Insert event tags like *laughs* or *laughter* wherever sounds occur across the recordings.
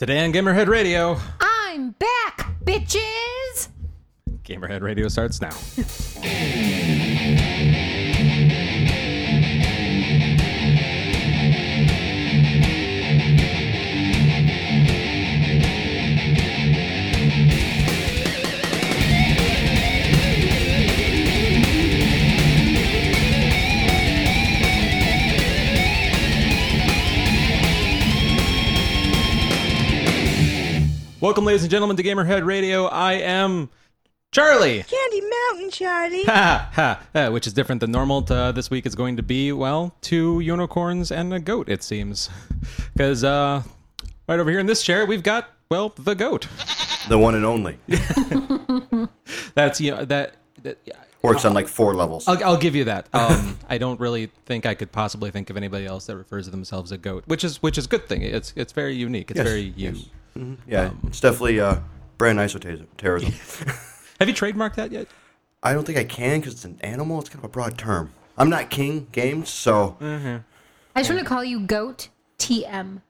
Today on Gamerhead Radio, I'm back, bitches! Gamerhead Radio starts now. *laughs* Welcome, ladies and gentlemen, to Gamerhead Radio. I am Charlie. Candy Mountain, Charlie. Ha ha! uh, which is different than normal. Uh, this week is going to be well, two unicorns and a goat. It seems, *laughs* because uh, right over here in this chair we've got well the goat. The one and only. *laughs* That's you know, that. that yeah, Works on like four levels. I'll, I'll give you that. Um, I don't really think I could possibly think of anybody else that refers to themselves as a goat, which is which is a good thing. It's it's very unique. It's Yes, very you. yes. Yeah, it's definitely uh, brand isoterrorism. *laughs* Have you trademarked that yet? I don't think I can because it's an animal. It's kind of a broad term. I'm not King Games, so I just want to call you Goat TM.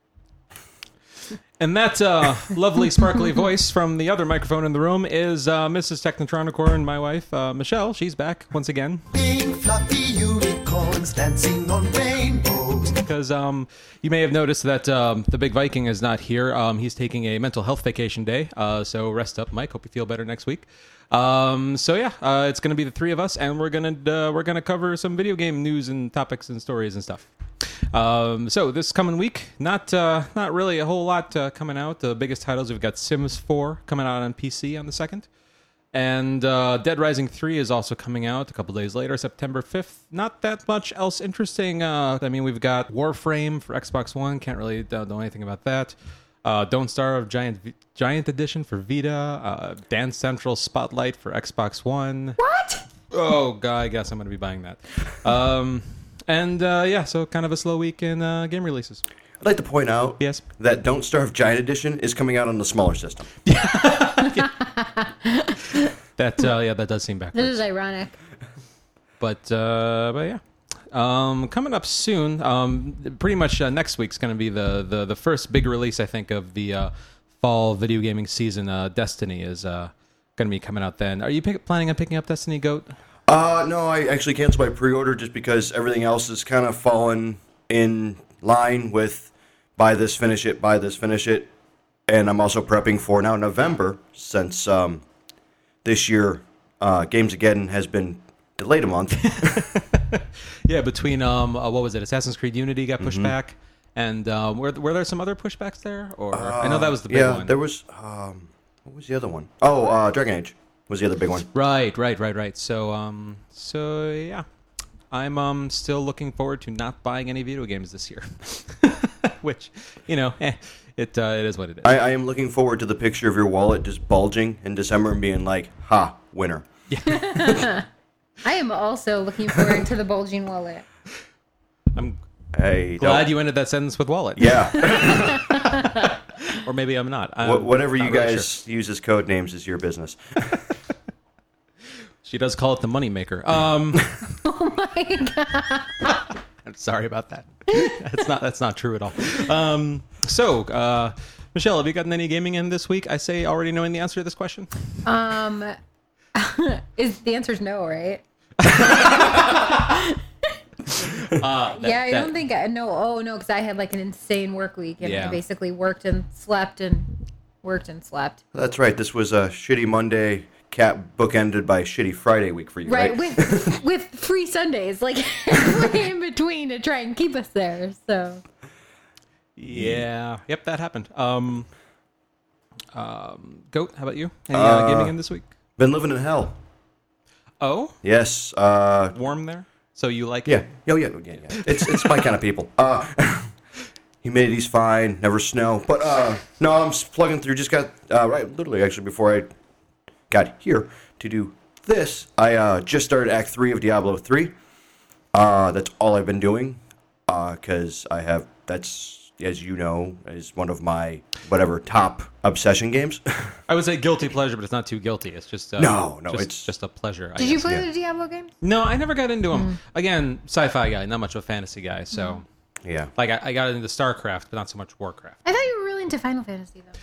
And that uh, *laughs* lovely, sparkly voice from the other microphone in the room is uh, Mrs. Technotronicorn, and my wife, uh, Michelle. She's back once again Big fluffy unicorns dancing on rainbows. Because um, you may have noticed that um, the big Viking is not here. Um, he's taking a mental health vacation day. Uh, so rest up, Mike. Hope you feel better next week. Um, so yeah, uh, it's going to be the three of us, and we're gonna uh, we're gonna cover some video game news and topics and stories and stuff. Um, so this coming week, not uh, not really a whole lot uh, coming out. The biggest titles we've got Sims 4 coming out on PC on the second, and uh, Dead Rising 3 is also coming out a couple days later, September 5th. Not that much else interesting. Uh, I mean, we've got Warframe for Xbox One. Can't really uh, know anything about that. Uh, Don't Starve Giant v- Giant Edition for Vita. Uh, Dance Central Spotlight for Xbox One. What? Oh, God, I guess I'm going to be buying that. Um, and uh, yeah, so kind of a slow week in uh, game releases. I'd like to point out Yes. that Don't Starve Giant Edition is coming out on the smaller system. *laughs* That uh, yeah, that does seem backwards. This is ironic. But uh, but yeah. Um, coming up soon, um, pretty much uh, next week's going to be the, the the first big release I think of the uh, fall video gaming season. Uh, Destiny is uh, going to be coming out then. Are you pick, planning on picking up Destiny Goat? Uh, no, I actually canceled my pre-order just because everything else is kind of fallen in line with buy this, finish it, buy this, finish it. And I'm also prepping for now November since um, this year uh, Games Again has been delayed a month. *laughs* Yeah, between um, uh, what was it? Assassin's Creed Unity got Mm-hmm. pushed back, and um, were were there some other pushbacks there? Or I know that was the big yeah, one. there was. Um, what was the other one? Oh, uh, Dragon Age was the other big one. Right, right, right, right. So, um, so yeah, I'm um still looking forward to not buying any video games this year, *laughs* which you know, eh, it uh, it is what it is. I, I am looking forward to the picture of your wallet just bulging in December and being like, "Ha, winner." *laughs* I am also looking forward to the bulging wallet. I'm Hey, glad don't- you ended that sentence with wallet. Yeah, *laughs* or maybe I'm not. I'm Wh- whatever not you really guys sure. use as code names is your business. She does call it the moneymaker. Um, *laughs* *laughs* Oh my god. I'm sorry about that. that's not that's not true at all. Um, so, uh, Michelle, have you gotten any gaming in this week? I say already knowing the answer to this question. Um, *laughs* is the answer is no, right? Uh, that- yeah, I that- don't think I no. Oh no, because I had like an insane work week, and Yeah. I basically worked and slept and worked and slept. That's right. This was a shitty Monday, cat bookended by shitty Friday week for you, Right, right? with *laughs* with free Sundays, like *laughs* in between to try and keep us there. So Yeah. Yep, that happened. Um, um, Goat, how about you? Any uh, gaming in this week? Been living in hell. Oh, Yes. Uh, warm there. So you like yeah. Oh, yeah. yeah, yeah. It's it's my kind of people. Uh, *laughs* humidity's fine. Never snow. But uh, no, I'm plugging through. Just got uh, right, literally, actually, before I got here to do this, I uh, just started Act Three of Diablo Three. Uh, that's all I've been doing because I have that's as you know is one of my whatever top obsession games. *laughs* I would say guilty pleasure, but it's not too guilty. It's just uh, No, no, just, it's- just a pleasure. I did you play yeah. the Diablo games? No, I never got into them. Again, sci-fi guy, not much of a fantasy guy. So, yeah. like, I, I got into StarCraft, but not so much Warcraft. I thought you were really into Final Fantasy though.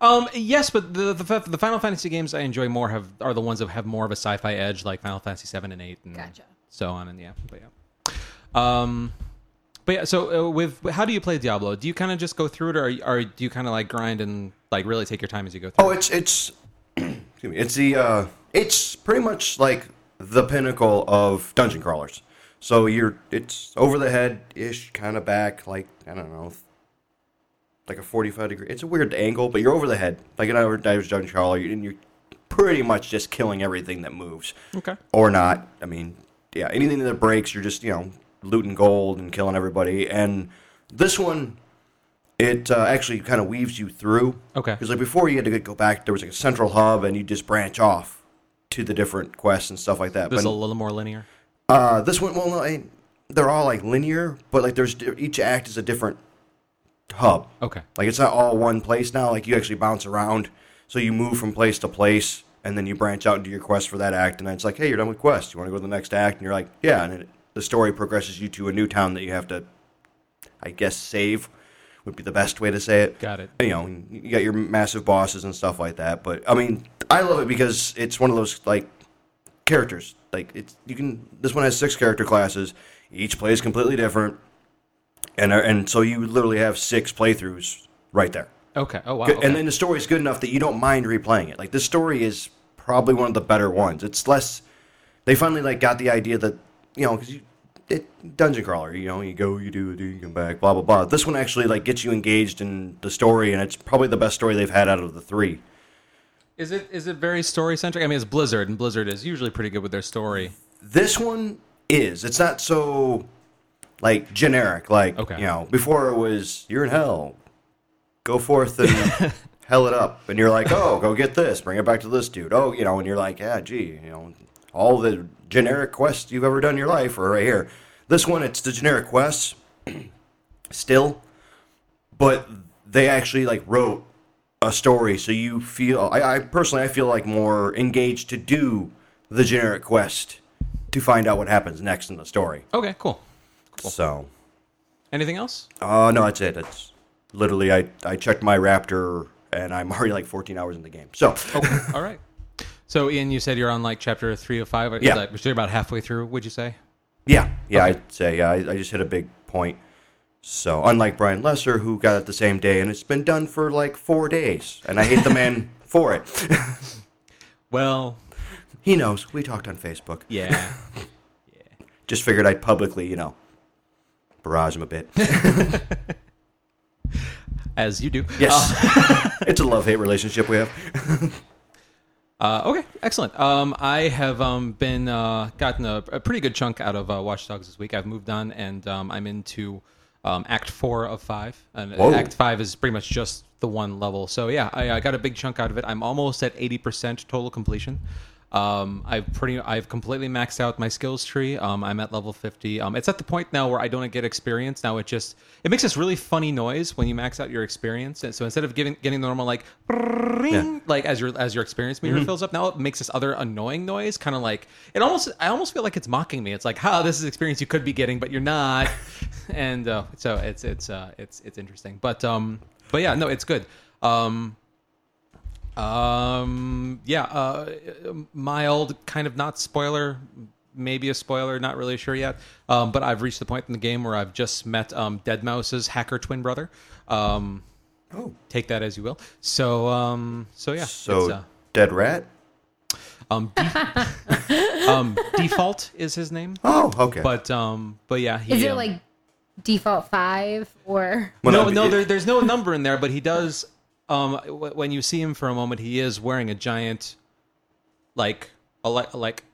Um, yes, but the, the the Final Fantasy games I enjoy more have are the ones that have more of a sci-fi edge, like Final Fantasy seven and eight, and Gotcha. so on and yeah, but yeah. Um, but yeah, so uh, with how do you play Diablo? Do you kind of just go through it, or, or do you kind of like grind and like really take your time as you go through? Oh, it's it's *clears throat* excuse me, it's the uh, it's pretty much like the pinnacle of dungeon crawlers. So you're it's over the head ish, kind of back, like I don't know, like a forty five degree. It's a weird angle, but you're over the head, like an average dungeon crawler, and you're pretty much just killing everything that moves, Okay. or not. I mean, yeah, anything that breaks, you're just you know looting gold and killing everybody. And this one, it uh, actually kind of weaves you through. Okay. Because like before, you had to go back. There was like a central hub, and you just branch off to the different quests and stuff like that. This is but a little more linear. uh, this one, well, no, I, they're all like linear, but like there's each act is a different hub. Okay. Like it's not all one place now. Like you actually bounce around, so you move from place to place, and then you branch out into your quest for that act, and then it's like, hey, you're done with quest. You want to go to the next act, and you're like, yeah, and it, the story progresses you to a new town that you have to, I guess, save would be the best way to say it. Got it. You know, you got your massive bosses and stuff like that. But I mean, I love it because it's one of those like characters. Like it's you can. This one has six character classes. Each plays completely different, and uh, and so you literally have six playthroughs right there. Okay. Oh wow. Okay. And then the story is good enough that you don't mind replaying it. Like this story is probably one of the better ones. It's less. They finally like got the idea that you know because you it, dungeon crawler. You know, you go, you do, do, you come back, blah blah blah. This one actually like gets you engaged in the story, and it's probably the best story they've had out of the three. is it is it very story centric? I mean, it's Blizzard, and Blizzard is usually pretty good with their story. This one is. It's not so like generic. Like Okay. you know, before it was you're in hell, go forth and *laughs* hell it up, and you're like, oh, go get this, bring it back to this dude. Oh, you know, and you're like, yeah, gee, you know, all the generic quests you've ever done in your life are right here. This one, it's the generic quests, *clears throat* still, but they actually like wrote a story, so you feel. I, I personally, I feel like more engaged to do the generic quest to find out what happens next in the story. Okay. Cool. So, Anything else? uh, no, that's it. It's literally I I checked my Raptr and I'm *laughs* already like 14 hours in the game. So, Okay. *laughs* All right. So Ian, you said you're on like chapter three of five. Yeah. that- you're about halfway through. Would you say? yeah, yeah, Okay. I'd say yeah, I, I just hit a big point. So, unlike Brian Lesser, who got it the same day, and it's been done for like four days, and I hate the man *laughs* for it. Well, he knows. We talked on Facebook. Yeah. yeah. Just figured I'd publicly, you know, barrage him a bit. *laughs* As you do. Yes, *laughs* it's a love hate relationship we have. *laughs* Uh, okay, excellent. Um, I have um, been uh, gotten a, a pretty good chunk out of uh, Watch Dogs this week. I've moved on, and um, I'm into um, Act Four of Five, and Whoa. Act Five is pretty much just the one level. So yeah, I, I got a big chunk out of it. I'm almost at 80% total completion. Um, I've pretty, I've completely maxed out my skills tree. Um, I'm at level 50. Um, it's at the point now where I don't get experience. Now it just, it makes this really funny noise when you max out your experience. And so instead of giving, getting the normal like, ring, like as your as your experience meter fills up, now it makes this other annoying noise, kind of like it almost. I almost feel like it's mocking me. It's like, "Ha, this is experience you could be getting, but you're not." *laughs* and uh, so it's it's uh, it's it's interesting, but um, but yeah, no, it's good. Um, um, yeah, uh, mild, kind of not spoiler, maybe a spoiler, not really sure yet. Um, but I've reached the point in the game where I've just met um, deadmau5's hacker twin brother. Um, Oh, take that as you will. So, um, so yeah. so uh, dead rat. um, de- *laughs* um, Defalt is his name, Oh, okay. but um, but yeah, he, Is it um, like default five or Well, no, no, no, there, there's no number in there, but he does. Um, w- when you see him for a moment, he is wearing a giant, like, ele- like,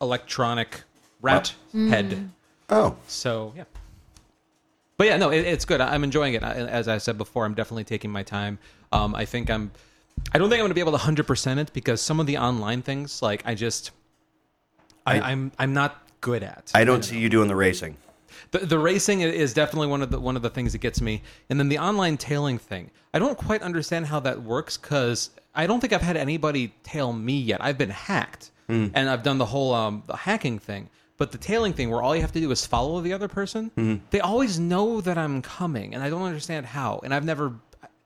electronic rat head. oh, So yeah. But yeah, no, it, it's good. I- I'm enjoying it. I, as I said before, I'm definitely taking my time. Um, I think I'm. I don't think I'm going to be able to hundred percent it because some of the online things, like I just, I, I- I'm I'm not good at. I don't see you doing the racing. The, the racing is definitely one of the one of the things that gets me, and then the online tailing thing. I don't quite understand how that works because I don't think I've had anybody tail me yet. I've been hacked, and I've done the whole um, the hacking thing. But the tailing thing, where all you have to do is follow the other person, they always know that I'm coming, and I don't understand how. And I've never,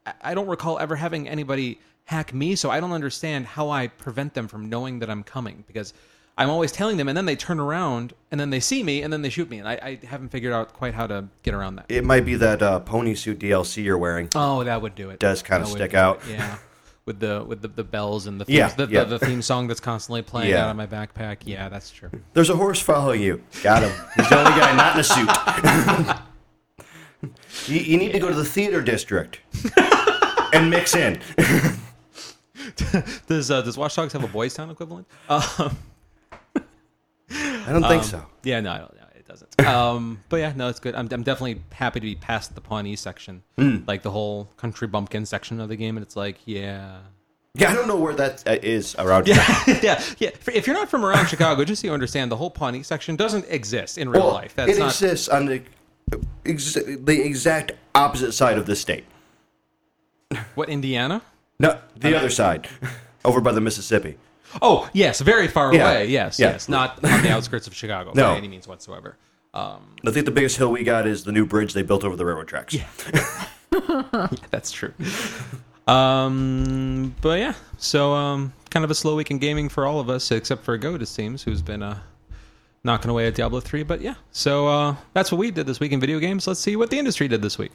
I, I don't recall ever having anybody hack me, so I don't understand how I prevent them from knowing that I'm coming because I'm always telling them, and then they turn around and then they see me and then they shoot me, and I, I haven't figured out quite how to get around that. It might be that uh, pony suit DLC you're wearing. Oh, that would do it. Does That would stick do it, out. Yeah. *laughs* With the with the, the bells and the Yeah, themes, the, yeah. the, the theme song that's constantly playing Yeah. out of my backpack. Yeah, that's true. There's a horse following you. Got him. He's the only guy not in a suit. *laughs* you, you need to go to the theater district *laughs* and mix in. Does uh, does Watch Dogs have a Boys Town equivalent? Um, I don't think so. yeah, no, I don't, no, it doesn't. *laughs* Um, but yeah, no, it's good. I'm, I'm definitely happy to be past the Pawnee section, Hmm. like the whole country bumpkin section of the game, and it's like, yeah, Yeah, I don't know where that uh, around. yeah, *laughs* yeah, yeah. If you're not from around Chicago, just so you understand, the whole Pawnee section doesn't exist in real Well, life. That's it not. exists on the ex- the exact opposite side of the state. What Indiana? No, the other side, over by the Mississippi. Oh, yes, very far Yeah. away. Yes, Yeah. yes, not on the outskirts of Chicago No. by any means whatsoever. Um, I think the biggest hill we got is the new bridge they built over the railroad tracks. Yeah. *laughs* that's true. um, but yeah, so um, kind of a slow week in gaming for all of us, except for Goat, it seems, who's been uh, knocking away at Diablo 3. But yeah, so uh, that's what we did this week in video games. Let's see what the industry did this week.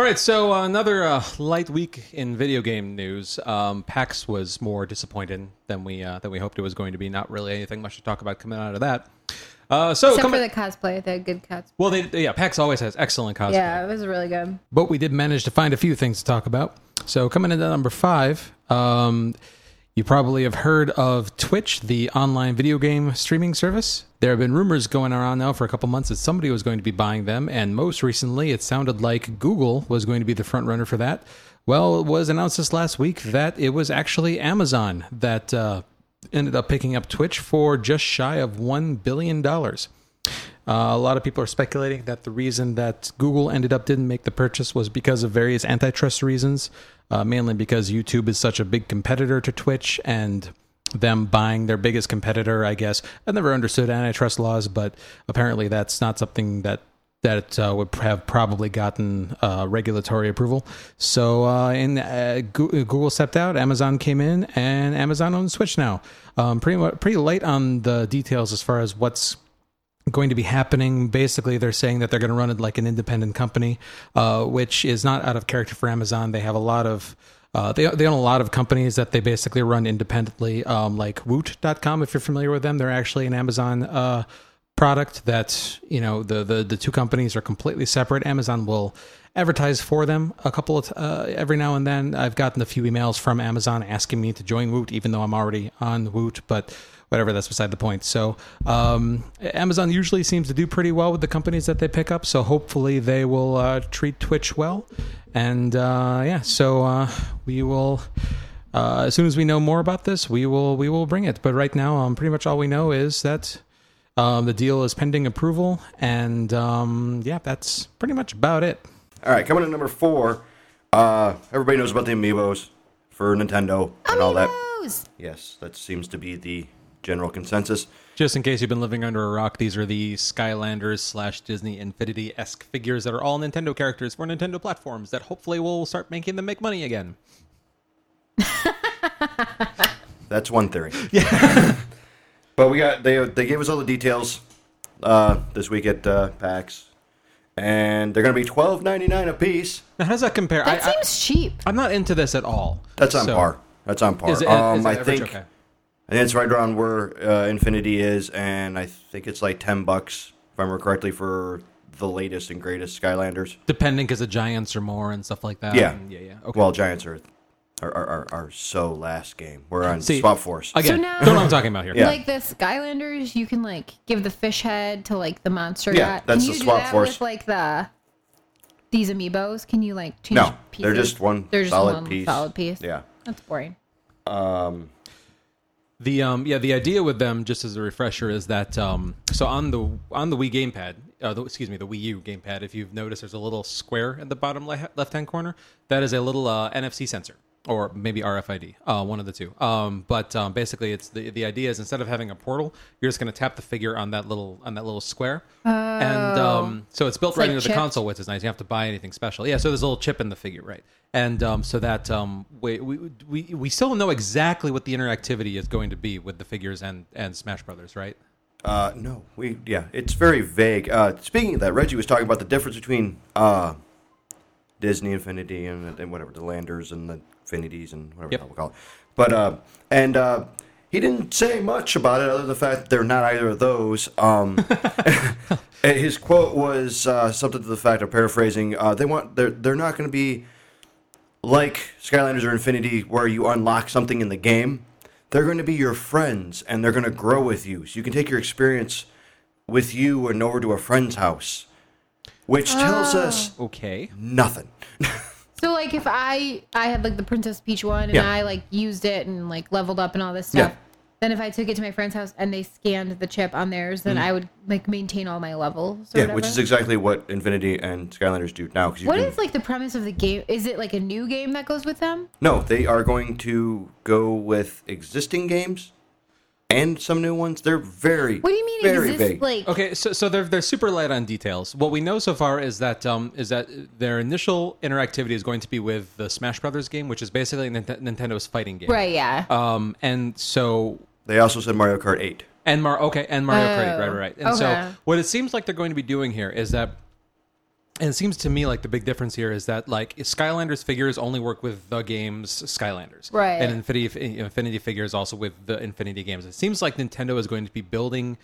All right, so uh, another uh, light week in video game news. Um, PAX was more disappointed than we uh, than we hoped it was going to be. Not really anything much to talk about coming out of that. Uh, so Except for the cosplay, the good cosplay. well, they, yeah, PAX always has excellent cosplay. Yeah, it was really good. But we did manage to find a few things to talk about. So coming into number five, um, you probably have heard of Twitch, the online video game streaming service. There have been rumors going around now for a couple months that somebody was going to be buying them, and most recently, it sounded like Google was going to be the front runner for that. Well, it was announced this last week that it was actually Amazon that uh, ended up picking up Twitch for just shy of one billion dollars. Uh, a lot of people are speculating that the reason that Google ended up didn't make the purchase was because of various antitrust reasons, uh, mainly because YouTube is such a big competitor to Twitch and them buying their biggest competitor. I guess I never understood antitrust laws, but apparently that's not something that that uh, would have probably gotten uh, regulatory approval. So, uh, in uh, Google stepped out, Amazon came in, and Amazon owns Switch now. Um, pretty pretty late on the details as far as what's going to be happening. Basically, they're saying that they're going to run it like an independent company, uh, which is not out of character for Amazon. They have a lot of uh, they, they own a lot of companies that they basically run independently, um, like Woot.com. If you're familiar with them, they're actually an Amazon uh, product that you know the, the the two companies are completely separate. Amazon will advertise for them a couple of uh, every now and then. I've gotten a few emails from Amazon asking me to join Woot, even though I'm already on Woot, but whatever that's beside the point so um, amazon usually seems to do pretty well with the companies that they pick up so hopefully they will uh, treat twitch well and uh, yeah so uh, we will uh, as soon as we know more about this we will we will bring it but right now um, pretty much all we know is that um, the deal is pending approval and um, yeah that's pretty much about it All right, coming to number four. Uh, everybody knows about the amiibos for Nintendo and all that. Yes, that seems to be the general consensus. Just in case you've been living under a rock, these are the Skylanders slash Disney Infinity esque figures that are all Nintendo characters for Nintendo platforms that hopefully will start making them make money again. *laughs* That's one theory. *laughs* Yeah. *laughs* but we got they they gave us all the details uh, this week at uh, PAX, and they're gonna be twelve ninety nine a piece. Now, how does that compare? That I, seems cheap. I, am not into this at all. That's on So- par. That's on par. Is it, um, is it I think Okay. I think it's right around where uh, Infinity is, and I think it's like ten bucks if I remember correctly for the latest and greatest Skylanders. Depending, because the Giants are more and stuff like that. Yeah. and yeah, yeah. Okay. Well, Giants are are, are, are, are so last game. We're on See, Swap Force. again, So now- don't know what I'm talking about here. Yeah. Like the Skylanders, you can like give the fish head to like the monster Yeah, yacht. that's can the you swap do that force. with like the these amiibos? Can you like change No, pieces? they're just one They're just solid one piece. solid piece. Yeah. That's boring. The um yeah the idea with them just as a refresher is that um so on the on the Wii gamepad uh, the, excuse me the Wii U gamepad if you've noticed there's a little square at the bottom le- left hand corner. That is a little uh, NFC sensor or maybe RFID, uh, one of the two. Um, but um, basically, it's the the idea is instead of having a portal, you're just going to tap the figure on that little on that little square, and um, so it's built right like into the console, which is nice. You don't have to buy anything special. Yeah, so there's a little chip in the figure, right? And um, so that um, we, we we we still don't know exactly what the interactivity is going to be with the figures and and Smash Brothers, right? Uh, no, we yeah, it's very vague. Uh, speaking of that, Reggie was talking about the difference between uh, Disney Infinity and, and whatever the Landers and the Infinities and whatever Yep. we call it. But uh, and uh, he didn't say much about it other than the fact that they're not either of those. Um, *laughs* his quote was uh, something to the fact of paraphrasing. Uh, they want they're they're not going to be like Skylanders or Infinity, where you unlock something in the game, they're going to be your friends and they're going to grow with you. So you can take your experience with you and over to a friend's house, which tells us Okay. nothing. *laughs* So like if I I had like the Princess Peach one and Yeah. I like used it and like leveled up and all this stuff, Yeah. then if I took it to my friend's house and they scanned the chip on theirs, then I would like maintain all my levels. Or Mm-hmm. yeah, which whatever. is exactly what Infinity and Skylanders do now. Cause you What can, is like the premise of the game? Is it like a new game that goes with them? No, they are going to go with existing games and some new ones. They're very, What do you mean very exist vague. like Okay, so so they're they're super light on details. What we know so far is that um is that their initial interactivity is going to be with the Smash Brothers game, which is basically Nint- Nintendo's fighting game. Right, yeah. Um, and so They also said Mario Kart 8. and Mar okay and Mario Kart, Oh, right, right, right. And okay. so what it seems like they're going to be doing here is that, and it seems to me like the big difference here is that like Skylanders figures only work with the games Skylanders, Right. And Infinity eh, Infinity figures also with the Infinity games. It seems like Nintendo is going to be building.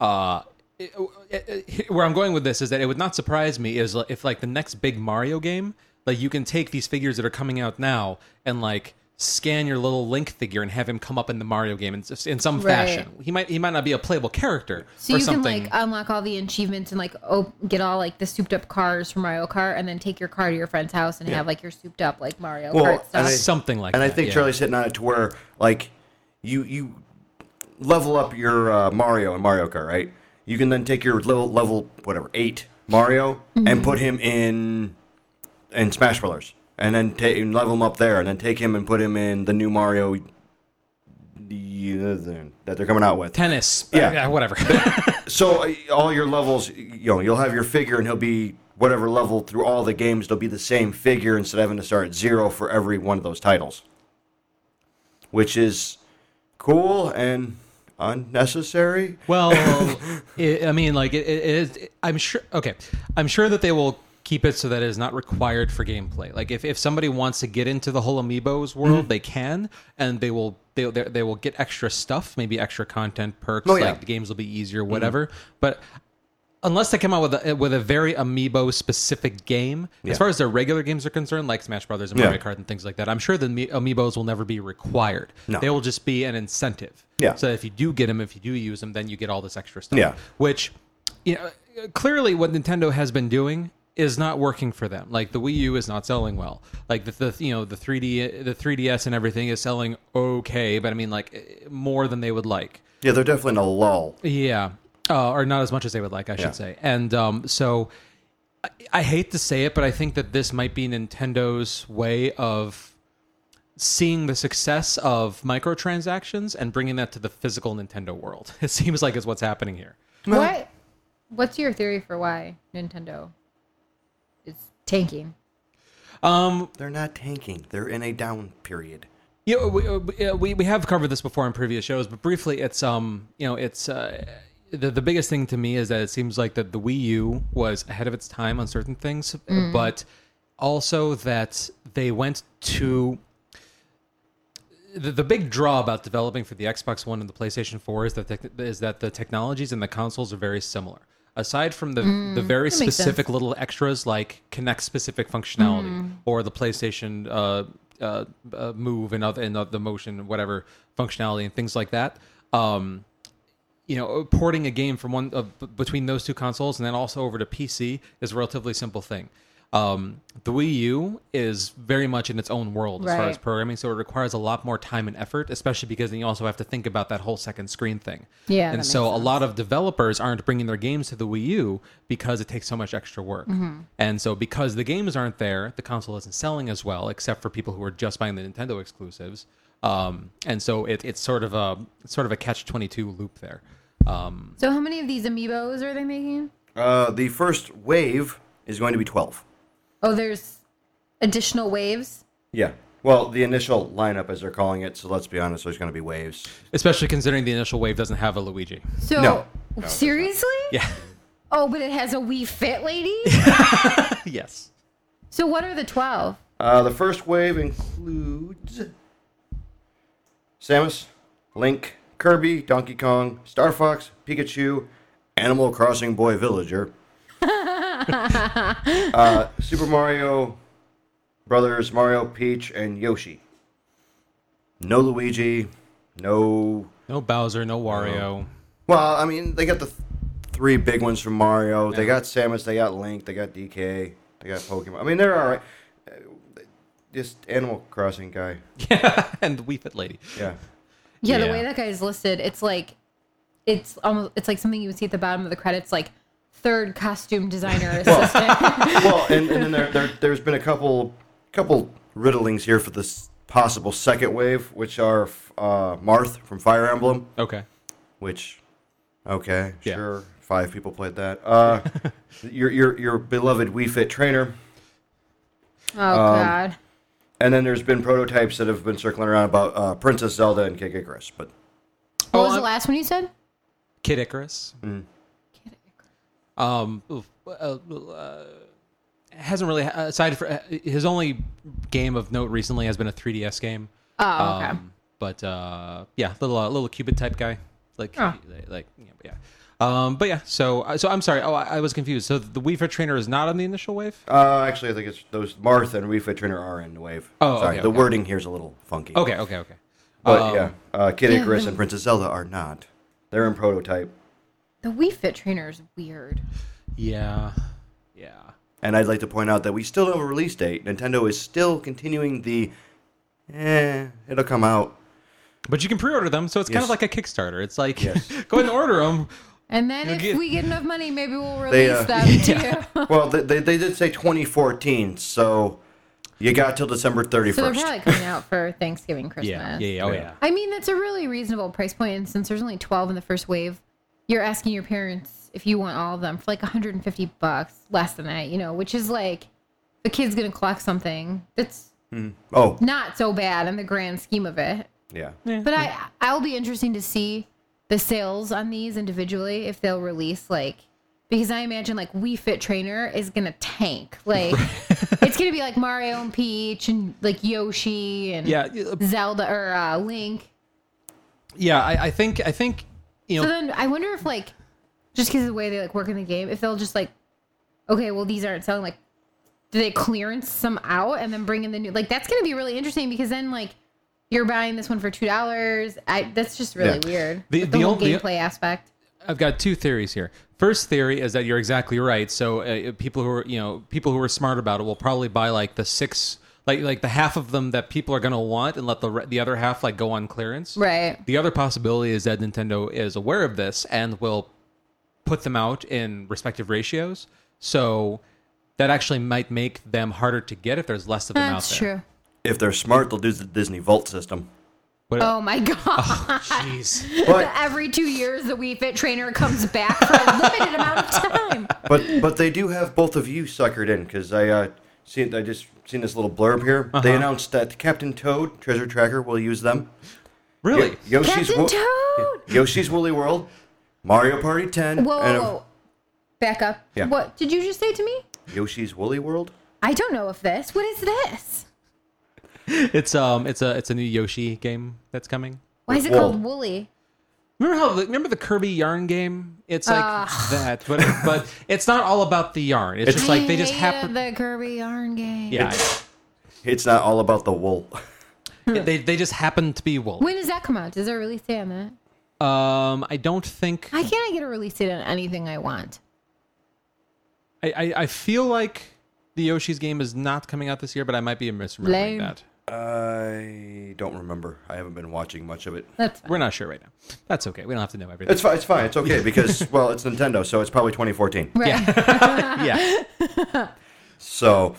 Uh, eh, oh, eh, it- it- where I'm going with this is that it would not surprise me is if like the next big Mario game, like you can take these figures that are coming out now and like scan your little Link figure and have him come up in the Mario game in, in some Right. fashion. He might he might not be a playable character so or you something. can like unlock all the achievements and like op- get all like the souped up cars from Mario Kart and then take your car to your friend's house and have like your souped up like Mario Well, Kart and stuff. I- something like and that. I think yeah. Charlie's hitting on it to where like you you level up your uh, Mario in Mario Kart, right? You can then take your level level whatever eight Mario Mm-hmm. and put him in in Smash Brothers, and then take level him up there, and then take him and put him in the new Mario that they're coming out with. tennis. Yeah. Yeah, whatever. *laughs* So uh, all your levels, you know, you'll have your figure, and he'll be whatever level through all the games. They'll be the same figure instead of having to start at zero for every one of those titles, which is cool and unnecessary. Well, *laughs* it, I mean, like it, it is. I'm sure. Okay, I'm sure that they will keep it so that it is not required for gameplay. Like if, if somebody wants to get into the whole amiibos world, Mm-hmm. they can, and they will they they they will get extra stuff, maybe extra content perks. Oh, yeah. Like the games will be easier, whatever. But unless they come out with a with a very amiibo specific game, Yeah. as far as their regular games are concerned, like Smash Brothers and Yeah. Mario Kart and things like that, I'm sure the amiibos will never be required. No. They will just be an incentive. Yeah. So if you do get them, if you do use them, then you get all this extra stuff. Yeah. Which, you know, clearly what Nintendo has been doing is not working for them. Like the Wii U is not selling well. Like the, the you know the 3D the 3DS and everything is selling okay, but I mean like eh, more than they would like. Yeah, they're definitely in a lull. Yeah, uh, or not as much as they would like, I Yeah. should say. And um, so, I, I hate to say it, but I think that this might be Nintendo's way of seeing the success of microtransactions and bringing that to the physical Nintendo world. *laughs* It seems like is what's happening here. what? What's your theory for why Nintendo is tanking? Um, They're not tanking. They're in a down period. you know, we, uh, we we have covered this before in previous shows, but briefly, it's um, you know, it's uh, the the biggest thing to me is that it seems like that the Wii U was ahead of its time on certain things, but also that they went to the, the big draw about developing for the Xbox One and the PlayStation 4 is that the, is that the technologies and the consoles are very similar. Aside from the the very specific little extras like Kinect specific functionality or the PlayStation uh, uh, uh, Move and other and the motion whatever functionality and things like that. Um, you know, porting a game from one uh, between those two consoles and then also over to PC is a relatively simple thing. Um, the Wii U is very much in its own world as far Right. as programming, so it requires a lot more time and effort, especially because then you also have to think about that whole second screen thing. Yeah, and that so a lot of developers aren't bringing their games to the Wii U because it takes so much extra work. Mm-hmm. And so because the games aren't there, the console isn't selling as well, except for people who are just buying the Nintendo exclusives. Um, and so it, it's sort of a it's sort of a catch twenty two loop there. Um, So how many of these amiibos are they making? Uh, the first wave is going to be 12. Oh, there's additional waves. Yeah. Well, the initial lineup, as they're calling it, so let's be honest, there's going to be waves. especially considering the initial wave doesn't have a Luigi. So No. No, seriously? Yeah. Oh, but it has a Wii Fit lady. *laughs* yes. so what are the twelve? Uh, the first wave includes Samus, Link, Kirby, Donkey Kong, Star Fox, Pikachu, Animal Crossing Boy Villager, *laughs* uh, Super Mario Brothers, Mario, Peach, and Yoshi. No Luigi, no. No Bowser, no Wario. Well, I mean, they got the th- three big ones from Mario. They got Samus, they got Link, they got DK, they got Pokemon. I mean, they're all right. Just Animal Crossing guy. Yeah. *laughs* and the Wii Fit lady. Yeah. Yeah, the Yeah. way that guy is listed, it's like it's almost it's like something you would see at the bottom of the credits, like third costume designer assistant. *laughs* well, and, and then there, there there's been a couple couple riddlings here for this possible second wave, which are uh, Marth from Fire Emblem, Okay. which okay, Yeah. sure, five people played that. Uh, *laughs* your your your beloved Wii Fit trainer, oh God. and then there's been prototypes that have been circling around about uh, Princess Zelda and Kid Icarus, but What Oh, was the I'm- last one you said? Kid Icarus. Um, uh, uh, hasn't really aside for uh, his only game of note recently has been a 3DS game. Oh, okay. Um, but uh, yeah, little uh, little cubit type guy, like Oh. like yeah, yeah. Um, but yeah, so uh, so I'm sorry. Oh, I, I was confused. So the Wii Fit trainer is not on the initial wave. uh, actually I think it's those Marth and Wii Fit trainer are in the wave. Oh, sorry, okay, the okay. wording here's a little funky. Okay, okay, okay. but Um, yeah, uh, Kid Icarus the- and Princess Zelda are not. They're in prototype. The Wii Fit trainer is weird. Yeah, yeah. And I'd like to point out that we still don't have a release date. Nintendo is still continuing the, eh, it'll come out. But you can pre-order them, so it's kind of like a Kickstarter. It's like Yes. *laughs* go ahead and order them. And then You'll if get- we get enough money, maybe we'll release They, uh, them *laughs* to you. Well, they, they, they did say 2014, so you got till December 31st. So they're probably coming out for Thanksgiving, *laughs* Christmas. Yeah, yeah, yeah. Oh Yeah. yeah. I mean, that's a really reasonable price point, and since there's only 12 in the first wave, you're asking your parents if you want all of them for like 150 bucks, less than that, you know, which is like the kid's gonna collect something that's oh, not so bad in the grand scheme of it. yeah. But I, I'll be interesting to see the sales on these individually if they'll release like because I imagine like Wii Fit Trainer is gonna tank. Like *laughs* it's gonna be like Mario and Peach and like Yoshi and Yeah, uh, Zelda or uh, Link. yeah. I, I think I think you So then I wonder if like just because of the way they like work in the game, if they'll just like, okay, well these aren't selling. Like, do they clearance some out and then bring in the new? Like that's gonna be really interesting because then like you're buying this one for two dollars. I that's just really Yeah. weird. The- the, the whole only- gameplay aspect. I've got two theories here. First theory is that you're exactly right. So uh, people who are you know people who are smart about it will probably buy like the six like like the half of them that people are going to want and let the the other half like go on clearance. Right. The other possibility is that Nintendo is aware of this and will put them out in respective ratios. So that actually might make them harder to get if there's less of them That's out there. true. If they're smart, they'll do the Disney Vault system. But, Oh my *laughs* god! jeez. But *laughs* Every two years, the Wii Fit trainer comes back for a limited amount of time. *laughs* but but they do have both of you suckered in because I uh seen I just seen this little blurb here. They Uh-huh. announced that Captain Toad Treasure Tracker will use them. Really? Yo- Yoshi's Captain Wo- Toad. Yoshi's Woolly World, Mario Party 10, Whoa, and whoa, a- whoa. Back up. Yeah. What did you just say to me? Yoshi's Woolly World. I don't know if this. What is this? It's um it's a it's a new Yoshi game that's coming. Why is it Wool. called Woolly? Remember how remember the Kirby yarn game? It's like Ugh. *sighs* that, but but it's not all about the yarn. It's, just like they just I happen. hated the Kirby yarn game. yeah, It's not all about the wool. *laughs* they they just happen to be wool. When does that come out? Does there a release date on that? Um, I don't think I can I get a release date on anything I want? I, I I feel like the Yoshi's game is not coming out this year, but I might be misremembering Lame. that. I don't remember. I haven't been watching much of it. That's We're not sure right now. That's okay. We don't have to know everything. It's fine. It's fine. It's okay because *laughs* well, it's Nintendo, so it's probably 2014. right. *laughs* yeah. So,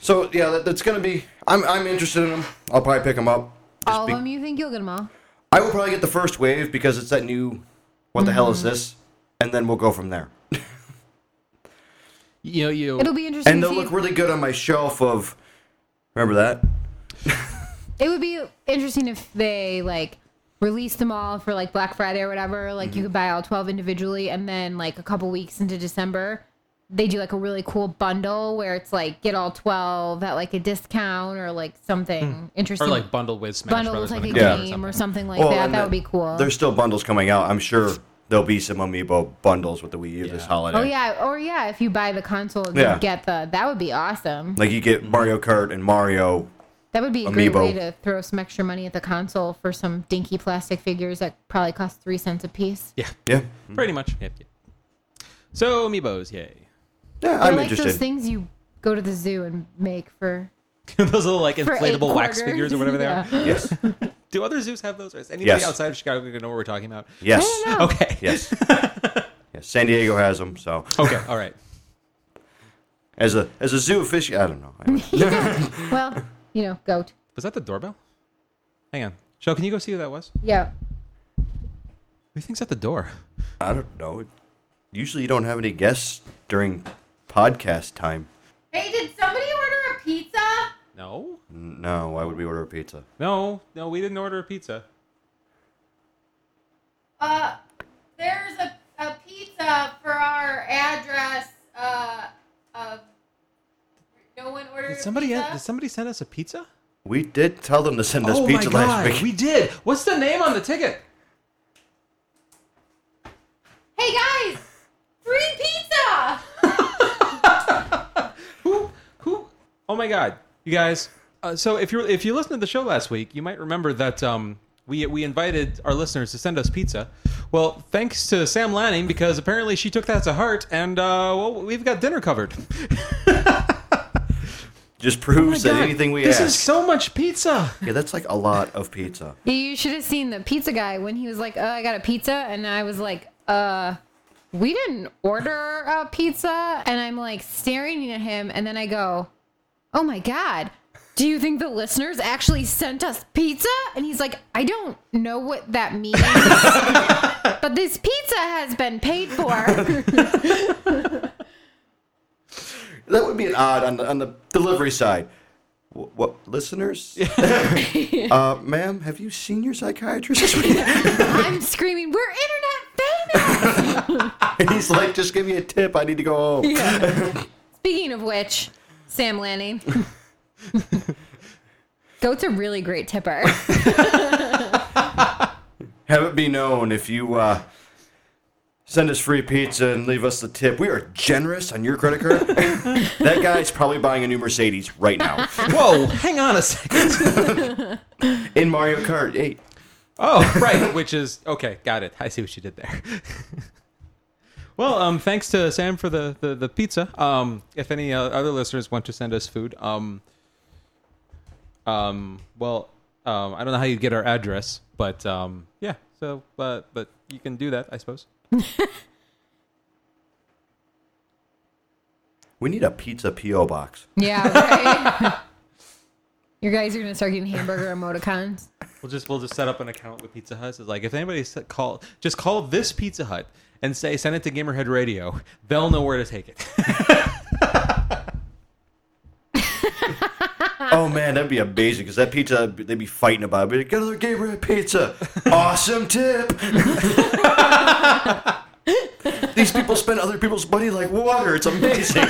so yeah, that, that's gonna be. I'm I'm interested in them. I'll probably pick them up. Just All be- of them, you think you'll get them all? I will probably get the first wave because it's that new. What the hell Mm-hmm. is this? And then we'll go from there. You know, you. It'll be interesting. And they'll see look really good on my shelf of. Remember that? It would be interesting if they like released them all for like Black Friday or whatever. Like Mm-hmm. you could buy all twelve individually, and then like a couple weeks into December, they do like a really cool bundle where it's like get all twelve at like a discount or like something interesting. or like bundled with Smash bundle Brothers. with like a when it or game or something. something like Well, that. That the- would be cool. There's still bundles coming out. I'm sure there'll be some amiibo bundles with the Wii U this holiday. Oh yeah, or yeah, if you buy the console, Yeah. you get the. That would be awesome. Like you get Mario Kart and Mario. That would be a great way to throw some extra money at the console for some dinky plastic figures that probably cost three cents a piece. Yeah, Yeah, mm-hmm. pretty much. Yep, yep. So amiibos, yay! yeah. They're I'm like those interested. things you go to the zoo and make for *laughs* Those little like for eight inflatable wax quarters. figures or whatever they Yeah. are. Yes, *laughs* Do other zoos have those? Or is anybody Yes. outside of Chicago going to know what we're talking about? yes, I don't *laughs* know. Okay. yes. yes. San Diego has them. So Okay. All right. as a as a zoo aficionado, I don't know. Well, you know, goat. Was that the doorbell? Hang on. Joe, can you go see who that was? Yeah. Who do you think's at the door? I don't know. Usually, you don't have any guests during podcast time. Hey, did somebody order a pizza? No. No, why would we order a pizza? No. No, we didn't order a pizza. Uh, there's a, a pizza for our address. Uh, uh, no one ordered Did somebody did somebody send us a pizza? We did tell them to send us oh pizza my god, last week. we did. What's the name on the ticket? Hey guys, free pizza! *laughs* Who? Who? Oh my God, you guys. Uh, so if you if you listened to the show last week, you might remember that um, we we invited our listeners to send us pizza. Well, thanks to Sam Lanning because apparently she took that to heart, and uh, well, we've got dinner covered. *laughs* Just proves that Oh God, anything we this ask. is so much pizza. yeah, that's like a lot of pizza. You should have seen the pizza guy when he was like, "Oh, I got a pizza," and I was like, "Uh." We didn't order a pizza, and I'm like staring at him, and then I go, "Oh my god, do you think the listeners actually sent us pizza?" And he's like, "I don't know what that means, *laughs* but this pizza has been paid for." *laughs* That would be an odd on the on the delivery side. What, what listeners? *laughs* uh, ma'am, have you seen your psychiatrist this *laughs* week? I'm screaming, "We're internet famous!" *laughs* and he's like, just give me a tip. I need to go home. Speaking of which, Sam Lanning. Goat's a really great tipper. Have it be known if you uh, send us free pizza and leave us the tip. We are generous on your credit card. *laughs* that guy's probably buying a new Mercedes right now *laughs* Whoa, hang on a second. *laughs* in Mario Kart 8. Oh, right, which is okay. Got it. I see what you did there. well, um, thanks to Sam for the the, the pizza. Um, if any uh, other listeners want to send us food, um, um, well, um, I don't know how you get our address, but um, yeah. So, but but you can do that, I suppose. *laughs* We need a pizza P.O. box. yeah, right. *laughs* Your guys are gonna start getting hamburger emoticons. We'll just we'll just set up an account with Pizza Hut. It's like if anybody sa- call, just call this Pizza Hut and say send it to Gamerhead Radio. They'll know where to take it. *laughs* *laughs* Oh man, that'd be amazing because that pizza they'd be fighting about. it. Be like, Get another Gabriel pizza. *laughs* awesome tip. *laughs* These people spend other people's money like water. It's amazing.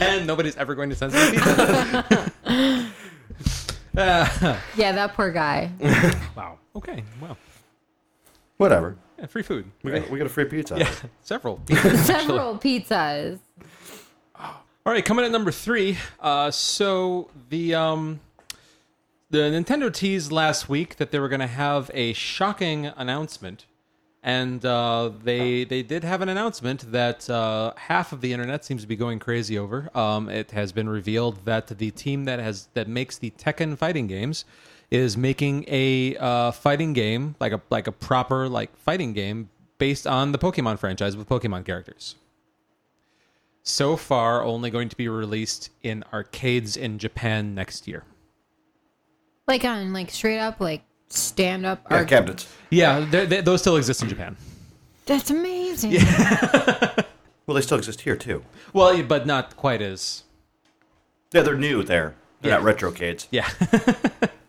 and nobody's ever going to send us pizza. Uh, Yeah, that poor guy. wow. Okay. Well, Whatever. yeah, free food. We got, we got a free pizza. yeah, several. Several pizzas. All right, coming at number three. Uh, so the um, the Nintendo teased last week that they were going to have a shocking announcement and uh, they they did have an announcement that uh, half of the internet seems to be going crazy over. Um, it has been revealed that the team that has that makes the Tekken fighting games is making a uh, fighting game like a like a proper like fighting game based on the Pokemon franchise with Pokemon characters. So far, only going to be released in arcades in Japan next year. Like on like straight up like stand up. Yeah, cabinets. Yeah, they're- they those still exist in Japan. That's amazing. Yeah. *laughs* Well, they still exist here too. Well, but not quite as Yeah, they're new there. They're Yeah. not retrocades. yeah. *laughs*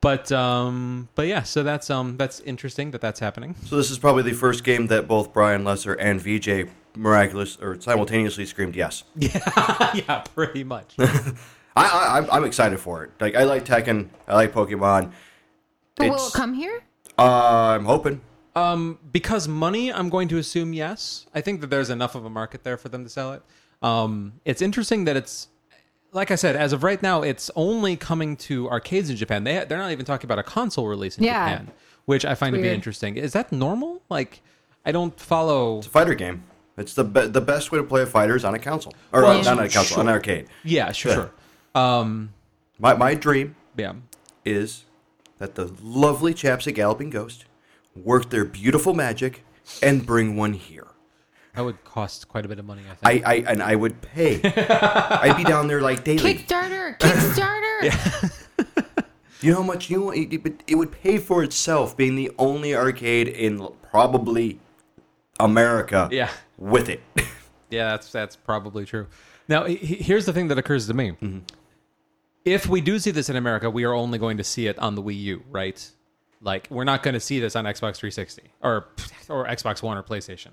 but um, but yeah, so that's um, that's interesting that that's happening. So this is probably the first game that both Brian Lesser and VJ miraculous or simultaneously screamed yes. yeah, *laughs* yeah, pretty much. *laughs* I, I I'm- I'm excited for it. Like I like Tekken, I like Pokemon. But will it come here? Uh, I'm hoping. Um, because money, I'm going to assume yes. I think that there's enough of a market there for them to sell it. Um, it's interesting that it's, like I said, as of right now, it's only coming to arcades in Japan. They they're not even talking about a console release in Yeah. Japan, which I find to be weird. interesting. Is that normal? Like, I don't follow. It's a fighter game. It's the be- the best way to play a fighter is on a console or Well, uh, not on a console, on an arcade. Yeah, sure, sure. Um, My my dream yeah. is that the lovely chaps at Galloping Ghost work their beautiful magic and bring one here. That would cost quite a bit of money, I think. I, I and I would pay. *laughs* I'd be down there like daily. Kickstarter, Kickstarter. *laughs* You know how much you it, it, it would pay for itself being the only arcade in probably America. Yeah. With it. *laughs* Yeah, that's that's probably true. Now, he- he- here's the thing that occurs to me: Mm-hmm. if we do see this in America, we are only going to see it on the Wii U, right? Like, we're not going to see this on Xbox 360 or or Xbox One or PlayStation.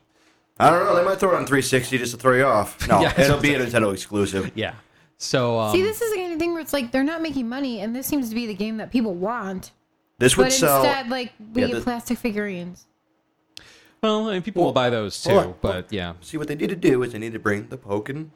I don't know. They might throw it on 360 just to throw you off. No, *laughs* Yeah, it'll be a Nintendo exclusive. Yeah. So, um, See, this is the kind of thing where it's like they're not making money, and this seems to be the game that people want. This would But sell. instead, like we Yeah, get the- plastic figurines. well, I mean, people will buy those too, Well, but yeah, See what they need to do is they need to bring the Pokken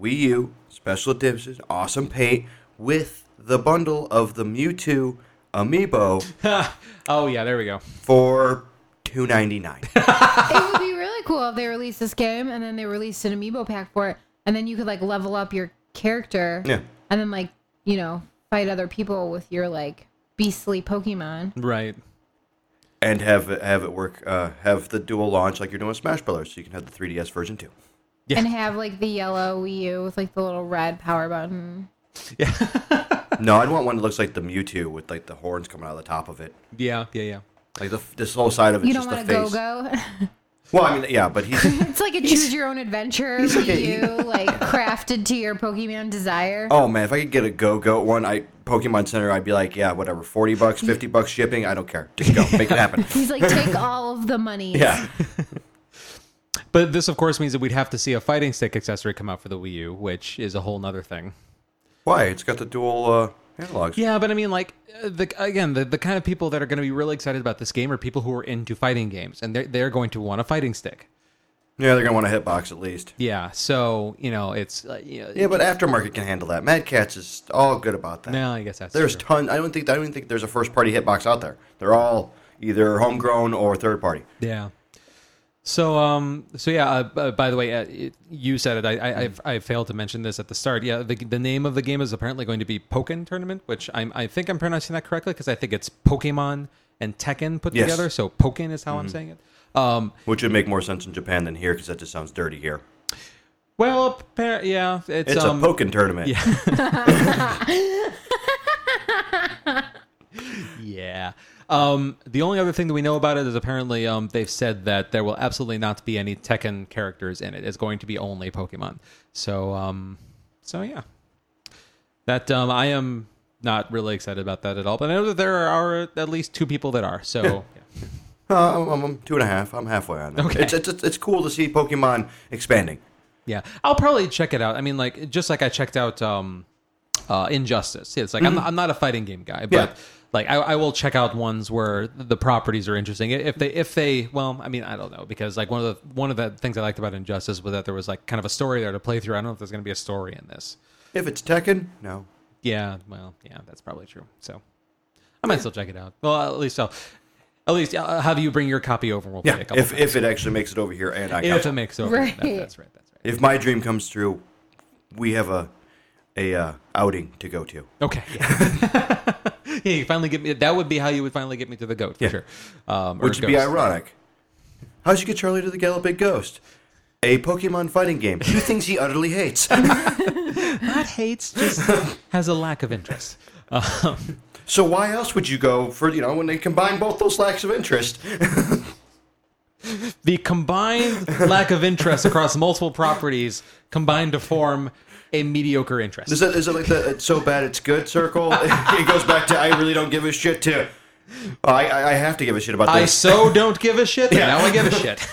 Wii U special edition, awesome paint with the bundle of the Mewtwo amiibo *laughs* oh yeah, there we go. for 2.99. it would be really cool they released this game and then they released an amiibo pack for it, and then you could like level up your character. Yeah. And then like you know fight other people with your like beastly Pokemon. Right. and have it, have it work. Uh, have the dual launch like you're doing with Smash Brothers, so you can have the 3DS version too. Yeah. And have like the yellow Wii U with like the little red power button. Yeah. *laughs* no, I'd want one that looks like the Mewtwo with like the horns coming out of the top of it. Yeah, yeah, yeah. Like the this whole side of it. You don't just want the a face. go *laughs* go. Well, I mean, yeah, but he's *laughs* it's like a choose your own adventure he's like a- Wii U, *laughs* like crafted to your Pokemon desire. oh man, if I could get a Go Go one, I Pokemon Center, I'd be like, yeah, whatever, forty bucks, fifty bucks shipping, I don't care, just go, make it happen. *laughs* He's like, take all of the money. Yeah, But this, of course, means that we'd have to see a fighting stick accessory come out for the Wii U, which is a whole nother thing. why? It's got the dual uh, analogs. Yeah, but I mean, like, uh, the again, the, the kind of people that are going to be really excited about this game are people who are into fighting games, and they're they're going to want a fighting stick. yeah, they're gonna want a hitbox at least. Yeah, so you know, it's uh, you know, Yeah, but aftermarket can handle that. Mad Catz is all good about that. no, I guess that's There's true. ton. I don't think I don't think there's a first party hitbox out there. They're all either homegrown or third party. Yeah. So um so yeah uh, uh, by the way uh, it, you said it I, I I've, I failed to mention this at the start yeah the, the name of the game is apparently going to be Pokken Tournament which I'm I think I'm pronouncing that correctly because I think it's Pokemon and Tekken put Yes. together so Pokken is how I'm saying it um Which would make more sense in Japan than here because that just sounds dirty here. well appar- yeah it's, It's um a Pokken tournament. Yeah. *laughs* *laughs* Um, the only other thing that we know about it is apparently um, they've said that there will absolutely not be any Tekken characters in it. It's going to be only Pokemon. So, um, so yeah. That um, I am not really excited about that at all. But I know that there are at least two people that are. So, yeah. Uh, I'm, I'm two and a half. I'm halfway on that. Okay. It's, it's, it's, it's cool to see Pokemon expanding. Yeah, I'll probably check it out. I mean, like just like I checked out um, uh, Injustice. It's like I'm, not, I'm not a fighting game guy, but Yeah. like I, I will check out ones where the properties are interesting. If they if they well, I mean, I don't know because like one of the one of the things I liked about Injustice was that there was like kind of a story there to play through. I don't know if there's going to be a story in this. If it's Tekken, no. Yeah, well, yeah, that's probably true. So I might still check it out. Well, at least I'll. At least uh, have you bring your copy over. We'll play Yeah, a couple if, if it actually makes it over here and I if got it makes it over. Right. That- that's right. That's right. if my dream comes true, we have a a uh, outing to go to. Okay. Yeah. *laughs* yeah, you finally get me. That would be how you would finally get me to the goat for Yeah. sure. Um, Which would be ironic. How'd you get Charlie to the Galloping Ghost? A Pokemon fighting game. Two things he utterly hates. *laughs* Not hates, just has a lack of interest. Um, so why else would you go for, you know, when they combine both those lacks of interest? the combined lack of interest across multiple properties combined to form a mediocre interest. Is it, is it like the it's so bad it's good circle? *laughs* it goes back to I really don't give a shit to. Oh, I, I have to give a shit about this. I this. so don't give a shit. Yeah. Now I give a shit.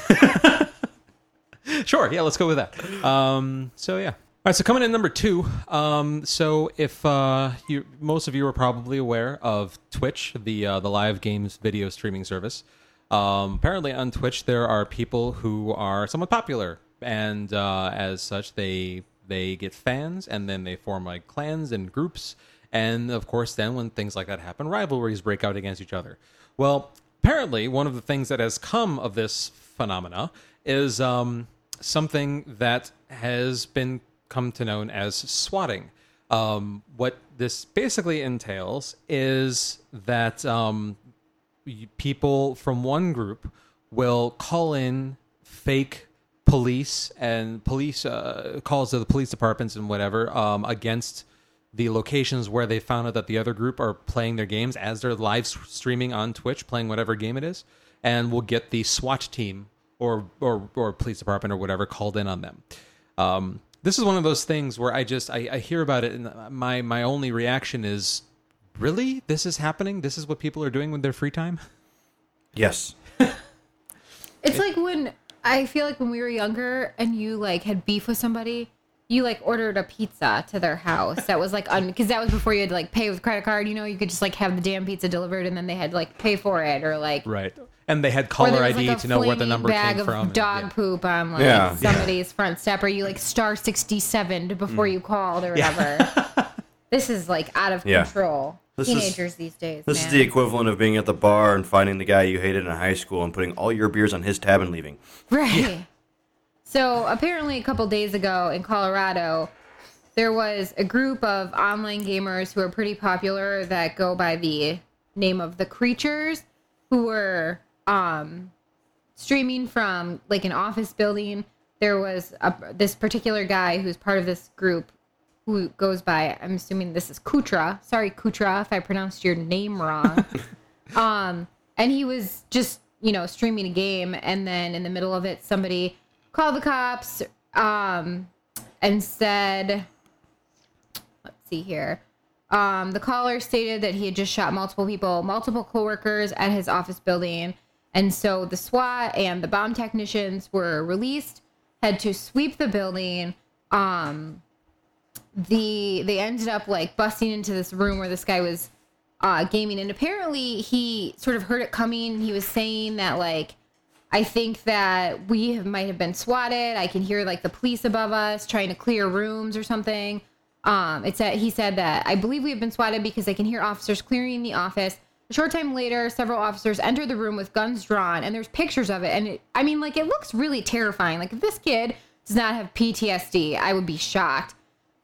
*laughs* *laughs* sure. Yeah. Let's go with that. Um, so yeah. All right. So coming in number two. Um, so if uh, you, most of you are probably aware of Twitch, the uh, the live games video streaming service. Um, apparently on Twitch there are people who are somewhat popular, and uh, as such they they get fans, and then they form like clans and groups. And of course, then when things like that happen, rivalries break out against each other. Well, apparently, one of the things that has come of this phenomena is um, something that has been come to known as swatting. Um, what this basically entails is that um, people from one group will call in fake police and police uh, calls to the police departments and whatever um, against the locations where they found out that the other group are playing their games as they're live streaming on Twitch, playing whatever game it is, and we'll get the SWAT team or or or police department or whatever called in on them. Um, this is one of those things where I just I, I hear about it and my my only reaction is, really, this is happening. This is what people are doing with their free time. yes. *laughs* It's like when I feel like when we were younger and you like had beef with somebody, you like ordered a pizza to their house that was like un because that was before you had to like pay with credit card. You know, you could just like have the damn pizza delivered and then they had to like pay for it or like Right. And they had caller ID like, to know where the number bag came of from. and- Dog yeah. poop on like Yeah. somebody's front step, or you like star sixty seven Mm. before you called or whatever. *laughs* this is like out of Yeah. control. This is- Teenagers these days. This man. is the equivalent of being at the bar and finding the guy you hated in high school and putting all your beers on his tab and leaving. Right. So apparently, a couple days ago in Colorado, there was a group of online gamers who are pretty popular that go by the name of the Creatures, who were um, streaming from like an office building. There was a, this particular guy who's part of this group who goes by. I'm assuming this is Kootra. Sorry, Kootra, if I pronounced your name wrong. *laughs* Um, and he was just, you know, streaming a game, and then in the middle of it, somebody called the cops um, and said, let's see here. Um, the caller stated that he had just shot multiple people, multiple coworkers at his office building. And so the SWAT and the bomb technicians were released, had to sweep the building. Um, the they ended up like busting into this room where this guy was uh, gaming, and apparently he sort of heard it coming. He was saying that like, I think that we have, might have been swatted. I can hear like the police above us trying to clear rooms or something. Um, it's that he said that I believe we have been swatted because I can hear officers clearing the office. A short time later, several officers entered the room with guns drawn, and there's pictures of it. And it, I mean, like, it looks really terrifying. Like, if this kid does not have PTSD, I would be shocked.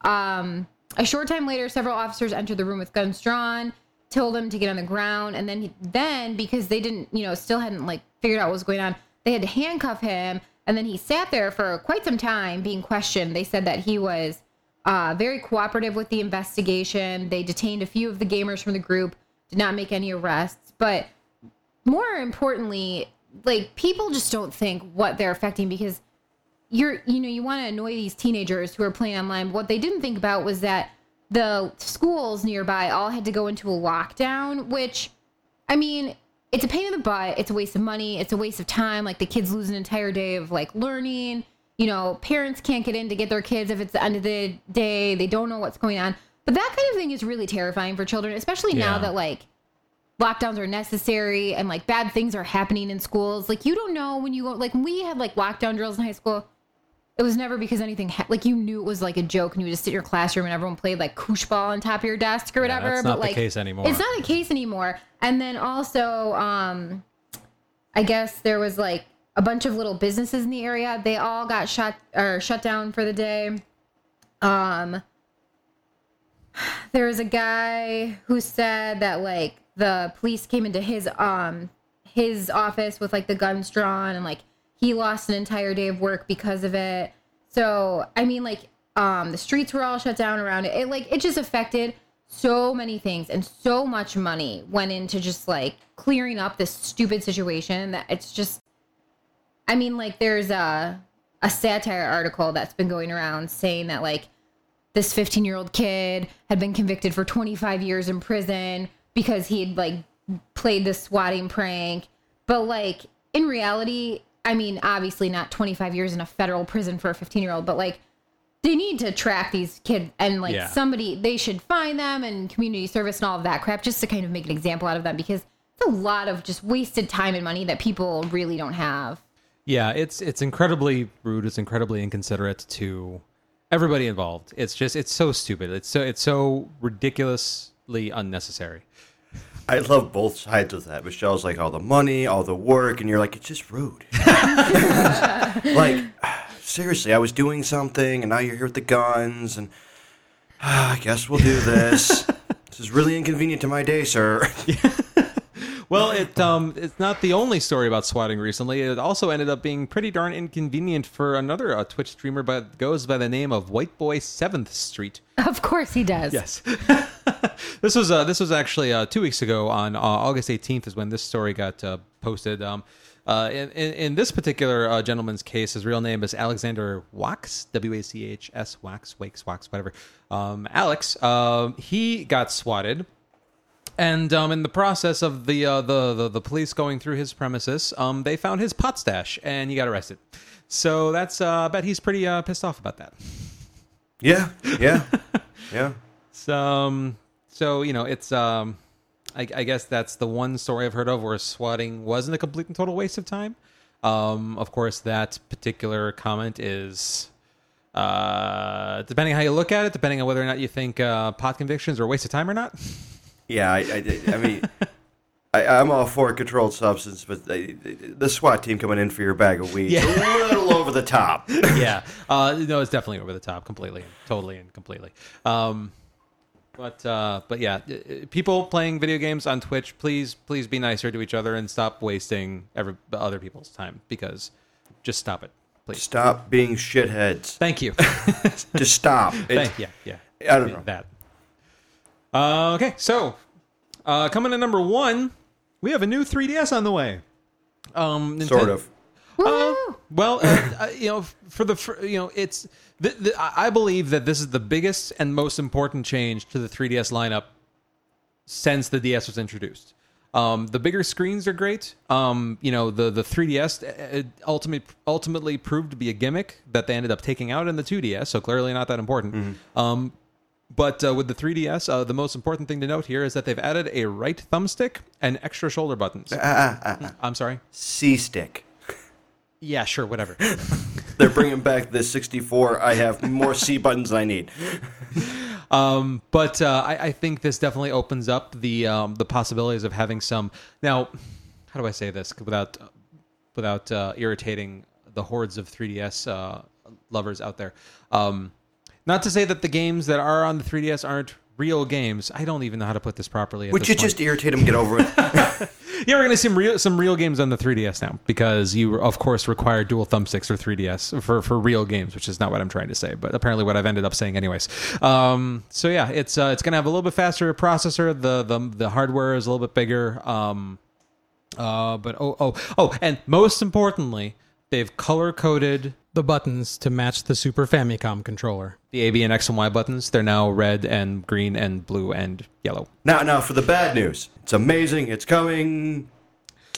Um, a short time later, several officers entered the room with guns drawn, told him to get on the ground, and then he, then because they didn't, you know, still hadn't like figured out what was going on, they had to handcuff him, and then he sat there for quite some time being questioned. They said that he was uh, very cooperative with the investigation. They detained a few of the gamers from the group, did not make any arrests, but more importantly, like people just don't think what they're affecting because you're you know you want to annoy these teenagers who are playing online. But what they didn't think about was that the schools nearby all had to go into a lockdown which i mean it's a pain in the butt. It's a waste of money. It's a waste of time. Like the kids lose an entire day of like learning. You know parents can't get in to get their kids if it's the end of the day. They don't know what's going on. But that kind of thing is really terrifying for children especially now that like lockdowns are necessary and like bad things are happening in schools. Like you don't know when you go like when we had like lockdown drills in high school. It was never because anything ha- like you knew it was like a joke and you would just sit in your classroom and everyone played like koosh ball on top of your desk or whatever. that's but not the like case anymore. It's not the case anymore. And then also, um, I guess there was like a bunch of little businesses in the area. They all got shut or shut down for the day. Um, there was a guy who said that like the police came into his um his office with like the guns drawn and like he lost an entire day of work because of it. So I mean like um the streets were all shut down around it. It like it just affected so many things and so much money went into just like clearing up this stupid situation that it's just I mean like there's a a satire article that's been going around saying that like this 15 year old kid had been convicted for 25 years in prison because he had like played the swatting prank. But like in reality, I mean, obviously not 25 years in a federal prison for a 15 year old, but like they need to track these kids and like Yeah. somebody, they should find them and community service and all of that crap just to kind of make an example out of them because it's a lot of just wasted time and money that people really don't have. Yeah, it's it's incredibly rude. It's incredibly inconsiderate to everybody involved. It's just it's so stupid. It's so it's so ridiculously unnecessary. I love both sides of that. Michelle's like all the money, all the work, and you're like, it's just rude. *laughs* like, *sighs* seriously, I was doing something, and now you're here with the guns, and *sighs* I guess we'll do this. *laughs* this is really inconvenient to my day, sir. *laughs* Well, it um it's not the only story about swatting recently. It also ended up being pretty darn inconvenient for another uh, Twitch streamer, but goes by the name of White Boy Seventh Street. Of course he does. Yes. This was uh, this was actually uh, two weeks ago on uh, August 18th is when this story got uh, posted. Um, uh, in, in, in this particular uh, gentleman's case, his real name is Alexander Wax, W A C H S Wax, Wakes, Wax, whatever. Um, Alex, um, he got swatted. And um, in the process of the, uh, the the the police going through his premises, um, they found his pot stash, and he got arrested. So that's uh, I bet he's pretty uh, pissed off about that. yeah, yeah, *laughs* yeah. So, um, so you know, it's um, I, I guess that's the one story I've heard of where swatting wasn't a complete and total waste of time. Um, of course, that particular comment is uh, depending how you look at it, depending on whether or not you think uh, pot convictions are a waste of time or not. Yeah, I, I, I mean, *laughs* I, I'm all for a controlled substance, but the, the SWAT team coming in for your bag of weed, Yeah. a little over the top. *laughs* yeah, uh, no, it's definitely over the top, completely, totally, and completely. Um, but uh, but yeah, uh, people playing video games on Twitch, please please be nicer to each other and stop wasting every other people's time because just stop it, please. Stop being shitheads. Thank you. *laughs* Just stop. Thank yeah yeah. I don't know. that. Uh, okay, so uh, coming to number one, we have a new 3DS on the way. Um, Ninten- Sort of. uh, well, uh, uh, you know, for the for, you know, it's I believe that this is the biggest and most important change to the 3DS lineup since the DS was introduced. Um, the bigger screens are great. Um, you know, the the 3DS uh, ultimately ultimately proved to be a gimmick that they ended up taking out in the 2DS. So clearly not that important. Um, but uh, with the 3DS, uh, the most important thing to note here is that they've added a right thumbstick and extra shoulder buttons. I'm sorry. C stick. Yeah, sure, whatever. *laughs* They're bringing back the 64. I have more C buttons than I need. Um, but uh, I, I think this definitely opens up the um, the possibilities of having some. Now, how do I say this without without uh, irritating the hordes of 3DS uh, lovers out there? Um, not to say that the games that are on the 3DS aren't real games. I don't even know how to put this properly. At Would this you point. just irritate them? Get over it. *laughs* Yeah, we're gonna see some real some real games on the 3DS now because you of course require dual thumbsticks for 3DS for for real games, which is not what I'm trying to say, but apparently what I've ended up saying anyways. Um, so yeah, it's uh, it's gonna have a little bit faster processor. The the the hardware is a little bit bigger. Um, uh, but oh oh oh, and most importantly, they've color coded the buttons to match the Super Famicom controller. The A, B, and X and Y buttons. They're now red and green and blue and yellow. now, now for the bad news. It's amazing. It's coming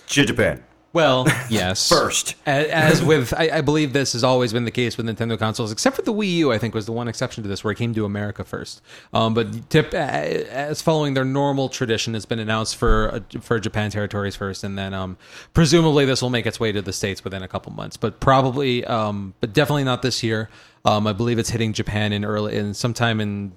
to Japan Well, *laughs* yes. first. A- As with, I, I believe this has always been the case with Nintendo consoles, except for the Wii U. I think was the one exception to this, where it came to America first. Um, but tip, as following their normal tradition, it's been announced for uh, for Japan territories first, and then um, presumably this will make its way to the states within a couple months. But probably, um, but definitely not this year. Um, I believe it's hitting Japan in early in sometime in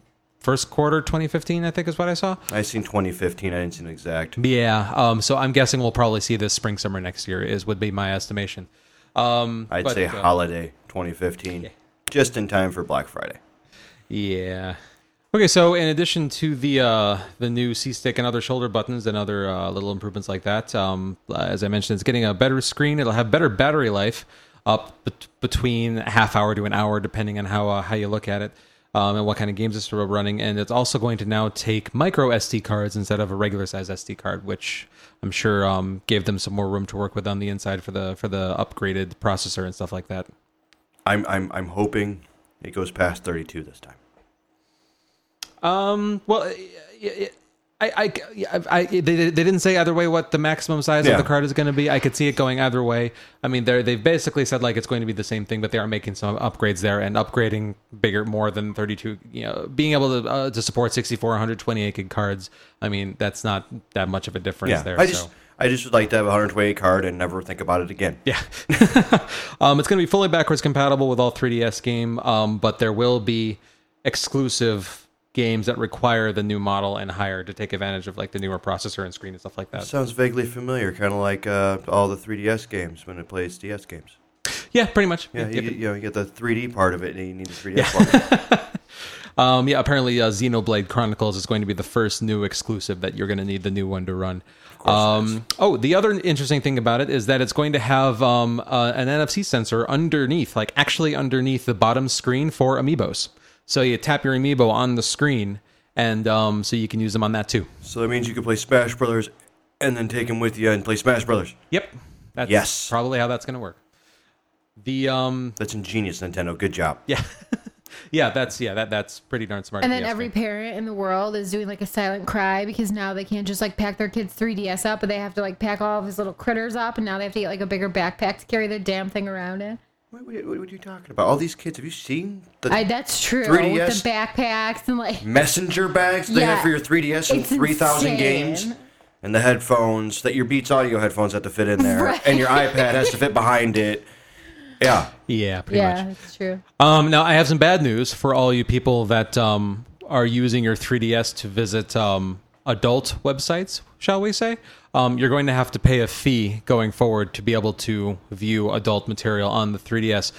first quarter 2015, I think is what I saw. I seen 2015. I didn't see an exact. Yeah. Um, so I'm guessing we'll probably see this spring summer next year is would be my estimation. Um, I'd but, say uh, holiday 2015, just in time for Black Friday. Yeah. Okay, so in addition to the uh, the new C stick and other shoulder buttons and other uh, little improvements like that, um, uh, as I mentioned, it's getting a better screen. It'll have better battery life, up bet- between a half hour to an hour, depending on how uh, how you look at it, um, and what kind of games it's running. And it's also going to now take micro SD cards instead of a regular size SD card, which I'm sure um, gave them some more room to work with on the inside for the for the upgraded processor and stuff like that. I'm I'm I'm hoping it goes past 32 this time. Um. Well, I, I, I, I, I they, they didn't say either way what the maximum size Yeah. of the card is going to be. I could see it going either way. I mean, they're they've basically said like it's going to be the same thing, but they are making some upgrades there and upgrading bigger, more than thirty two. You know, being able to uh, to support 64, 128 gig cards. I mean, that's not that much of a difference Yeah, there. I just so. I just would like to have a 128 card and never think about it again. Yeah. *laughs* um, it's going to be fully backwards compatible with all 3DS game, um, but there will be exclusive games that require the new model and higher to take advantage of like the newer processor and screen and stuff like that. Sounds vaguely familiar, kind of like uh, all the 3DS games when it plays DS games. Yeah, pretty much. Yeah, Yeah, you, yeah. get, you know, you get the 3D part of it, and you need the 3DS part. *laughs* Um, yeah, apparently uh, Xenoblade Chronicles is going to be the first new exclusive that you're going to need the new one to run. Um, oh, the other interesting thing about it is that it's going to have um, uh, an NFC sensor underneath, like actually underneath the bottom screen for amiibos. So you tap your amiibo on the screen, and um, so you can use them on that too. so that means you can play Smash Brothers, and then take them with you and play Smash Brothers. Yep, that's Yes. probably how that's going to work. The um, That's ingenious, Nintendo. Good job. yeah, *laughs* yeah, that's yeah, that that's pretty darn smart. And then yes, every Frank. parent in the world is doing like a silent cry because now they can't just like pack their kids 3DS up, but they have to like pack all of his little critters up, and now they have to get like a bigger backpack to carry their damn thing around in. What, what, what are you talking about? All these kids, have you seen the I, that's true. 3DS? The backpacks and like messenger bags they Yeah. have for your 3DS and It's 3,000 insane. games? And the headphones that your Beats audio headphones have to fit in there, *laughs* Right. and your iPad has to fit behind it. Yeah. yeah, pretty much. yeah, much. it's true. Um, now I have some bad news for all you people that um, are using your 3DS to visit um, adult websites, shall we say? Um, you're going to have to pay a fee going forward to be able to view adult material on the 3DS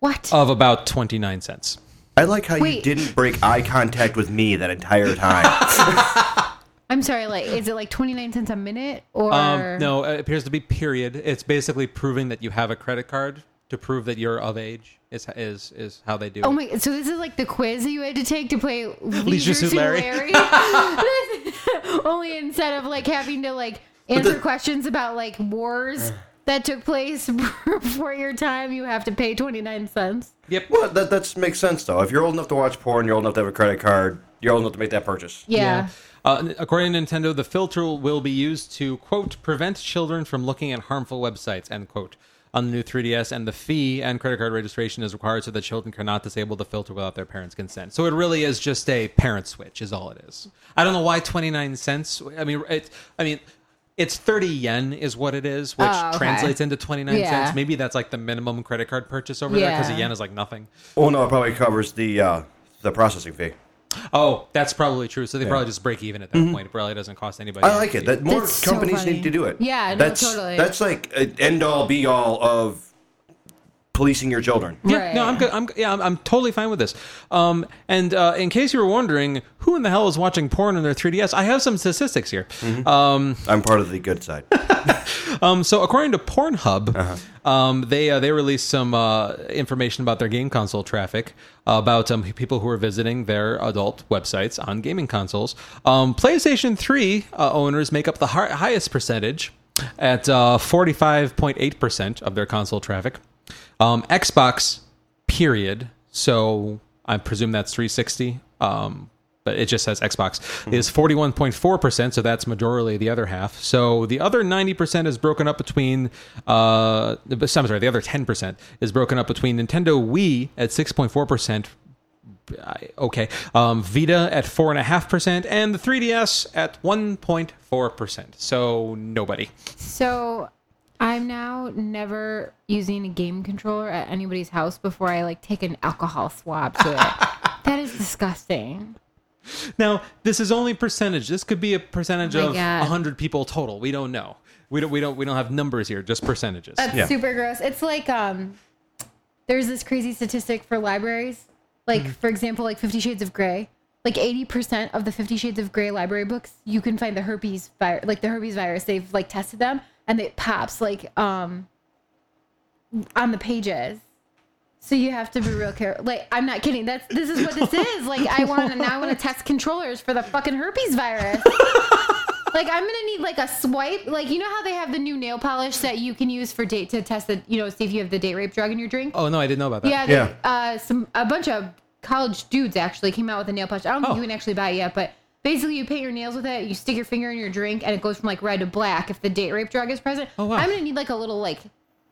What? of about 29 cents. I like how you didn't break eye contact with me that entire time. *laughs* I'm sorry. Like, is it like 29 cents a minute or? Um, no, it appears to be period. It's basically proving that you have a credit card to prove that you're of age. Is is is how they do Oh it. my! So this is like the quiz that you had to take to play *laughs* Leisure, Leisure Suit Suit Larry. Larry. *laughs* Only instead of like having to like answer the- questions about like wars that took place *laughs* before your time, you have to pay 29 cents. Yep. well, that that makes sense though. If you're old enough to watch porn, you're old enough to have a credit card. You're old enough to make that purchase. Yeah. Uh, according to Nintendo, the filter will be used to quote prevent children from looking at harmful websites end quote on the new 3DS, and the fee and credit card registration is required so that children cannot disable the filter without their parents' consent. So it really is just a parent switch, is all it is. I don't know why 29 cents. I mean, it, I mean. It's 30 yen is what it is, which Oh, okay. translates into 29 Yeah. cents. Maybe that's like the minimum credit card purchase over there because a yen is like nothing. Oh no, it probably covers the uh, the processing fee. Oh, that's probably true. So they probably just break even at that point. It probably doesn't cost anybody. Mm-hmm. I like it. anything. That more That's so companies funny. need to do it. Yeah, no, that's totally. that's like an end all be all of policing your children. Yeah, Right. no, I'm good. I'm yeah, I'm, I'm totally fine with this. Um, and uh, in case you were wondering, who in the hell is watching porn on their 3DS? I have some statistics here. Um, I'm part of the good side. *laughs* um, so according to Pornhub, um, they uh, they released some uh, information about their game console traffic, uh, about um, people who are visiting their adult websites on gaming consoles. Um, PlayStation 3 uh, owners make up the hi- highest percentage at uh, 45.8% of their console traffic. Um, Xbox, period. So I presume that's 360. Um, but it just says Xbox is 41.4%. So that's majorly the other half. So the other 90% is broken up between, uh, I'm sorry, the other 10% is broken up between Nintendo Wii at 6.4%. Okay. Um, Vita at 4.5%, and the 3DS at 1.4%. So nobody. So I'm now never using a game controller at anybody's house before I like take an alcohol swab to it. *laughs* that is disgusting. Now, this is only percentage. This could be a percentage Oh my of God. hundred people total. We don't know. We don't. We don't. We don't have numbers here. Just percentages. That's Yeah. super gross. It's like um, there's this crazy statistic for libraries. Like Mm-hmm. for example, like Fifty Shades of Grey. Like eighty percent of the Fifty Shades of Grey library books, you can find the herpes virus. Like the herpes virus, they've like tested them, and it pops like um on the pages. So you have to be real careful. Like I'm not kidding. That's this is what this *laughs* is. Like I want to now I want to test controllers for the fucking herpes virus. *laughs* Like I'm gonna need like a swipe. Like you know how they have the new nail polish that you can use for date to test the you know see if you have the date rape drug in your drink. oh no, I didn't know about that. yeah, they, Yeah. Uh, some a bunch of college dudes actually came out with a nail polish. I don't think Oh. you can actually buy it yet, but basically you paint your nails with it. You stick your finger in your drink, and it goes from like red to black if the date rape drug is present. Oh, wow. I'm gonna need like a little like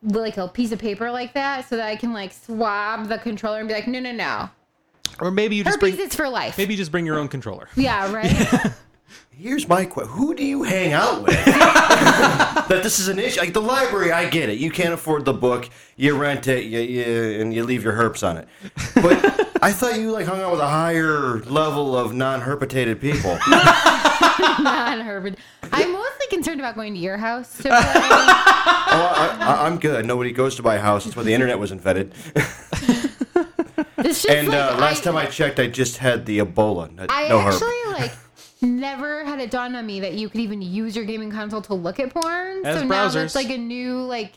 like a piece of paper like that so that I can like swab the controller and be like, no, no, no, Or maybe you just herpes bring. it's for life. Maybe you just bring your own controller. *laughs* Yeah, right. *laughs* Here's my question: Who do you hang out with? *laughs* that this is an issue. Like the library, I get it. You can't afford the book. You rent it, you, you, and you leave your herps on it. But I thought you like hung out with a higher level of non-herpetated people. *laughs* Not Herbert. I'm mostly concerned about going to your house to play. *laughs* Oh, I, I, I'm good. Nobody goes to my house. It's where the internet was invented. *laughs* It's And like, uh, last time I checked, I just had the Ebola. No, I no herp. actually like never had it dawned on me that you could even use your gaming console to look at porn. As so now that's browsers. like a new like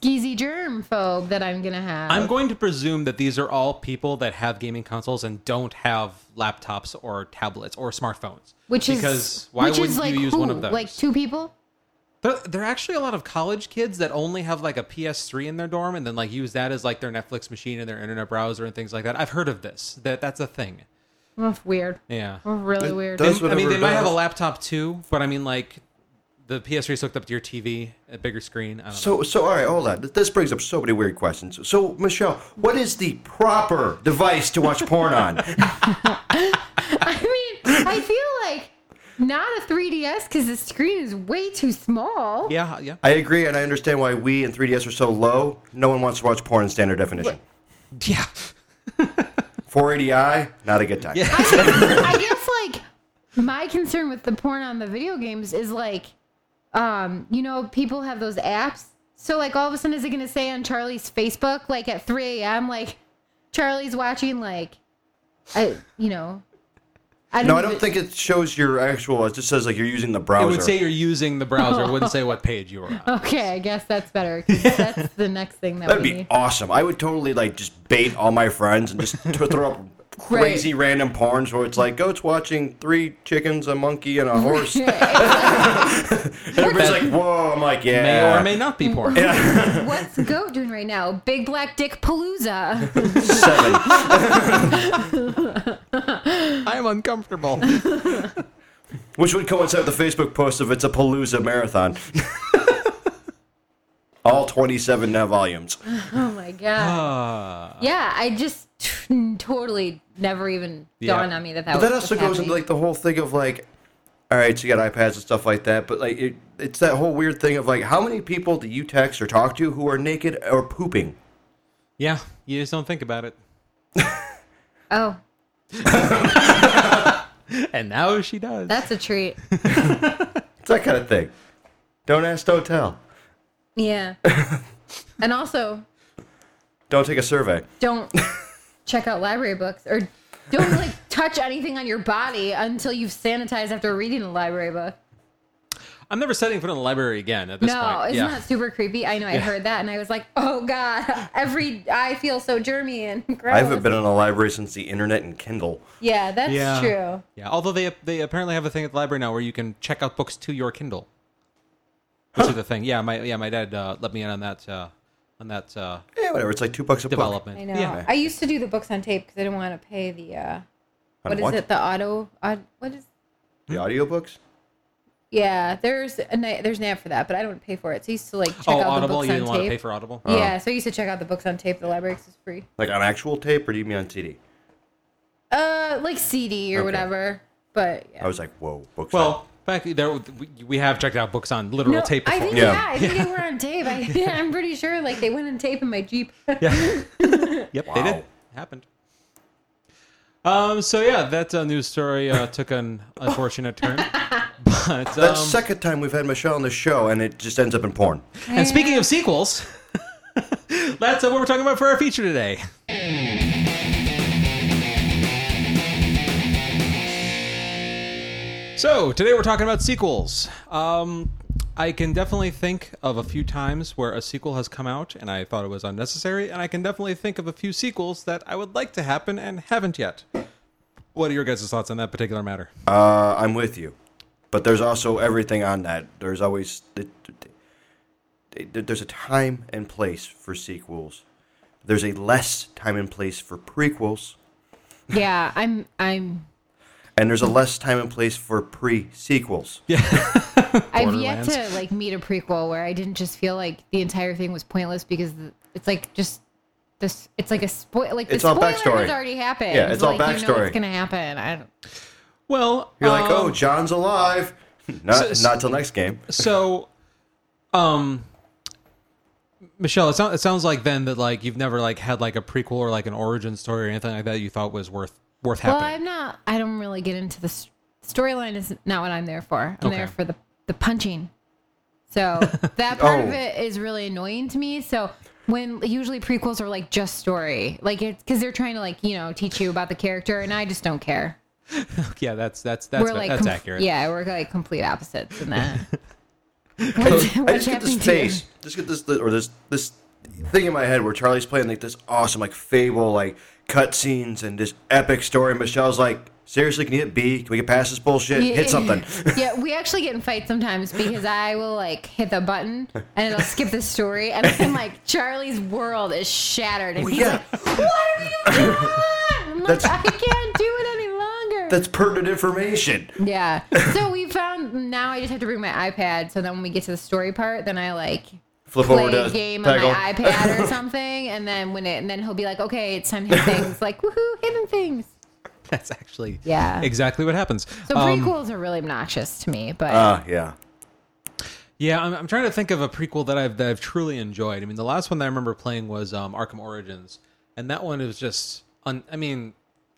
skeezy germ phobe that I'm gonna have. I'm going to presume that these are all people that have gaming consoles and don't have laptops or tablets or smartphones. which is because why which wouldn't is like you use who? one of those? Like two people. There, there are actually a lot of college kids that only have like a PS3 in their dorm and then like use that as like their Netflix machine and their internet browser and things like that. I've heard of this. That that's a thing. Oh, weird. Yeah. Really It weird. does- I mean, they might have a laptop too, but I mean, like, the PS3 is hooked up to your TV, a bigger screen. I don't know. So, so all right, hold on. This brings up so many weird questions. So, Michelle, what is the proper device to watch porn on? *laughs* I mean, I feel like not a 3DS because the screen is way too small. Yeah, yeah, I agree, and I understand why Wii and 3DS are so low. No one wants to watch porn in standard definition. yeah. *laughs* 480i, not a good time. Yeah. I guess like my concern with the porn on the video games is like, um, you know, people have those apps. So like all of a sudden, is it gonna say on Charlie's Facebook like at 3 a.m. like Charlie's watching like, I you know, I don't No, I don't think it shows your actual. It just says like you're using the browser. It browser. would say you're using the browser. It wouldn't say what page you were on. *laughs* Okay, I guess that's better. *laughs* That's the next thing that That'd be need. awesome. I would totally like just bait all my friends and just throw up crazy random porns where it's like goats watching three chickens, a monkey, and a horse. *laughs* Everybody's like, "Whoa!" I'm like, "Yeah." May or may not be porn. *laughs* What's Goat doing right now? Big Black Dick Palooza. Seven. *laughs* I'm uncomfortable. Which would coincide with the Facebook post of it's a Palooza marathon. All 27 now volumes. Oh my god. Ah. yeah, I just *laughs* totally never even Yeah. dawned on me that that But was that also what's goes into like the whole thing of like, all right, so you got iPads and stuff like that, but like it, it's that whole weird thing of like, how many people do you text or talk to who are naked or pooping? Yeah, you just don't think about it. Oh, *laughs* And now she does. that's a treat. *laughs* It's that kind of thing. Don't ask, don't tell. Yeah. and also, Don't take a survey. don't check out library books or don't like *laughs* touch anything on your body until you've sanitized after reading a library book. I'm never setting foot in the library again at this no, point. No, isn't yeah. that super creepy? I know I heard that and I was like, oh god, every I feel so germy and *laughs* gross. I haven't been in a library since the internet and Kindle. Yeah, that's yeah. true. Yeah, although they they apparently have a thing at the library now where you can check out books to your Kindle. Which is the thing. Yeah, my yeah, my dad uh, let me in on that uh, on that uh, Yeah, whatever. It's like two bucks a development. I know. Yeah. I used to do the books on tape because I didn't want to pay the uh, book. what is it? The auto. Uh, what is? The audiobooks? Yeah, there's a there's an app for that, but I don't pay for it. So I used to like check Oh, out Audible. the You books didn't on want to tape. pay for Audible. Yeah, so I used to check out the books on tape. The library is free. Like on actual tape, or do you mean on CD? Uh, like CD or Okay. whatever. But yeah. I was like, whoa, books. Well, back there we, we have checked out books on literal No, tape I before. think Yeah. yeah. I think they were on tape. I, yeah, *laughs* I'm pretty sure like they went on tape in my Jeep. Yeah. *laughs* yep, they Wow. did. Happened. Um, so yeah, that uh, news story uh, took an unfortunate turn. *laughs* But That's the um, second time we've had Michelle on the show, and it just ends up in porn. and speaking of sequels, that's uh, what we're talking about for our feature today. So today we're talking about sequels. Um, I can definitely think of a few times where a sequel has come out and I thought it was unnecessary, and I can definitely think of a few sequels that I would like to happen and haven't yet. What are your guys' thoughts on that particular matter? Uh, I'm with you, but there's also everything on that. There's always th- th- th- there's a time and place for sequels. There's a less time and place for prequels, Yeah, I'm. I'm. And there's a less time and place for pre-sequels. Yeah. *laughs* I've yet to like meet a prequel where I didn't just feel like the entire thing was pointless because it's like just this. It's like a spoil. Like the It's all spoiler backstory. has already happened. Yeah, it's all like, You know backstory. what's gonna happen. I don't. Well, You're like, um, oh, John's alive. *laughs* Not so- not till next game. *laughs* So, um, Michelle, it, sound, it sounds like then that like you've never like had like a prequel or like an origin story or anything like that you thought was worth worth Well, happening. I'm not. I don't really get into the s- storyline. Is not what I'm there for. I'm Okay. there for the the punching. So *laughs* that part of Oh. it is really annoying to me. So when usually prequels are like just story, like it's because they're trying to like you know teach you about the character, and I just don't care. *laughs* yeah, that's that's that's we're like that's com- accurate. Yeah, we're like complete opposites in that. *laughs* I what's, just get this face, just get this or this this thing in my head where Charlie's playing like this awesome like fable like cutscenes and this epic story. Michelle's like, seriously, can you hit B? Can we get past this bullshit? Yeah. Hit something. *laughs* yeah, we actually get in fights sometimes because I will like hit the button and it'll skip the story, and then like Charlie's world is shattered, and Well, he's yeah. like, "What are you doing?" I'm *laughs* like, That's- I can't do it any longer. That's pertinent information. yeah. *laughs* So we found now I just have to bring my iPad. So then when we get to the story part, then I like Flip play over to a game on my iPad or *laughs* something, and then when it and then he'll be like, "Okay, it's time to hit things." Like, woohoo, hidden things. *laughs* That's actually Yeah. exactly what happens. So Um, prequels are really obnoxious to me, but Ah, yeah. Yeah, I'm, I'm trying to think of a prequel that I've that I've truly enjoyed. I mean, the last one that I remember playing was um, Arkham Origins, and that one was just, un, I mean,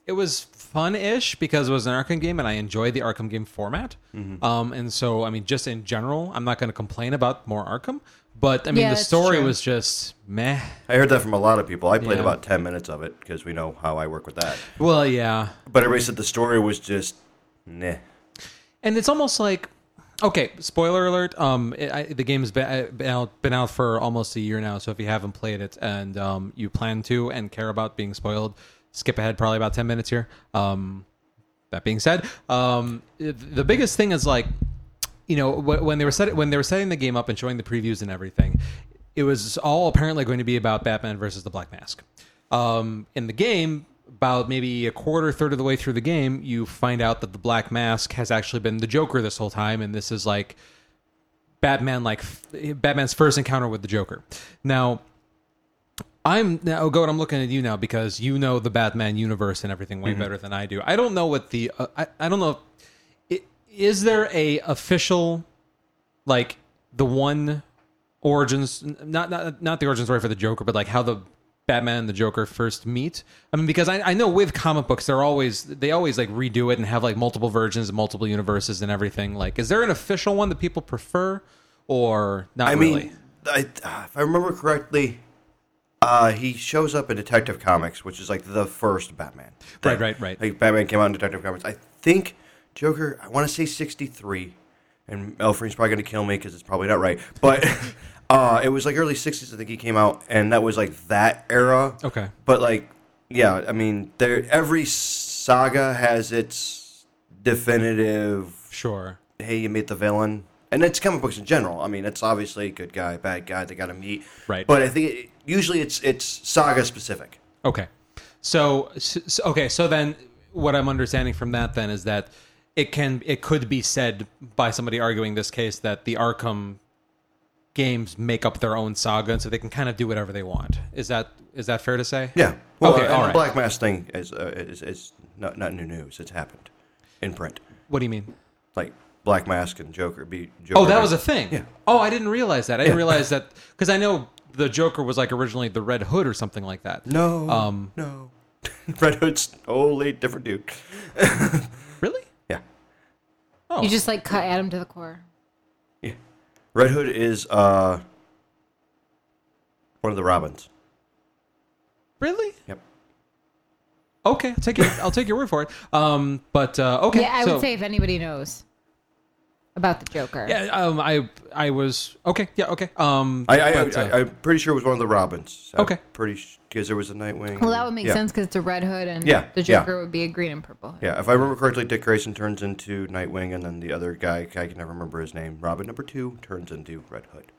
it was fun-ish because it was an Arkham game, and I enjoyed the Arkham game format. Um, and so, I mean, just in general, I'm not going to complain about more Arkham, but I mean, Yeah, the that's story true. was just meh. I heard that from a lot of people. I played Yeah. about 10 minutes of it because we know how I work with that. Well, yeah, But everybody said the story was just, nah. and it's almost like okay spoiler alert um it, I, the game's been, uh, been out been out for almost a year now so if you haven't played it and um you plan to and care about being spoiled skip ahead probably about 10 minutes here um that being said um it- the biggest thing is like you know when they were set, when they were setting the game up and showing the previews and everything it was all apparently going to be about batman versus the black mask um in the game about maybe a quarter third of the way through the game you find out that the black mask has actually been the joker this whole time and this is like batman like batman's first encounter with the joker now I'm now go. I'm looking at you now because you know the Batman universe and everything way better than I do. I don't know what the uh, I, I don't know. Is there a official like the one origins not not not the origin story for the Joker, but like how the Batman and the Joker first meet? I mean, because I, I know with comic books they're always they always like redo it and have like multiple versions and multiple universes and everything. Like, is there an official one that people prefer or not I really? mean, I, if I remember correctly, uh, he shows up in Detective Comics, which is like the first Batman. Right, right, right. Like Batman came out in Detective Comics. I think Joker. I want to say sixty three, and Elfrine's probably going to kill me because it's probably not right. But *laughs* uh, it was like early sixties. I think he came out, and that was like that era. Okay. But like, yeah, I mean, there every saga has its definitive Sure. hey, you meet the villain, and it's comic books in general. I mean, it's obviously good guy, bad guy. They got to meet, Right. But I think it, usually it's it's saga specific. Okay. So, so okay, so then what I'm understanding from that then is that it can it could be said by somebody arguing this case that the Arkham games make up their own saga and so they can kind of do whatever they want. Is that is that fair to say? Yeah. Well, Okay, and all the. Black Mask thing is uh, is, is not not new news. It's happened in print. What do you mean? Like Black Mask and Joker be. Joker Oh, that was a thing. Yeah. Oh, I didn't realize that. I didn't realize that because I know the Joker was like originally the Red Hood or something like that. No. Um, No. *laughs* Red Hood's totally different dude. *laughs* Really? Yeah. Oh, You just like cut Adam to the core. Yeah. Red Hood is uh one of the Robins. really? Yep. Okay, I'll take your I'll take your word for it. Um, but uh, okay. yeah, I so- would say if anybody knows about the Joker. Yeah, um, I I was okay. Yeah, okay. Um, I, I, but, uh, I, I'm pretty sure it was one of the Robins. I'm Okay. Pretty because there was a Nightwing. Well, that would make yeah. sense because it's a red hood, and Yeah, the yeah. Joker would be a green and purple. hood. Yeah, if I remember correctly, Dick Grayson turns into Nightwing, and then the other guy, I can never remember his name, Robin number two, turns into Red Hood.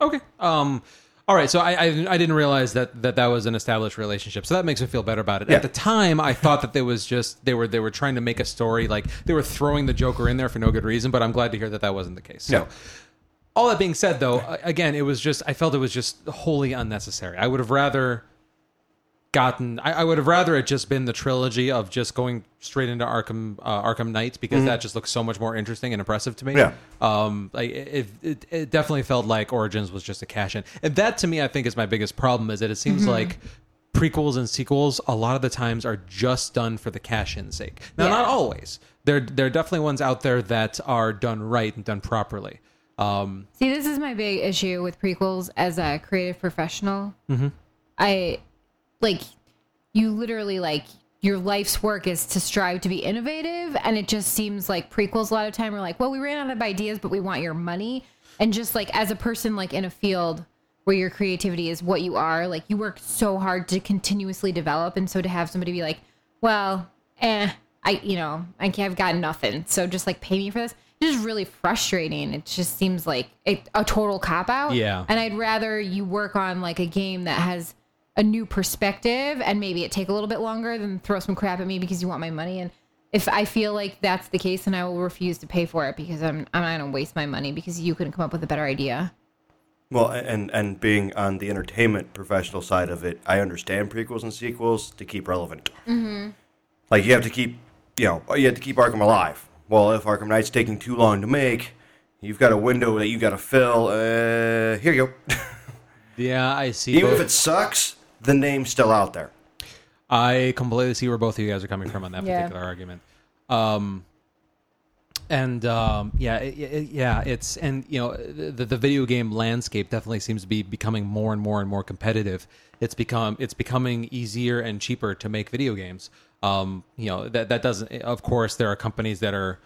Okay. Um. All right. So I, I I didn't realize that, that that was an established relationship. So that makes me feel better about it. Yeah. At the time, I thought that there was just they were they were trying to make a story like they were throwing the Joker in there for no good reason. But I'm glad to hear that that wasn't the case. So. Yeah. All that being said, though, again, it was just I felt it was just wholly unnecessary. I would have rather gotten. I, I would have rather it just been the trilogy of just going straight into Arkham uh, Arkham Knight because that just looks so much more interesting and impressive to me. Yeah. Um. Like it, it, it definitely felt like Origins was just a cash in, and that to me, I think, is my biggest problem. Is that it seems like prequels and sequels a lot of the times are just done for the cash in sake. Now, Yeah. not always. There, there are definitely ones out there that are done right and done properly. Um, See, this is my big issue with prequels as a creative professional. Mm-hmm. I like you literally like your life's work is to strive to be innovative, and it just seems like prequels a lot of time are like, well, we ran out of ideas, but we want your money. And just like as a person like in a field where your creativity is what you are, like you work so hard to continuously develop, and so to have somebody be like, well, eh, I you know I can't, I've got nothing, so just like pay me for this. It's just really frustrating. It just seems like a, a total cop out. Yeah. And I'd rather you work on like a game that has a new perspective and maybe it take a little bit longer than throw some crap at me because you want my money. And if I feel like that's the case, then I will refuse to pay for it because I'm I'm not gonna waste my money because you couldn't come up with a better idea. Well, and and being on the entertainment professional side of it, I understand prequels and sequels to keep relevant. Mm-hmm. Like you have to keep, you know, you have to keep Arkham alive. Well, if Arkham Knight's taking too long to make, you've got a window that you got to fill. Uh, here you go. *laughs* yeah, I see. Even both- if it sucks, the name's still out there. I completely see where both of you guys are coming from on that Yeah. particular argument. Um, and um, yeah, it, it- yeah, it's and you know the, the video game landscape definitely seems to be becoming more and more and more competitive. It's become it's becoming easier and cheaper to make video games. Um, you know that that doesn't. Of course, there are companies that are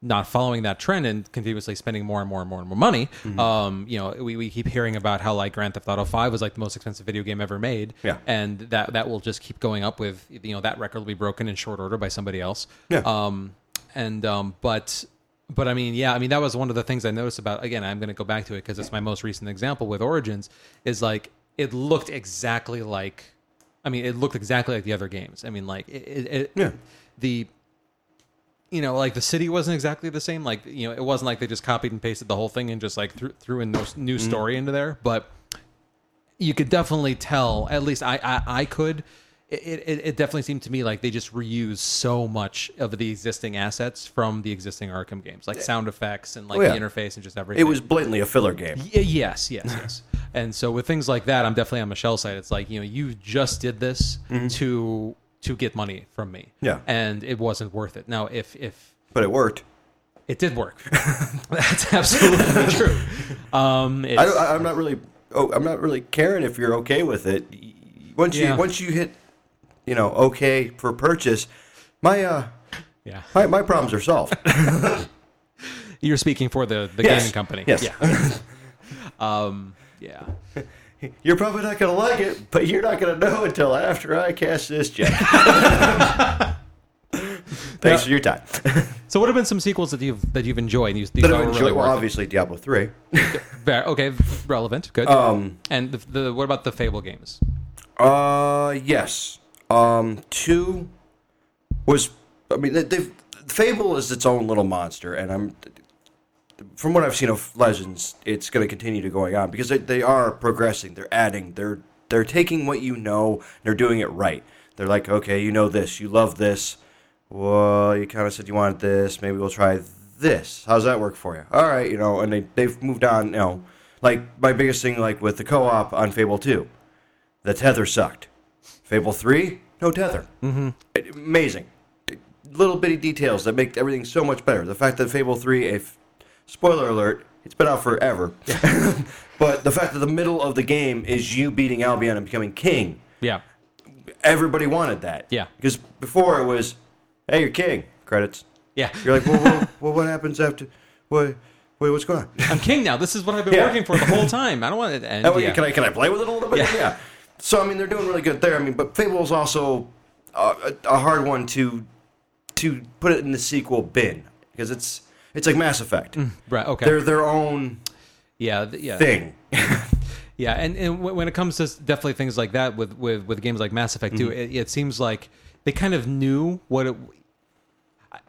not following that trend and continuously spending more and more and more and more money. Mm-hmm. Um, you know, we, we keep hearing about how like Grand Theft Auto Five was like the most expensive video game ever made. Yeah. and that that will just keep going up with you know that record will be broken in short order by somebody else. Yeah. Um, and um, but but I mean, yeah, I mean that was one of the things I noticed about. Again, I'm going to go back to it because it's my most recent example with Origins. Is like it looked exactly like. I mean, it looked exactly like the other games. I mean, like it, it, it Yeah. the you know, like the city wasn't exactly the same. Like you know, it wasn't like they just copied and pasted the whole thing and just like threw, threw in no new mm-hmm. story into there. But you could definitely tell. At least I I, I could. It, it, it definitely seemed to me like they just reused so much of the existing assets from the existing Arkham games, like sound effects and like Oh, yeah. the interface and just everything. It was blatantly a filler game. Y- yes, yes, yes. and so with things like that, I'm definitely on Michelle's side. It's like you know, you just did this mm-hmm. to to get money from me. Yeah. and it wasn't worth it. Now, if if But it worked. it did work, *laughs* that's absolutely *laughs* true. Um, I, I'm not really. Oh, I'm not really caring if you're okay with it. Once Yeah. you once you hit, you know, okay for purchase, my uh, yeah, my, my problems are solved. *laughs* you're speaking for the the Yes. gaming company. Yes. Yeah. um. Yeah. You're probably not gonna like it, but you're not gonna know until after I cast this check. *laughs* *laughs* Thanks for your time. So, what have been some sequels that you've that you've enjoyed? and You, you But thought I were enjoy, really well, obviously Diablo three. *laughs* Okay, relevant. Good. Um, and the, the what about the Fable games? Uh, yes. Um, two was. I mean, they, they've Fable is its own little monster, and I'm. From what I've seen of Legends, it's going to continue to going on because they, they are progressing. They're adding. They're they're taking what you know. They're doing it right. They're like, okay, you know this, you love this. Well, you kind of said you wanted this. Maybe we'll try this. How's that work for you? All right, you know, and they they've moved on. You know, like my biggest thing, like with the co-op on Fable Two, the tether sucked. Fable 3, no tether. Mm-hmm. Amazing. Little bitty details that make everything so much better. The fact that Fable 3, a f- spoiler alert, it's been out forever. *laughs* *laughs* but the fact that the middle of the game is you beating Albion and becoming king, Yeah. everybody wanted that. Yeah. Because before it was, hey, you're king. Credits. Yeah. You're like, well, well, *laughs* well what happens after? What? Wait, what's going on? I'm king now. This is what I've been Yeah. working for the whole time. I don't want it to end. Oh, yeah. Can I can I play with it a little bit? Yeah. So I mean, they're doing really good there. I mean, but Fable is also a, a, a hard one to to put it in the sequel bin because it's it's like Mass Effect. Mm, right. Okay. They're their own yeah. th- Yeah. thing. *laughs* Yeah, and, and when it comes to definitely things like that with, with, with games like Mass Effect 2, mm-hmm. it, it seems like they kind of knew what it.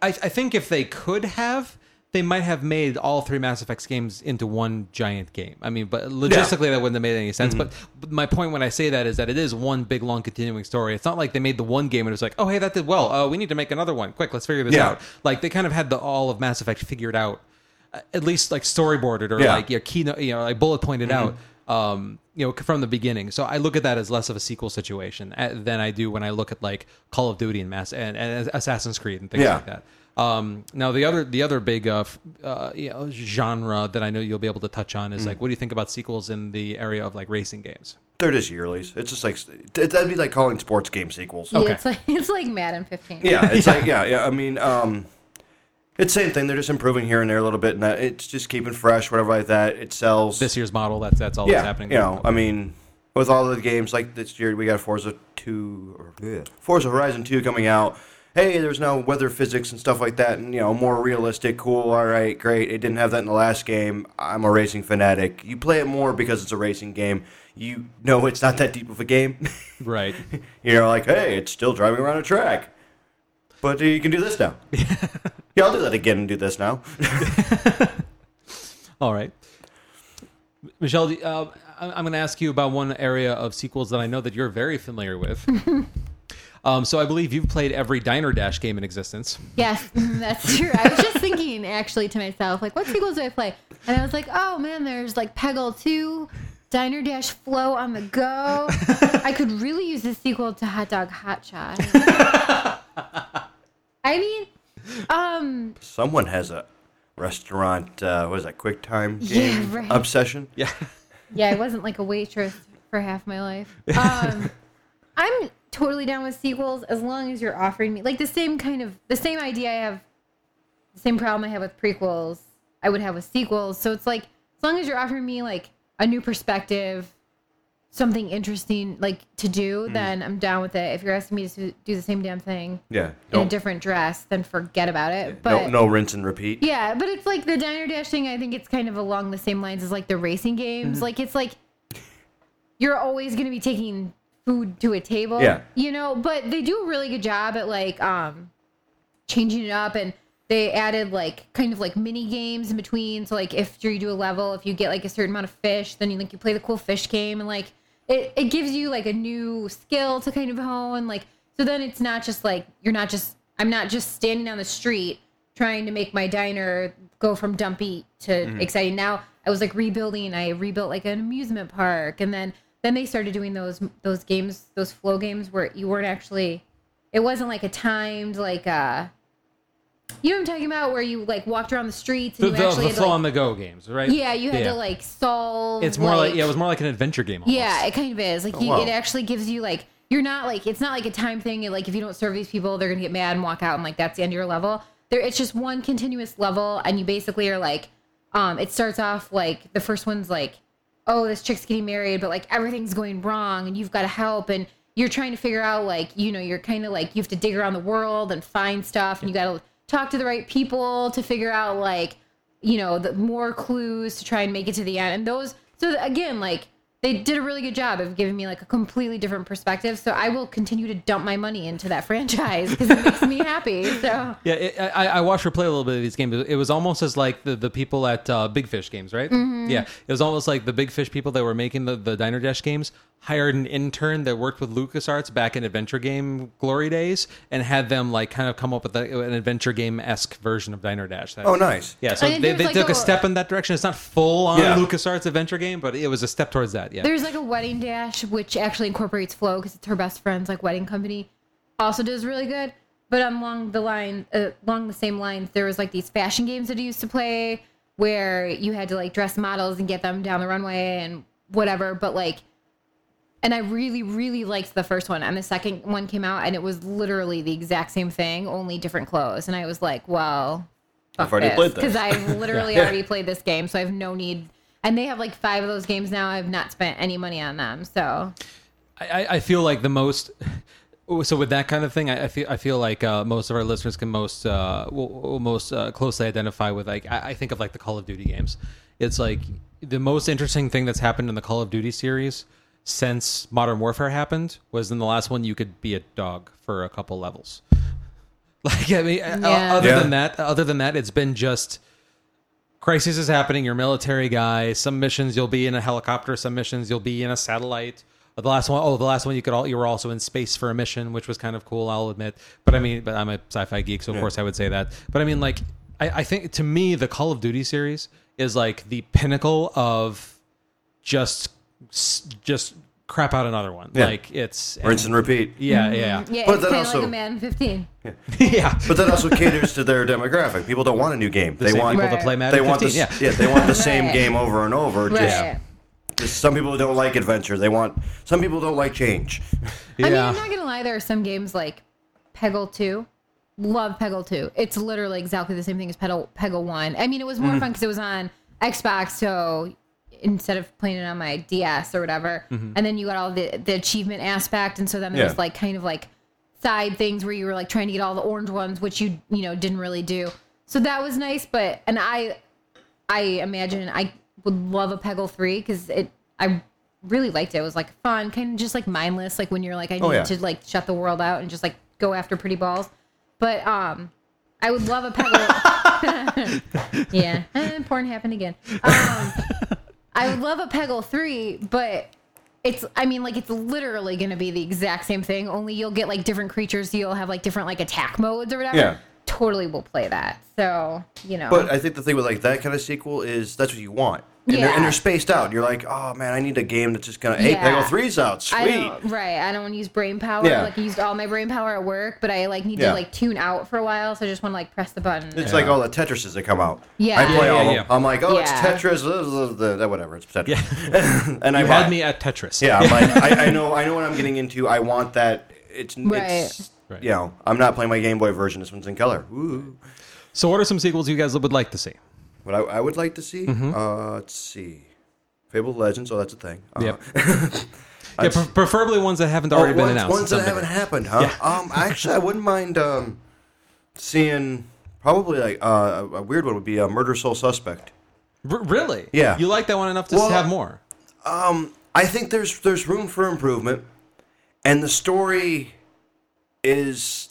I, I think if they could have, they might have made all three Mass Effect games into one giant game. I mean, but logistically that wouldn't have made any sense. But, but my point when I say that is that it is one big long continuing story. It's not like they made the one game and it was like, oh hey, that did well. Uh, we need to make another one. Quick, let's figure this Yeah. out. Like they kind of had the all of Mass Effect figured out uh, at least like storyboarded or Yeah. like your keynote, you know, like bullet pointed out, um, you know, from the beginning. So I look at that as less of a sequel situation uh, than I do when I look at like Call of Duty and Mass and, and Assassin's Creed and things Yeah. like that. Um, now the other the other big uh, uh, you know, genre that I know you'll be able to touch on is like, what do you think about sequels in the area of like racing games? They're just yearlies. It's just like that'd be like calling sports game sequels. Yeah, Okay. it's like *laughs* it's like Madden 15. Yeah, it's like *laughs* yeah, yeah. I mean, um, it's the same thing. They're just improving here and there a little bit, and that it's just keeping fresh, whatever like that. It sells. This year's model, that's that's all yeah, that's happening. you know, I mean, with all the games like this year, we got Forza Two or yeah, Forza Horizon Two coming out. Hey, there's now weather physics and stuff like that, and you know, more realistic, cool. All right, great. It didn't have that in the last game. I'm a racing fanatic. You play it more because it's a racing game. You know, it's not that deep of a game. right. *laughs* You're like, hey, it's still driving around a track. But uh, you can do this now. *laughs* yeah, I'll do that again and do this now. *laughs* All right. Michelle, uh, I'm going to ask you about one area of sequels that I know that you're very familiar with. Um, so I believe you've played every Diner Dash game in existence. Yes, *laughs* that's true. I was just thinking actually to myself, like, what sequels do I play? And I was like, oh man, there's like Peggle 2, Diner Dash Flow on the Go. *laughs* I could really use the sequel to Hot Dog Hot Shot. *laughs* I mean, um, Someone has a restaurant, uh, what is that, quick time Yeah, game right. obsession? Yeah. yeah, I wasn't like a waitress for half my life. Um, I'm totally down with sequels as long as you're offering me like the same kind of the same idea I have, the same problem I have with prequels. I would have with sequels. So it's like as long as you're offering me like a new perspective, something interesting like to do, Mm. then I'm down with it. If you're asking me to do the same damn thing Yeah. in a different dress, then forget about it. no, But no rinse and repeat. yeah, but it's like the diner dash thing. I think it's kind of along the same lines as like the racing games. Mm-hmm. Like it's like you're always going to be taking food to a table. Yeah. you know. But they do a really good job at like um changing it up, and they added like kind of like mini games in between. So like if you do a level, if you get like a certain amount of fish, then you like you play the cool fish game, and like it it gives you like a new skill to kind of hone. Like so then it's not just like you're not just I'm not just standing on the street trying to make my diner go from dumpy to Mm-hmm. exciting. Now I was like rebuilding. I rebuilt like an amusement park, and then then they started doing those those games, those flow games where you weren't actually. It wasn't like a timed like uh. You know what I'm talking about, where you like walked around the streets and The, you actually the had to, flow like, on the go games, right? yeah, you had to like solve. It's more like, yeah, it was more like an adventure game. Almost. yeah, it kind of is. Like you, wow. it actually gives you like you're not like it's not like a time thing. Like if you don't serve these people, they're gonna get mad and walk out, and like that's the end of your level. There, it's just one continuous level, and you basically are like, um, it starts off like the first one's like, oh, this chick's getting married, but like everything's going wrong, and you've got to help, and you're trying to figure out like you know you're kind of like you have to dig around the world and find stuff, and you got to talk to the right people to figure out like you know the more clues to try and make it to the end. And those so again like they did a really good job of giving me like a completely different perspective so i will continue to dump my money into that *laughs* franchise because it makes me happy so Yeah, it, I, I watched her play a little bit of these games. It was almost as like the, the people at uh, Big Fish games, right? Mm-hmm. Yeah, it was almost like the Big Fish people that were making the, the Diner Dash games hired an intern that worked with LucasArts back in adventure game glory days and had them like kind of come up with a, an adventure game esque version of Diner Dash. That- Oh, nice. Yeah, so they, they like took a, a- step in that direction. It's not full on Yeah. LucasArts adventure game, but it was a step towards that. Yeah. There's like a wedding dash, which actually incorporates Flow because it's her best friend's like wedding company. Also does really good. But along the line, uh, along the same lines, there was like these fashion games that I used to play where you had to like dress models and get them down the runway and whatever. But like, and I really, really liked the first one. And the second one came out, and it was literally the exact same thing, only different clothes. And I was like, well, I've already played this. because I've *laughs* literally already played this game, so I have no need. And they have like five of those games now. I've not spent any money on them, so I, I- I feel like the most. So with that kind of thing, I, I feel I feel like uh, most of our listeners can most uh, will, will most uh, closely identify with like I, I think of like the Call of Duty games. It's like the most interesting thing that's happened in the Call of Duty series since Modern Warfare happened was in the last one you could be a dog for a couple levels. *laughs* Like I mean, Yeah. other Yeah. than that, other than that, it's been just crisis is happening. You're a military guy. Some missions you'll be in a helicopter. Some missions you'll be in a satellite. The last one, oh, the last one you could all you were also in space for a mission, which was kind of cool. I'll admit, but I mean, but I'm a sci-fi geek, so of course I would say that. But I mean, like, I, I think to me the Call of Duty series is like the pinnacle of just just crap out another one. Yeah. Like it's Rinse and repeat. yeah, yeah, yeah, But it's then also- like a Madden 15. yeah. *laughs* yeah. But that also caters to their demographic. People don't want a new game. they Same want people Right. to play Madden they want 15. the, yeah. yeah. they want the *laughs* same Right. game over and over. Right. Just, just some people don't like adventure. They want some people don't like change. I mean, I'm not gonna lie. There are some games like Peggle 2. Love Peggle 2. It's literally exactly the same thing as Peggle, Peggle 1. I mean, it was more Mm-hmm. fun because it was on Xbox, so instead of playing it on my DS or whatever, Mm-hmm. and then you got all the the achievement aspect, and so then there Yeah. was like kind of like side things where you were like trying to get all the orange ones, which you you know didn't really do. So that was nice, but and I I imagine I would love a Peggle 3 because it I really liked it. It was like fun, kind of just like mindless, like when you're like I need Oh, yeah. to like shut the world out and just like go after pretty balls. But um I would love a Peggle. *laughs* *laughs* yeah, eh, porn happened again. Um, I would love a Peggle 3, but it's I mean like it's literally going to be the exact same thing, only you'll get like different creatures, you'll have like different like attack modes or whatever. Yeah. Totally will play that. So, you know. But I think the thing with like that kind of sequel is that's what you want. And, they're, and they're spaced out. You're like, oh man, I need a game that's just gonna. Hey, Yeah. Peggle three's out. Sweet. I don't right. I don't want to use brain power. Yeah. Like I used all my brain power at work, but I like need Yeah. to like tune out for a while. So I just want to like press the button. It's like all the Tetrises that come out. Yeah. I play Yeah, all yeah, of yeah. them. I'm like, oh, it's Tetris. uh, whatever, it's Tetris. *laughs* and I You buy had me at Tetris. Yeah, I'm like, I, I *laughs* know, I know what I'm getting into. I want that. It's, it's Right. Right. you know, I'm not playing my Game Boy version. This one's in color. Ooh. So, what are some sequels you guys would like to see? What I, I would like to see, Mm-hmm. uh, let's see, Fable Legends. Oh, that's a thing. Uh, Yep. *laughs* Yeah, pre- preferably ones that haven't already oh, been ones, announced. ones that haven't happened, huh? Um, actually, I wouldn't mind um, seeing probably like uh, a, a weird one would be a Murder Soul Suspect. R- really? Yeah. You like that one enough to Well- have more? Um, I think there's there's room for improvement, and the story is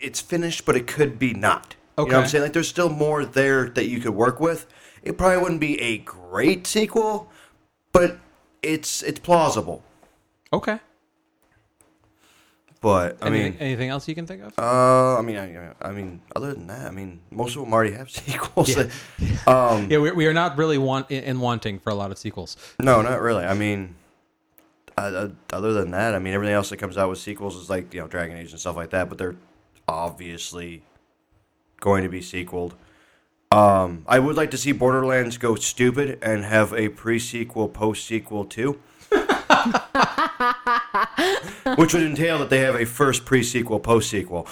it's finished, but it could be not. You know what I'm saying? Like there's still more there that you could work with. It probably wouldn't be a great sequel, but it's it's plausible. Okay. But I anything, mean, anything else you can think of? uh, I mean, I, I mean, other than that, I mean, most of them already have *laughs* sequels. Yeah. *laughs* Um, yeah, we, we are not really want in, in wanting for a lot of sequels. No, not really. I mean, uh, uh, other than that, I mean, everything else that comes out with sequels is like you know Dragon Age and stuff like that. But they're obviously going to be sequeled. Um, I would like to see Borderlands go stupid and have a pre-sequel, post-sequel too. *laughs* Which would entail that they have a first pre-sequel, post-sequel.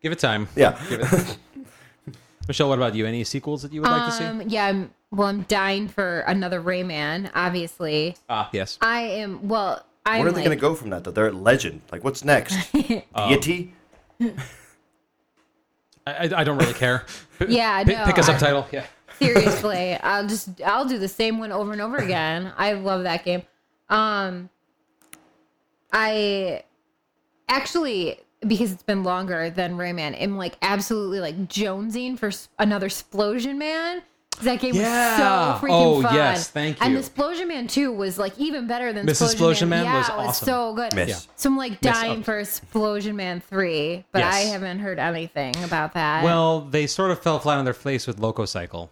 Give it time. yeah. Give it. *laughs* Michelle, what about you? Any sequels that you would like to see? um, yeah, I'm well, I'm dying for another Rayman, obviously. Ah, yes. I am well, I'm Where are they like, going to go from that? Though they're at Legend. Like, what's next? *laughs* Deity? I, I, don't really care. *laughs* Yeah, pick, no, pick a subtitle. Yeah. Seriously, I'll just I'll do the same one over and over again. I love that game. Um I actually because it's been longer than Rayman, am like absolutely like jonesing for another Splosion Man That game Yeah. was so freaking Oh, fun. yes, thank And you. the Explosion Man 2 was like even better than Mrs. Explosion Explosion Man yeah, was it was awesome. so good. Miss. Yeah. So I'm like Miss dying up. for Explosion Man 3, but I haven't heard anything about that. Well, they sort of fell flat on their face with LocoCycle.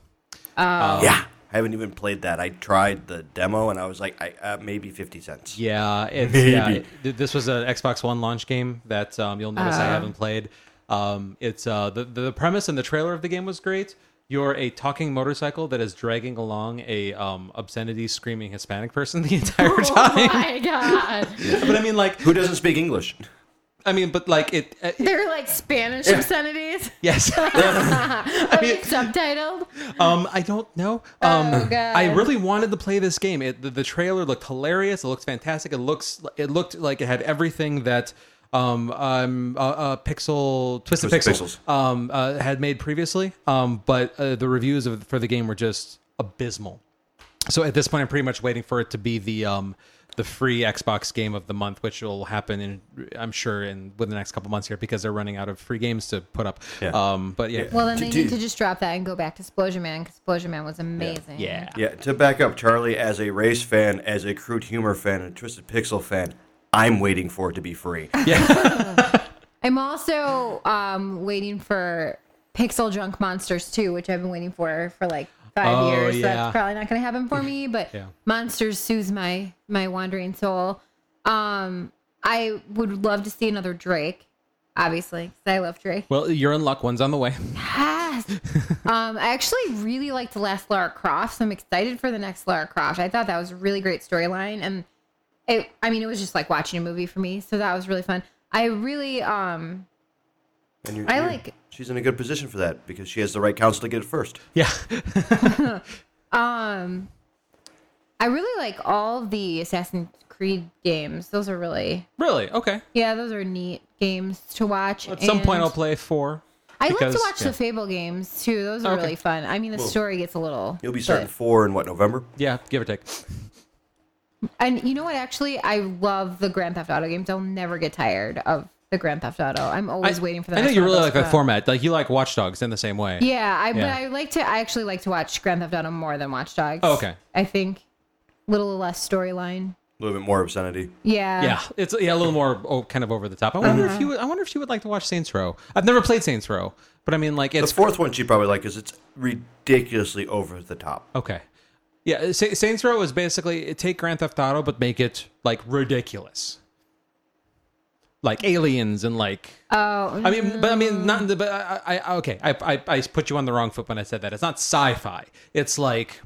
Oh yeah. I haven't even played that. I tried the demo and I was like, I, uh, maybe 50 cents. Yeah, it's Maybe. yeah. it- this was an Xbox One launch game that um, you'll notice I Uh. haven't played. Um, it's uh, the the premise and the trailer of the game was great. You're a talking motorcycle that is dragging along a um, obscenity screaming Hispanic person *laughs* the entire oh time. my god. *laughs* but I mean, like, Who doesn't speak English? I mean, but like it. Uh, They're like Spanish obscenities. *laughs* yes. Are mean, subtitled? Um, I don't know. Um, Oh, God. I really wanted to play this game. It, the, the trailer looked hilarious. It looked fantastic. It looks. It looked like it had everything that um, um, uh, uh, Pixel Twisted, Twisted Pixel Pixels. um, uh, had made previously. Um, but uh, the reviews of, for the game were just abysmal. So at this point, I'm pretty much waiting for it to be the um, the free Xbox game of the month, which will happen in I'm sure in within the next couple months here because they're running out of free games to put up. Yeah. Um, but yeah, Well, then To they need to just drop that and go back to Explosion Man because Explosion Man was amazing. yeah. Yeah, to back up, Charlie, as a race fan, as a crude humor fan, and a Twisted Pixel fan, I'm waiting for it to be free. *laughs* *laughs* I'm also um, waiting for PixelJunk Monsters 2, which I've been waiting for for like five Oh, years. So that's probably not going to happen for me. *laughs* But Yeah. Monsters soothes my my wandering soul. Um, I would love to see another Drake, obviously, 'cause I love Drake. Well, you're in luck. One's on the way. Yes. um, I actually really liked the last Lara Croft, so I'm excited for the next Lara Croft. I thought that was a really great storyline, and it. I mean, it was just like watching a movie for me, so that was really fun. I really um And you're, I you're- like- She's in a good position for that because she has the right counsel to get it first. Yeah. *laughs* um I really like all the Assassin's Creed games. Those are really really? Okay. yeah, those are neat games to watch. At some point, point I'll play four. I like to watch yeah. the Fable games too. Those are Okay. really fun. I mean, the Well, story gets a little. You'll be starting but- four in what November? Yeah, give or take. And you know what? Actually, I love the Grand Theft Auto games. I'll never get tired of the Grand Theft Auto. I'm always I, waiting for the. I know you really like to that format. Like you like Watch Dogs in the same way. Yeah, I but I like to. I actually like to watch Grand Theft Auto more than Watch Dogs. Oh, okay. I think a little less storyline. A little bit more obscenity. Yeah. Yeah, it's yeah a little more oh, kind of over the top. I wonder Uh-huh. if you would, I wonder if you would like to watch Saints Row. I've never played Saints Row, but I mean like it's The fourth one she probably like because it's ridiculously over the top. okay. Yeah, Sa- Saints Row is basically take Grand Theft Auto but make it like ridiculous, like aliens and like Oh. I mean, but I mean, not. The, But I, I okay. I, I, I put you on the wrong foot when I said that. It's not sci-fi. It's like,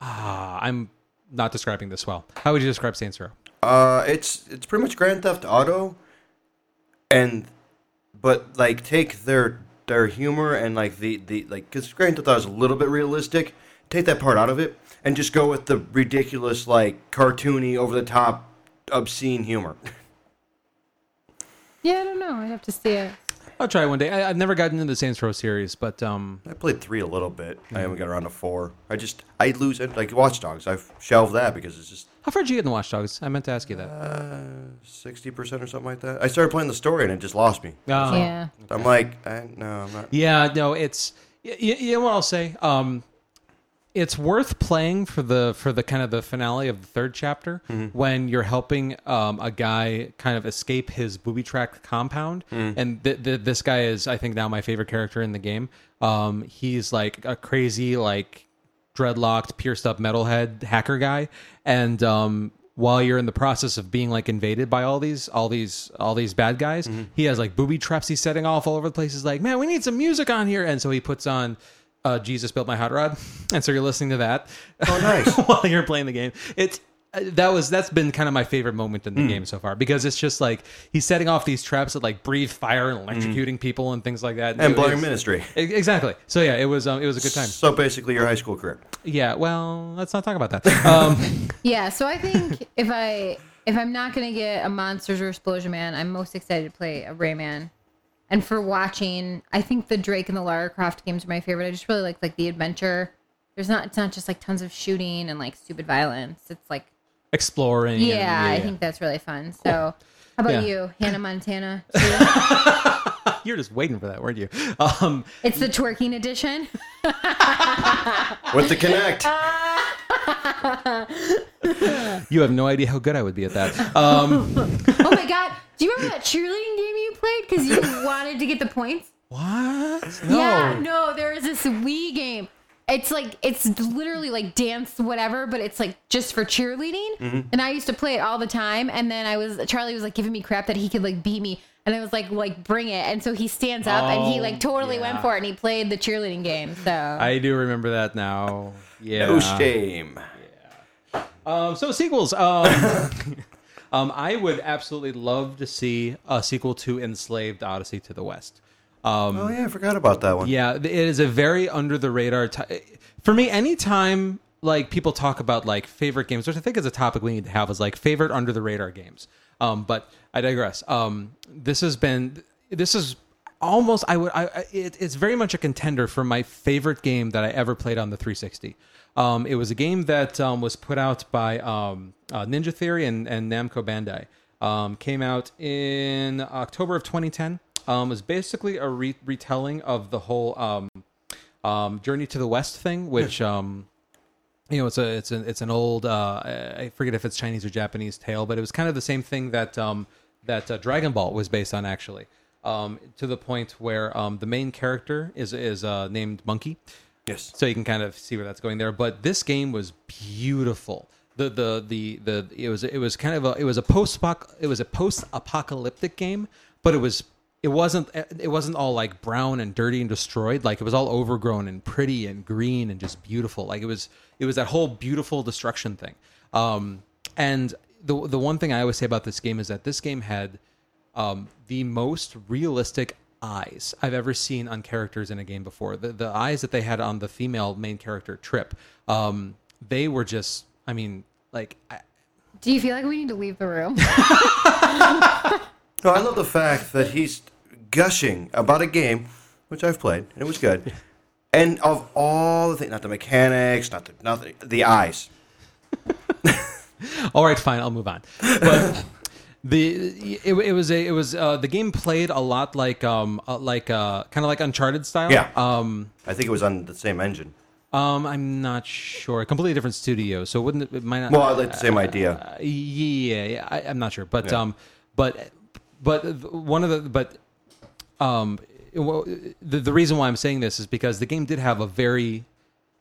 ah, I'm not describing this well. How would you describe Saints Row? Uh, it's it's pretty much Grand Theft Auto, and but like take their their humor and like the the like because Grand Theft Auto is a little bit realistic. Take that part out of it and just go with the ridiculous like cartoony over the top obscene humor. *laughs* Yeah, I don't know. I'd have to see it. I'll try one day. I, I've never gotten into the Saints Row series, but um, I played three a little bit. I haven't got around to four. I just I lose it like Watch Dogs. I've shelved that because it's just how far did you get in Watch Dogs? I meant to ask you that. Uh, sixty percent or something like that. I started playing the story and it just lost me. Oh. Yeah. I'm like, I, no, I'm not. Yeah, no, it's y- y- you know what I'll say. Um, it's worth playing for the for the kind of the finale of the third chapter when you're helping um, a guy kind of escape his booby trapped compound, and th- th- this guy is I think now my favorite character in the game. Um, he's like a crazy like dreadlocked, pierced up metalhead hacker guy, and um, while you're in the process of being like invaded by all these all these all these bad guys, he has like booby traps he's setting off all over the place. He's like, man, we need some music on here, and so he puts on. Uh, Jesus built my hot rod, and so you're listening to that Oh, nice. *laughs* while you're playing the game. It's uh, that was that's been kind of my favorite moment in the game so far because it's just like he's setting off these traps that like breathe fire and electrocuting people and things like that. and It- blowing ministry. *laughs* Exactly. So yeah, it was um, it was a good time. So basically, your high school career. Yeah. Well, let's not talk about that. *laughs* Um, Yeah, so I think if I if I'm not gonna get a Monsters or Explosion Man, I'm most excited to play a Rayman. And for watching, I think the Drake and the Lara Croft games are my favorite. I just really like like the adventure. There's not it's not just like tons of shooting and like stupid violence. It's like exploring. yeah, and, I think that's really fun. So how about Yeah. you, Hannah Montana? *laughs* You're just waiting for that, weren't you? Um, It's the twerking edition. With the Kinect. *laughs* *laughs* you have no idea how good I would be at that. Um, *laughs* oh my god! Do you remember that cheerleading game you played because you wanted to get the points? what? No. Yeah, no, there is this Wii game. It's like it's literally like dance whatever, but it's like just for cheerleading. Mm-hmm. And I used to play it all the time. And then I was Charlie was like giving me crap that he could like beat me, and I was like like bring it. And so he stands up and he Oh, like totally yeah. went for it, and he played the cheerleading game. So I do remember that now. Yeah. No shame. Um, so sequels. Um, *laughs* um, I would absolutely love to see a sequel to Enslaved Odyssey to the West. Um, Oh yeah, I forgot about that one. Yeah, it is a very under the radar. T- for me, anytime like people talk about like favorite games, which I think is a topic we need to have, is like favorite under the radar games. Um, but I digress. Um, this has been this is almost I would I, I it, it's very much a contender for my favorite game that I ever played on the 360. Um, it was a game that um, was put out by um, uh, Ninja Theory and, and Namco Bandai. Um, came out in October of 2010. Um, it was basically a re- retelling of the whole um, um, Journey to the West thing, which um, you know it's a it's an it's an old uh, I forget if it's Chinese or Japanese tale, but it was kind of the same thing that um, that uh, Dragon Ball was based on actually. Um, to the point where um, the main character is is uh, named Monkey, Yes. so you can kind of see where that's going there. But this game was beautiful. The the the the it was it was kind of a it was a post it was a post apocalyptic game, but it was it wasn't it wasn't all like brown and dirty and destroyed. Like it was all overgrown and pretty and green and just beautiful. Like it was it was that whole beautiful destruction thing. Um, and the the one thing I always say about this game is that this game had um, the most realistic eyes I've ever seen on characters in a game before. The the eyes that they had on the female main character Trip, um, they were just, I mean, like I, do you feel like we need to leave the room? *laughs* No, I love the fact that he's gushing about a game, which I've played, and it was good. *laughs* And of all the things, not the mechanics, not the nothing, the eyes. *laughs* all right, fine, I'll move on. But the it, it was a it was uh, the game played a lot like um uh, like uh kind of like Uncharted style. Yeah. Um. I think it was on the same engine. Um, I'm not sure. A completely different studio, so wouldn't it, it might not. Well, I like the same idea. Uh, yeah, yeah I, I'm not sure, but Yeah. um, but but one of the but um, well, the the reason why I'm saying this is because the game did have a very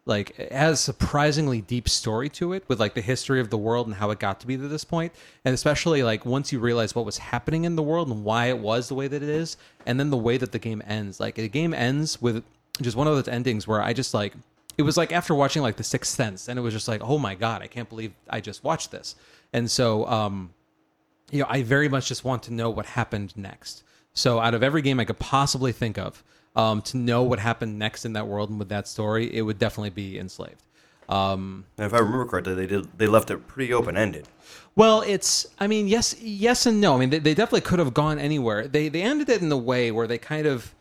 like it has surprisingly deep story to it with like the history of the world and how it got to be to this point and especially like once you realize what was happening in the world and why it was the way that it is and then the way that the game ends like the game ends with just one of those endings where i just like it was like after watching like the sixth sense and it was just like oh my god i can't believe i just watched this and so um you know, I very much just want to know what happened next. So, out of every game I could possibly think of, um, to know what happened next in that world and with that story, it would definitely be Enslaved. Um, And if I remember correctly, they did they left it pretty open ended. well, it's, I mean, yes, yes and no. I mean, they, they definitely could have gone anywhere. They they ended it in a way where they kind of,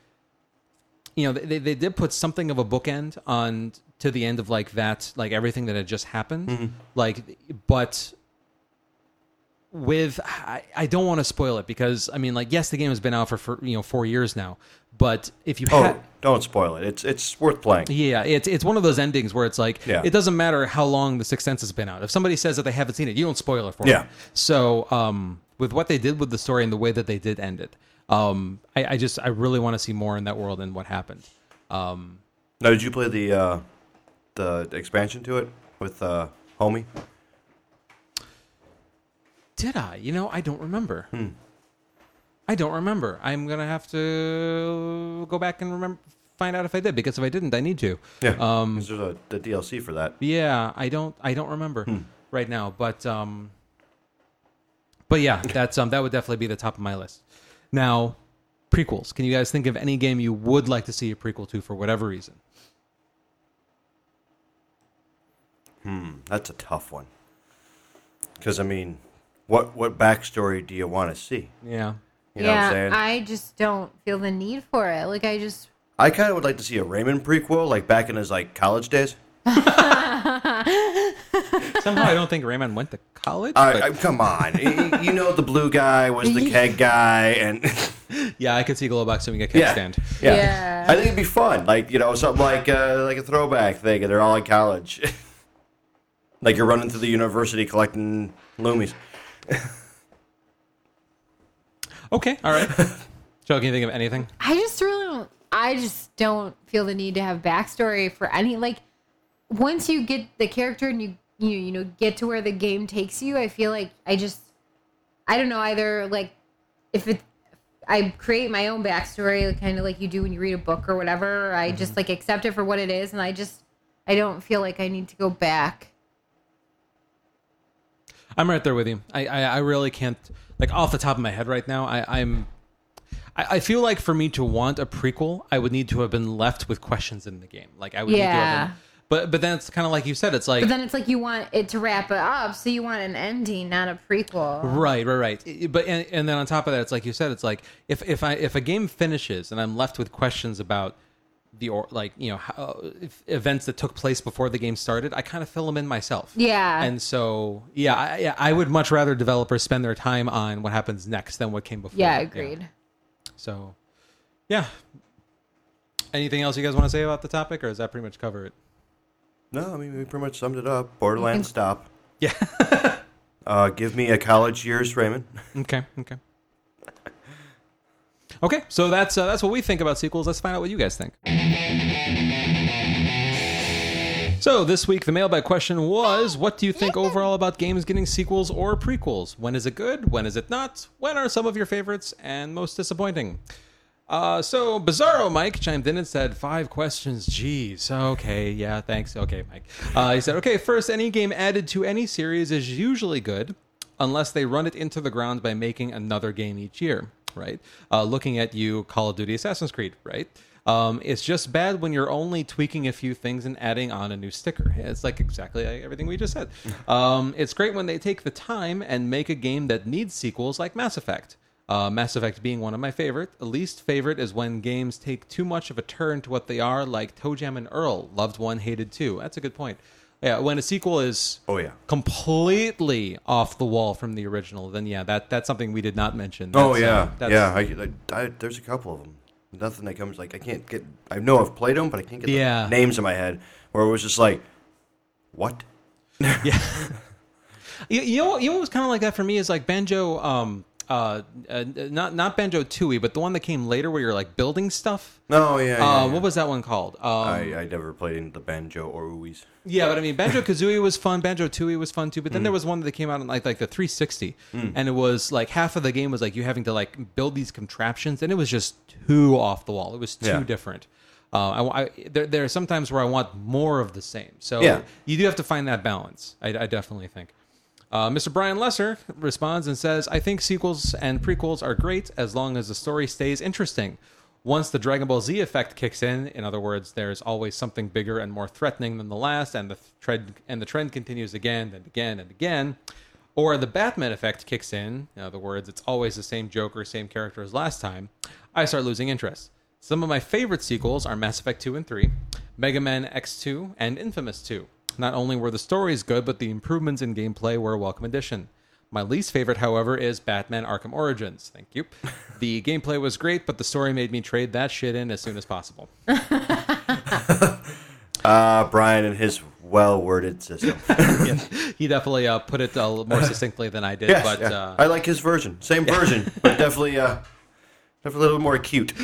you know, they they did put something of a bookend on to the end of like that, like everything that had just happened, like, but with I, I don't want to spoil it because I mean like yes the game has been out for, for you know four years now but if you Oh, don't spoil it. It's it's worth playing. yeah it's it's one of those endings where it's like Yeah. it doesn't matter how long the Sixth Sense has been out if somebody says that they haven't seen it you don't spoil it for Yeah. them so um with what they did with the story and the way that they did end it um I, I just I really want to see more in that world and what happened um Now, did you play the uh, the expansion to it with uh, Homie? Did I you know I don't remember Hmm. I don't remember I'm gonna have to go back and remember find out if I did because if I didn't I need to Yeah. Um, there's a the DLC for that. Yeah, I don't I don't remember Hmm. right now, but um but yeah, *laughs* that's um that would definitely be the top of my list. Now, prequels. Can you guys think of any game you would like to see a prequel to for whatever reason? Hmm, that's a tough one. Because I mean, what what backstory do you want to see? Yeah. You know what I'm saying? yeah, I just don't feel the need for it. Like I just I kind of would like to see a Rayman prequel, like back in his like college days. *laughs* Somehow I don't think Rayman went to college. I, but I, come on, you know the blue guy was the *laughs* keg guy, and *laughs* yeah, I could see Globox doing a keg yeah, stand. yeah, Yeah. I think it'd be fun, like you know, something like uh, like a throwback thing, and they're all in college, like you're running through the university collecting loomies. *laughs* Okay, all right. *laughs* Joe, can you think of anything? I just really don't. I just don't feel the need to have backstory for any like. Once you get the character and you you you know get to where the game takes you, I feel like I just I don't know either like if it I create my own backstory kind of like you do when you read a book or whatever. I just mm-hmm. like accept it for what it is, and I just I don't feel like I need to go back. I'm right there with you. I, I, I really can't like off the top of my head right now. I, I'm I, I feel like for me to want a prequel, I would need to have been left with questions in the game. Like I would need to have Yeah. been, but but then it's kind of like you said. It's like But then it's like you want it to wrap it up, so you want an ending, not a prequel. Right, right, right. I- But and, and then on top of that, it's like you said, it's like if if I if a game finishes and I'm left with questions about the or like you know how, if events that took place before the game started, I kind of fill them in myself. Yeah. And so yeah, I, yeah, I would much rather developers spend their time on what happens next than what came before. Yeah, agreed. So, yeah. Anything else you guys want to say about the topic, or does that pretty much cover it? No, I mean we pretty much summed it up. Borderlands stop. Yeah. *laughs* Uh, give me a college years, Rayman. Okay. Okay. Okay, so that's uh, that's what we think about sequels. Let's find out what you guys think. So this week, the mailbag question was: What do you think overall about games getting sequels or prequels? When is it good? When is it not? When are some of your favorites and most disappointing? Uh, so Bizarro Mike chimed in and said five questions. Jeez. Okay. Yeah. Thanks. Okay, Mike. Uh, he said, okay. First, any game added to any series is usually good, unless they run it into the ground by making another game each year. Right. Uh, looking at you, Call of Duty, Assassin's Creed. Right. Um, it's just bad when you're only tweaking a few things and adding on a new sticker. It's like exactly like everything we just said. *laughs* Um, it's great when they take the time and make a game that needs sequels, like Mass Effect. Uh, Mass Effect being one of my favorite. The least favorite is when games take too much of a turn to what they are, like ToeJam and Earl. Loved one, hated two. That's a good point. Yeah, when a sequel is Oh, yeah. completely off the wall from the original, then yeah, that that's something we did not mention. Oh That's, uh, yeah, that's- yeah. I, I, I, there's a couple of them. Nothing that comes like I can't get. I know I've played them, but I can't get Yeah. the names in my head. Where it was just like, what? *laughs* You, you know, you know what was kind of like that for me is like Banjo, um, uh, uh, not not Banjo Tooie, but the one that came later where you're like building stuff. No, yeah. yeah, Uh, yeah. What was that one called? Um, I, I never played into the banjo or ooies. Yeah, but I mean, Banjo Kazooie was fun. Banjo Tooie was fun too. But then Mm. there was one that came out on like like the 360, and it was like half of the game was like you having to like build these contraptions, and it was just too off the wall. It was too Yeah. different. Uh, I, I, there, there are sometimes where I want more of the same. So Yeah. you do have to find that balance. I, I definitely think. Uh, Mr. Brian Lesser responds and says, I think sequels and prequels are great as long as the story stays interesting. Once the Dragon Ball Z effect kicks in, in other words, there's always something bigger and more threatening than the last, and the trend and the trend continues again and again and again. Or the Batman effect kicks in, in other words, it's always the same Joker, same character as last time. I start losing interest. Some of my favorite sequels are Mass Effect 2 and 3, Mega Man X2, and Infamous 2. Not only were the stories good, but the improvements in gameplay were a welcome addition. My least favorite, however, is Batman Arkham Origins. Thank you. *laughs* The gameplay was great, but the story made me trade that shit in as soon as possible. *laughs* *laughs* Uh, Brian and his well-worded system. Yeah, he definitely uh, put it uh, more succinctly than I did, Yes, but yeah. uh, I like his version. Same version, but definitely, uh, definitely a little more acute.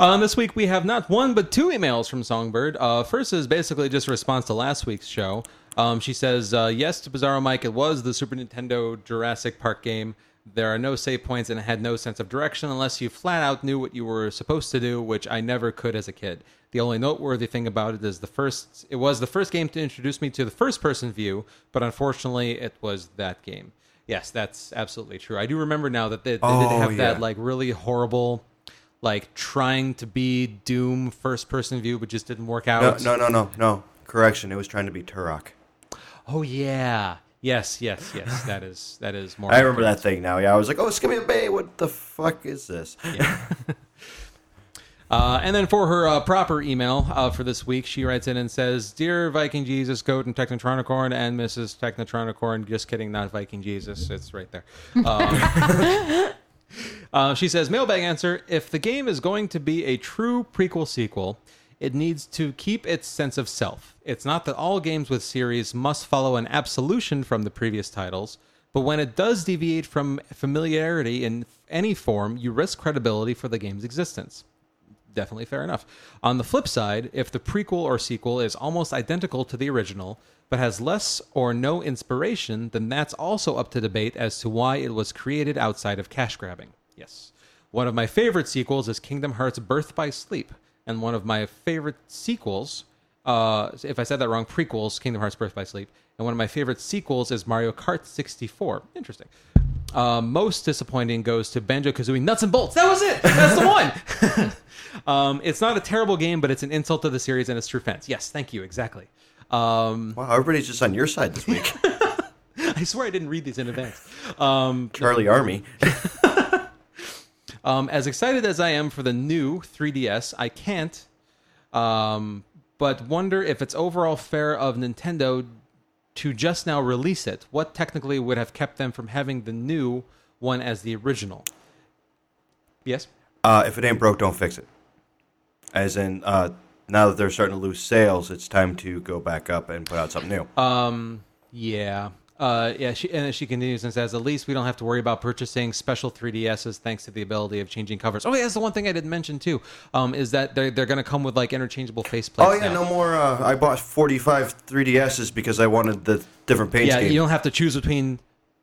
Um, this week we have not one but two emails from Songbird. Uh, first is basically just a response to last week's show. Um, she says, uh, "Yes, to Bizarro Mike, it was the Super Nintendo Jurassic Park game. There are no save points and it had no sense of direction unless you flat out knew what you were supposed to do, which I never could as a kid. The only noteworthy thing about it is the first. It was the first game to introduce me to the first-person view, but unfortunately, it was that game." Yes, that's absolutely true. I do remember now that they, they did Oh, have that like really horrible like trying to be Doom first person view, but just didn't work out. no, no, no, no. no. Correction. It was trying to be Turok. Oh yeah, yes, yes, yes. *laughs* That is that is more. I remember that thing now. Yeah, I was like, oh, Skimmy Bay. What the fuck is this? *laughs* Uh, and then for her uh, proper email uh, for this week, she writes in and says, "Dear Viking Jesus, Goat, and Technotronicorn, and Mrs. Technotronicorn." Just kidding, not Viking Jesus. It's right there. Um, *laughs* uh, she says, "Mailbag answer: If the game is going to be a true prequel sequel, it needs to keep its sense of self. It's not that all games with series must follow an absolution from the previous titles." But when it does deviate from familiarity in any form, you risk credibility for the game's existence definitely fair enough. On the flip side, if the prequel or sequel is almost identical to the original, but has less or no inspiration, then that's also up to debate as to why it was created outside of cash grabbing. Yes. One of my favorite sequels is Kingdom Hearts Birth by Sleep, and one of my favorite sequels, uh, if I said that wrong, prequels, Kingdom Hearts Birth by Sleep, and one of my favorite sequels is Mario Kart 64. Interesting. Uh, most disappointing goes to Banjo Kazooie Nuts and Bolts. That was it. That's the one. *laughs* um, it's not a terrible game, but it's an insult to the series and its true fans. Yes, thank you. Exactly. Um, Wow, everybody's just on your side this week. *laughs* I swear I didn't read these in advance. Um, Charlie Army. *laughs* um, as excited as I am for the new 3DS, I can't um, but wonder if it's overall fair of Nintendo to just now release it. What technically would have kept them from having the new one as the original? Yes? Uh, if it ain't broke, don't fix it. As in, uh, now that they're starting to lose sales, it's time to go back up and put out something new. Um, yeah. Uh, yeah, she, and then she continues and says, at least we don't have to worry about purchasing special 3DSs thanks to the ability of changing covers. Oh, yeah, that's the one thing I didn't mention, too, um, is that they're, they're going to come with, like, interchangeable faceplates oh yeah, now. no more. Uh, I bought 45 3DSs because I wanted the different paint Yeah, scheme. you don't have to choose between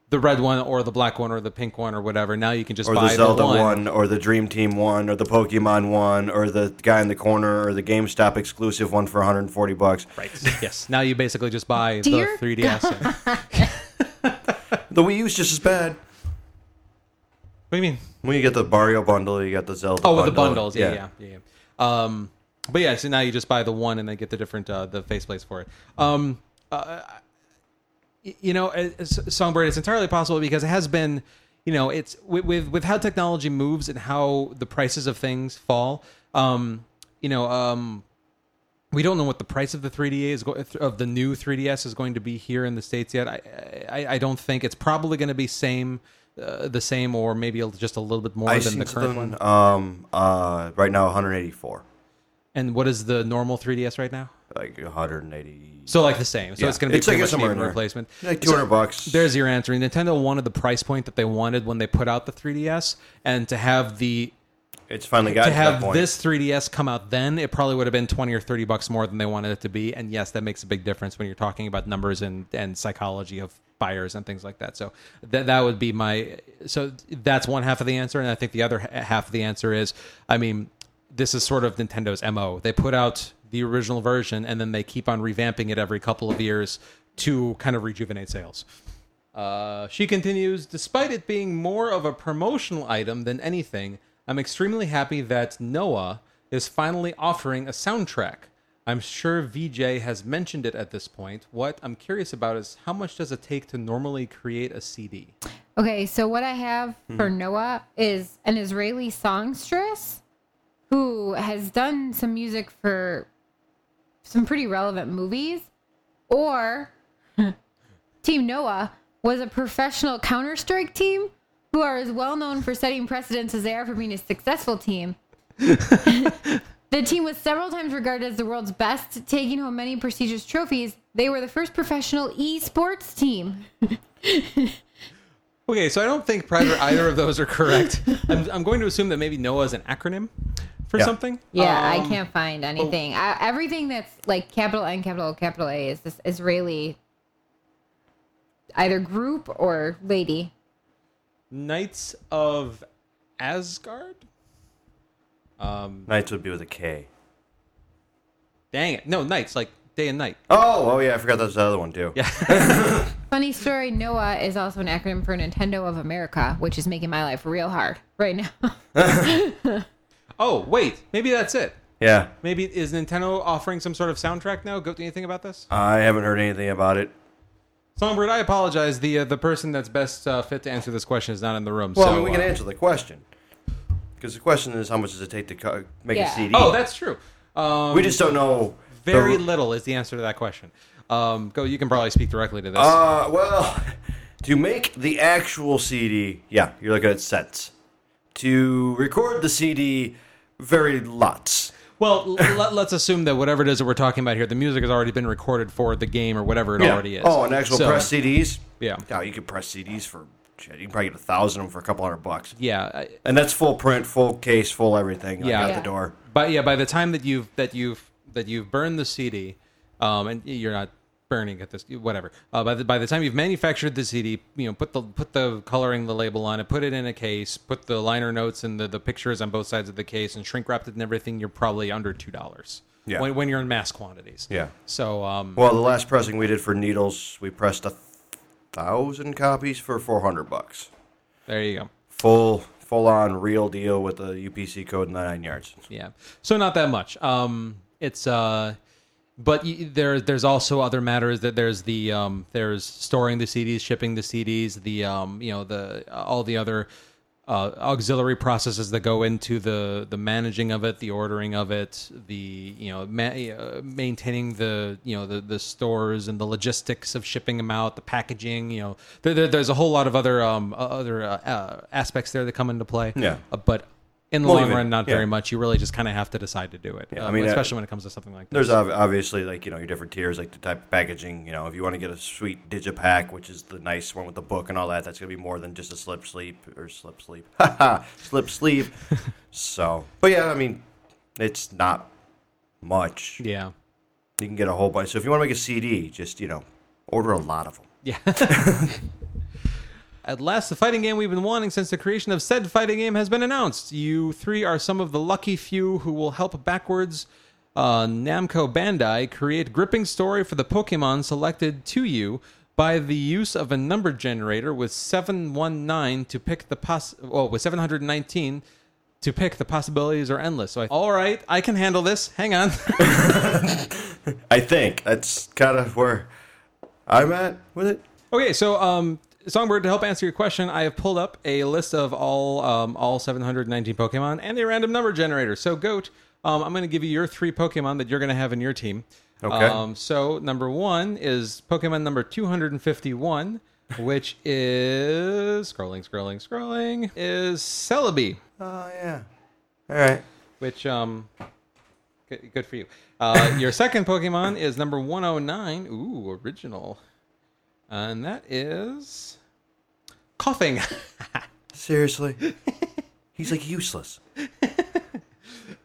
the red one or the black one or the pink one or whatever. Now you can just or buy the Zelda one. one. or the Dream Team one, or the Pokemon one, or the guy in the corner, or the GameStop exclusive one for 140 bucks. Right. yes. Now you basically just buy Dear the 3DS. and- The Wii U's just as bad. what do you mean? When you get the Mario bundle, you got the Zelda. Oh, with the bundles. Yeah, yeah, yeah. yeah. Um, but yeah, so now you just buy the one and then get the different uh, the faceplates for it. Um, uh, y- you know, Songbird, it's entirely possible because it has been, you know, it's with with, with how technology moves and how the prices of things fall. Um, you know, um, we don't know what the price of the 3D is of the new 3DS is going to be here in the states yet. I I, I don't think it's probably going to be same. Uh, the same, or maybe just a little bit more I than the current one. um uh right now 184, And what is the normal 3DS right now? like 180. So like the same. So Yeah. it's going to be It's like pretty a much an somewhere even replacement. Like 200 bucks. There's your answer. Nintendo wanted the price point that they wanted when they put out the 3DS, and to have the It's finally got to to, have point. this 3DS come out then, it probably would have been 20 or 30 bucks more than they wanted it to be. And yes, that makes a big difference when you're talking about numbers and and psychology of buyers and things like that. So that that would be my so that's one half of the answer, and I think the other half of the answer is, I mean, this is sort of Nintendo's mo. They put out the original version, and then they keep on revamping it every couple of years to kind of rejuvenate sales. Uh, she continues, despite it being more of a promotional item than anything, I'm extremely happy that Noah is finally offering a soundtrack. I'm sure VJ has mentioned it at this point. What I'm curious about is how much does it take to normally create a CD? Okay, so what I have for Noah is an Israeli songstress who has done some music for some pretty relevant movies, or *laughs* Team Noah was a professional Counter Strike team who are as well known for setting precedents as they are for being a successful team. *laughs* the team was several times regarded as the world's best, taking home many prestigious trophies. They were the first professional esports team. *laughs* Okay, so I don't think either, either of those are correct. I'm, I'm going to assume that maybe Noah is an acronym for Yeah. something. Yeah, I Um, can't find anything. I, everything that's like capital N, capital O, capital A is this Israeli either group or lady. Knights of Asgard? Um, Knights would be with a K. dang it. No, Knights, like day and night. Oh, oh yeah, I forgot that's the other one too. Yeah. *laughs* Funny story, NOA is also an acronym for Nintendo of America, which is making my life real hard right now. *laughs* *laughs* Oh, wait. Maybe that's it. Yeah, Maybe is Nintendo offering some sort of soundtrack now? Go to anything about this? I haven't heard anything about it. Songbird, I apologize. The uh, the person that's best uh, fit to answer this question is not in the room. Well, so I mean, we can uh, answer the question. Because the question is, how much does it take to co- make Yeah. a CD? Oh, that's true. Um, we just don't know. the- very little is the answer to that question. Um, go. You can probably speak directly to this. Uh, well, *laughs* to make the actual CD, yeah, you're looking at cents. To record the CD, very lots. well, l- let, let's assume that whatever it is that we're talking about here, the music has already been recorded for the game or whatever it already is. Oh, and actual So, press CDs. Yeah. Yeah, you can press CDs for shit. You can probably get a thousand of them for a couple hundred bucks. Yeah. I- And that's full print, full case, full everything. like, Yeah. out Yeah. the door. But yeah, by the time that you've that you've that you've burned the CD, um, and you're not burning at this whatever. Uh, by the by the time you've manufactured the CD, you know, put the put the coloring the label on it, put it in a case, put the liner notes and the, the pictures on both sides of the case, and shrink wrapped it and everything. You're probably under two dollars. Yeah. When, when you're in mass quantities. Yeah. So um, Well, the last pressing we did for Needles, we pressed a thousand copies for four hundred bucks. there you go. Full, full on, real deal with the UPC code and the nine yards. Yeah. So not that much. Um, it's uh, but y- there there's also other matters that there's the um there's storing the CDs, shipping the CDs, the um you know the all the other uh, auxiliary processes that go into the the managing of it, the ordering of it, the you know ma- uh, maintaining the you know the the stores and the logistics of shipping them out, the packaging. You know, there, there, there's a whole lot of other um uh, other uh, uh, aspects there that come into play. Yeah. Uh, but in the Well, long run, not yeah. very much. You really just kind of have to decide to do it. Yeah, I um, mean, uh, especially when it comes to something like There's this. ob- obviously like you know your different tiers, like the type of packaging. You know, if you want to get a sweet digipack, which is the nice one with the book and all that, that's gonna be more than just a slip sleep or slip sleep, *laughs* slip sleeve. *laughs* so, but yeah, I mean, it's not much. yeah. You can get a whole bunch. So if you want to make a CD, just you know, order a lot of them. Yeah. *laughs* At last, the fighting game we've been wanting since the creation of said fighting game has been announced. You three are some of the lucky few who will help backwards uh, Namco Bandai create gripping story for the Pokemon selected to you by the use of a number generator with 719 to pick the poss. Well, with 719 to pick the possibilities are endless. So, I, all right, I can handle this. Hang on. *laughs* I think that's kind of where I'm at with it. Okay, so um, Songbird, to help answer your question, I have pulled up a list of all um, all 719 Pokemon and a random number generator. So, Goat, um, I'm going to give you your three Pokemon that you're going to have in your team. Okay. Um, so, number one is Pokemon number 251, which *laughs* is scrolling, scrolling, scrolling, is Celebi, Oh yeah. All right. which um, good, good for you. Uh, your second Pokemon is number 109. Ooh, original. And that is Koffing. *laughs* Seriously. He's like useless.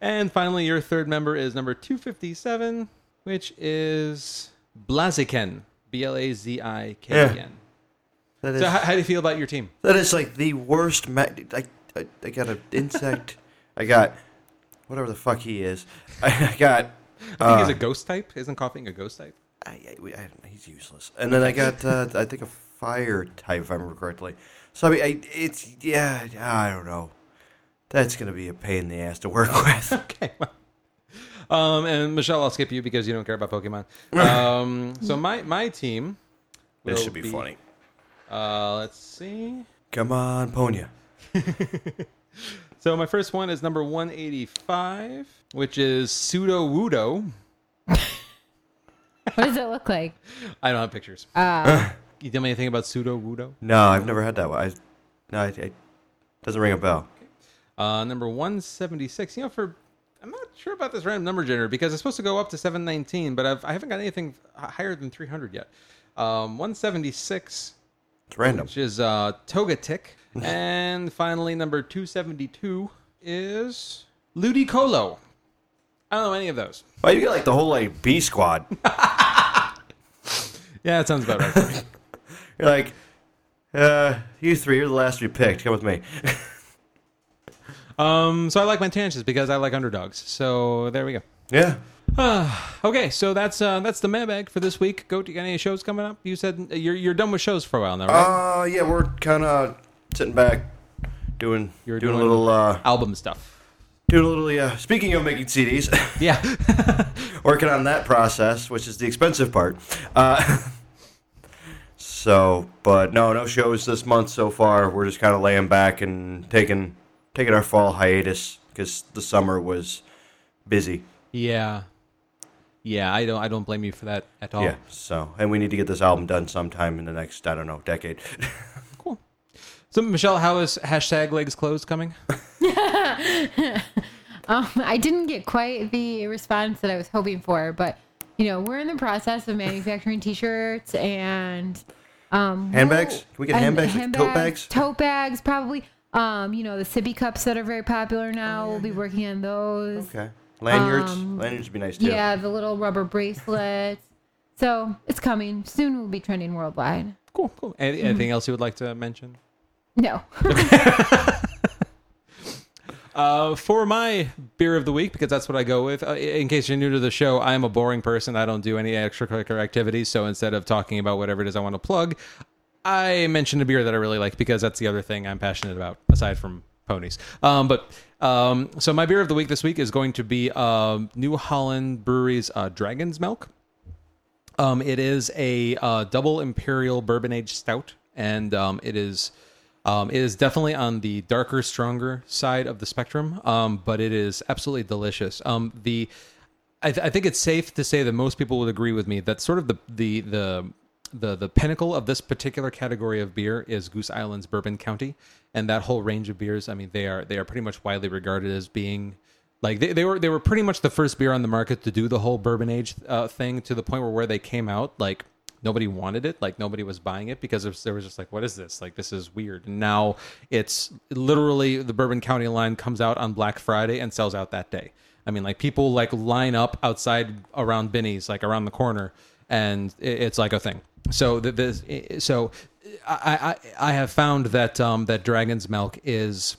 and finally, your third member is number 257, which is Blaziken. B L A Z I K E N. That is So, how, how do you feel about your team? that is like the worst. Ma- I, I I got an insect. I got whatever the fuck he is. *laughs* I, got. I think Uh, he's a ghost type. Isn't Koffing a ghost type? I, I, I, he's useless. And then I got uh, I think a fire type if I remember correctly. So I mean, I, it's yeah. I don't know. That's gonna be a pain in the ass to work *laughs* with. Okay. Well. Um, and Michelle, I'll skip you because you don't care about Pokemon. *laughs* Um, so my my team. this will should be, funny. Uh, let's see. Come on, Ponya. *laughs* So my first one is number 185, which is Sudowoodo. What does it look like? I don't have pictures. Uh, You tell me anything about Sudowoodo? No, I've never had that one. I, no, it, it doesn't ring a bell. Uh, number 176. You know, for I'm not sure about this random number generator because it's supposed to go up to 719, but I've, I haven't got anything higher than 300 yet. Um, 176, It's random. which is uh, Togetic. *laughs* and finally, number 272 is Ludicolo. I don't know any of those. Why you get like the whole like B squad? *laughs* Yeah, that sounds about right for me. *laughs* You're like, uh, you three, you're the last we picked. Come with me. Um, so I like my tangents because I like underdogs. So there we go. yeah. *sighs* Okay, so that's uh, that's the mailbag for this week. Goat, you got any shows coming up? You said you're you're done with shows for a while now, right? Uh, yeah, we're kind of sitting back, doing You're doing, doing- a little uh, Album stuff. Doing a little. Yeah. Speaking of making CDs, Yeah. *laughs* working on that process, which is the expensive part. Uh, so, but no, no shows this month so far. We're just kind of laying back and taking taking our fall hiatus because the summer was busy. Yeah, yeah. I don't I don't blame you for that at all. Yeah. So, and we need to get this album done sometime in the next I don't know decade. *laughs* Cool. So Michelle, how is hashtag legs closed coming? *laughs* *laughs* Um, I didn't get quite the response that I was hoping for, but you know, we're in the process of manufacturing T-shirts and um, Handbags? we'll- Can we get and handbags, like tote bags? Tote bags, probably. Um, you know, the sippy cups that are very popular now. we'll be working on those. okay. Lanyards. Um, Lanyards would be nice too. Yeah, the little rubber bracelets. So it's coming soon. We'll be trending worldwide. Cool, cool. Any, Mm-hmm. Anything else you would like to mention? No, *laughs* Uh, for my beer of the week, because that's what I go with. Uh, in case you're new to the show, I am a boring person. I don't do any extracurricular activities. So instead of talking about whatever it is I want to plug, I mention a beer that I really like because that's the other thing I'm passionate about aside from ponies. Um, but um, so my beer of the week this week is going to be um, New Holland Brewery's uh, Dragon's Milk. Um, it is a uh, double imperial bourbon aged stout, and um, it is um, it is definitely on the darker, stronger side of the spectrum. Um, but it is absolutely delicious. Um, the I, th- I think it's safe to say that most people would agree with me that sort of the the the the the pinnacle of this particular category of beer is Goose Island's Bourbon County, and that whole range of beers. I mean, they are they are pretty much widely regarded as being like they, they were they were pretty much the first beer on the market to do the whole bourbon age uh, thing to the point where where they came out like nobody wanted it like nobody was buying it because it was, there was just like what is this? Like this is weird. And now it's literally the bourbon county line comes out on black friday and sells out that day. I mean like people like line up outside around binny's like around the corner and it's like a thing. So th- this so I, I i have found that um that dragon's milk is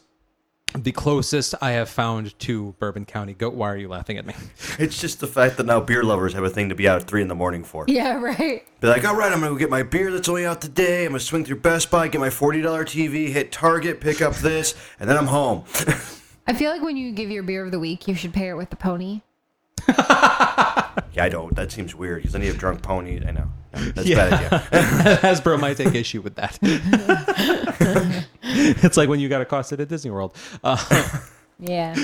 the closest I have found to Bourbon County. Goat, why are you laughing at me? *laughs* It's just the fact that now beer lovers have a thing to be out at three in the morning for. yeah, right. Be like, all right, I'm gonna go get my beer that's only out today. I'm gonna swing through Best Buy, get my forty dollar TV, hit Target, pick up this, and then I'm home. *laughs* I feel like when you give your beer of the week, you should pair it with the pony. *laughs* yeah, I don't. That seems weird because then you have drunk pony. I know. No, that's a bad idea. *laughs* *laughs* Hasbro might take issue with that. *laughs* it's like when you got accosted at Disney World. Uh, Yeah.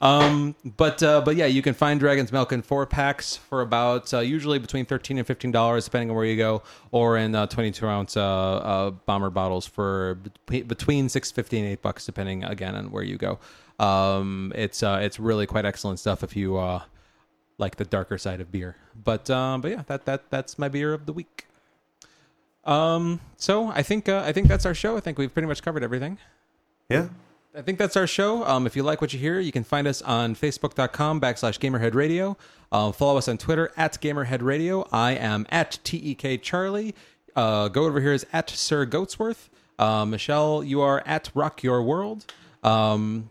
um, but uh, but yeah, you can find Dragon's Milk in four packs for about uh, usually between thirteen and fifteen dollars, depending on where you go, or in uh, twenty-two ounce uh, uh, bomber bottles for bet- between six fifty and eight bucks, depending again on where you go. Um, it's uh, it's really quite excellent stuff if you uh, like the darker side of beer. But um, but yeah, that that that's my beer of the week. Um, so I think uh, I think that's our show. I think we've pretty much covered everything. Yeah. I think that's our show. Um, if you like what you hear, you can find us on facebook.com backslash gamerhead radio. Um, follow us on Twitter at gamerhead radio. I am at TEK Charlie. Uh, go over here is at Sir Goatsworth. Uh, Michelle, you are at Rock Your World. Um,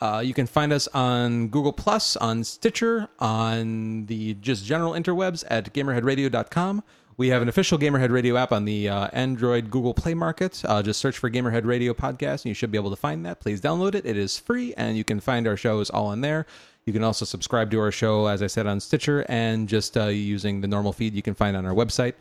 uh, you can find us on Google Plus, on Stitcher, on the just general interwebs at gamerheadradio.com. We have an official Gamerhead Radio app on the uh, Android Google Play Market. Uh, just search for Gamerhead Radio Podcast, and you should be able to find that. Please download it. It is free, and you can find our shows all on there. You can also subscribe to our show, as I said, on Stitcher, and just uh, using the normal feed you can find on our website.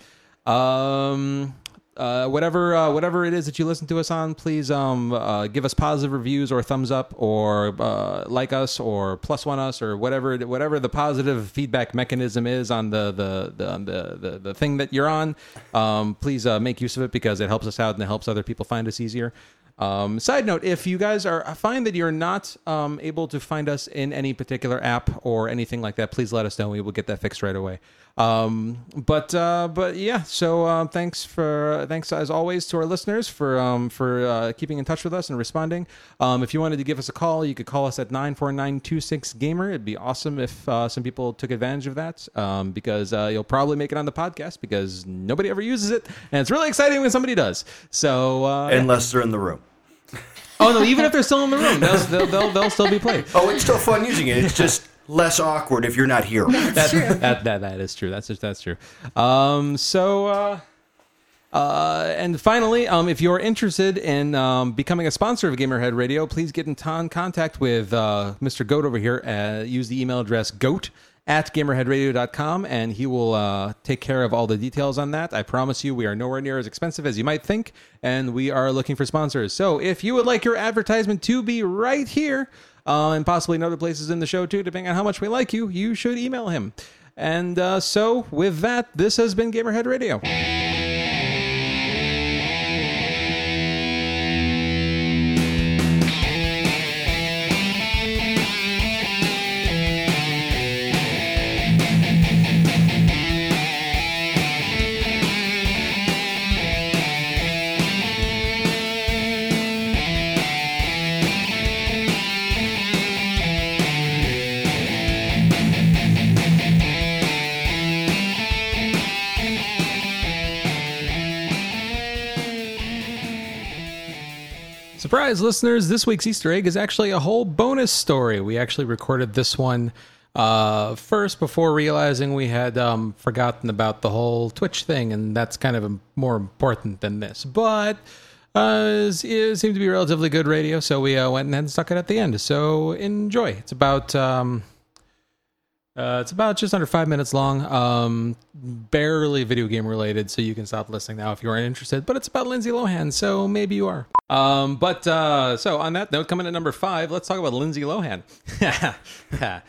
Um, uh, whatever uh, whatever it is that you listen to us on, please um, uh, give us positive reviews or thumbs up or uh, like us or plus one us or whatever whatever the positive feedback mechanism is on the the the the, the, the thing that you're on. Um, please uh, make use of it because it helps us out and it helps other people find us easier. Um, side note: If you guys are find that you're not um, able to find us in any particular app or anything like that, please let us know. We will get that fixed right away. Um, but uh, but yeah, so uh, thanks for thanks as always to our listeners for um, for uh, keeping in touch with us and responding. Um, if you wanted to give us a call, you could call us at nine four nine two six gamer. It'd be awesome if uh, some people took advantage of that um, because uh, you'll probably make it on the podcast because nobody ever uses it, and it's really exciting when somebody does. So uh, Unless they're in the room. Oh no! Even if they're still in the room, they'll they'll, they'll, they'll still be played. Oh, it's still fun using it. It's just less awkward if you're not here. That, that that that is true. That's just that's true. Um, so. Uh, uh, and finally, um, if you're interested in um, becoming a sponsor of Gamerhead Radio, please get in ton- contact with uh, Mr. Goat over here. Uh, use the email address goat at gamerheadradio.com, and he will uh, take care of all the details on that. I promise you, we are nowhere near as expensive as you might think, and we are looking for sponsors. So if you would like your advertisement to be right here, uh, and possibly in other places in the show too, depending on how much we like you, you should email him. And uh, so, with that, this has been Gamerhead Radio. Surprise, listeners! This week's Easter egg is actually a whole bonus story. We actually recorded this one uh, first before realizing we had um, forgotten about the whole Twitch thing, and that's kind of more important than this. But uh, it seemed to be relatively good radio, so we uh, went and stuck it at the end. So enjoy. It's about. Um, uh, it's about just under five minutes long. Um, barely video game related, so you can stop listening now if you aren't interested. But it's about Lindsay Lohan, so maybe you are. Um, but uh, so on that note, coming at number five, let's talk about Lindsay Lohan. *laughs*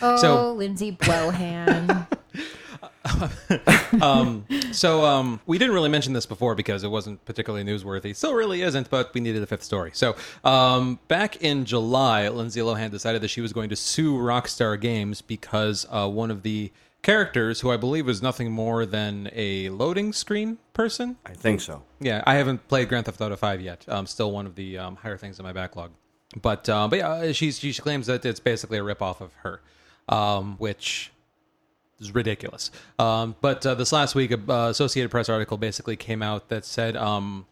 Oh, so Lindsay *laughs* Blowhand. *laughs* so um, we didn't really mention this before because it wasn't particularly newsworthy. Still really isn't, but we needed a fifth story. So um, back in July, Lindsay Lohan decided that she was going to sue Rockstar Games because uh, one of the characters, who I believe was nothing more than a loading screen person. I think so. Yeah, I haven't played Grand Theft Auto Five yet. Um, still one of the um, higher things in my backlog. But uh, but yeah, she she claims that it's basically a ripoff of her, um, which is ridiculous. Um, but uh, this last week, a uh, Associated Press article basically came out that said um,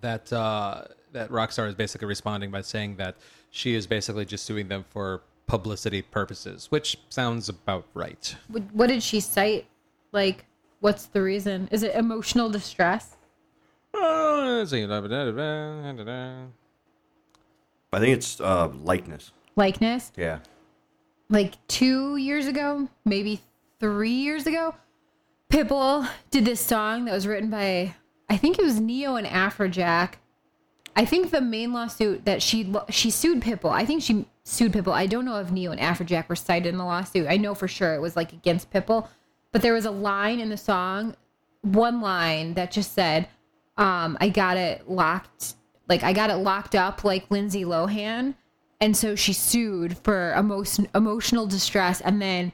that uh, that Rockstar is basically responding by saying that she is basically just suing them for publicity purposes, which sounds about right. what, what did she cite? Like, what's the reason? Is it emotional distress? Uh, let's see. I think it's uh, likeness. Likeness? Yeah. Like two years ago, maybe three years ago, Pitbull did this song that was written by, I think it was Ne-Yo and Afrojack. I think the main lawsuit that she she sued Pitbull. I think she sued Pitbull. I don't know if Ne-Yo and Afrojack were cited in the lawsuit. I know for sure it was like against Pitbull, but there was a line in the song, one line that just said, um, "I got it locked, like I got it locked up like Lindsay Lohan." And so she sued for emo- emotional distress and then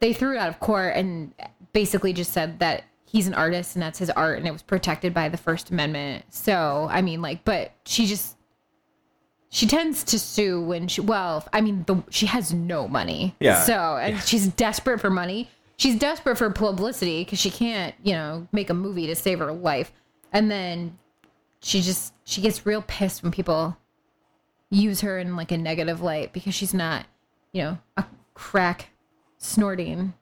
they threw it out of court and basically just said that he's an artist and that's his art and it was protected by the first amendment. So i mean like but she just she tends to sue when she well i mean the, she has no money. Yeah. so and she's desperate for money. She's desperate for publicity because she can't you know make a movie to save her life. And then she just she gets real pissed when people use her in like a negative light because she's not, you know, a crack snorting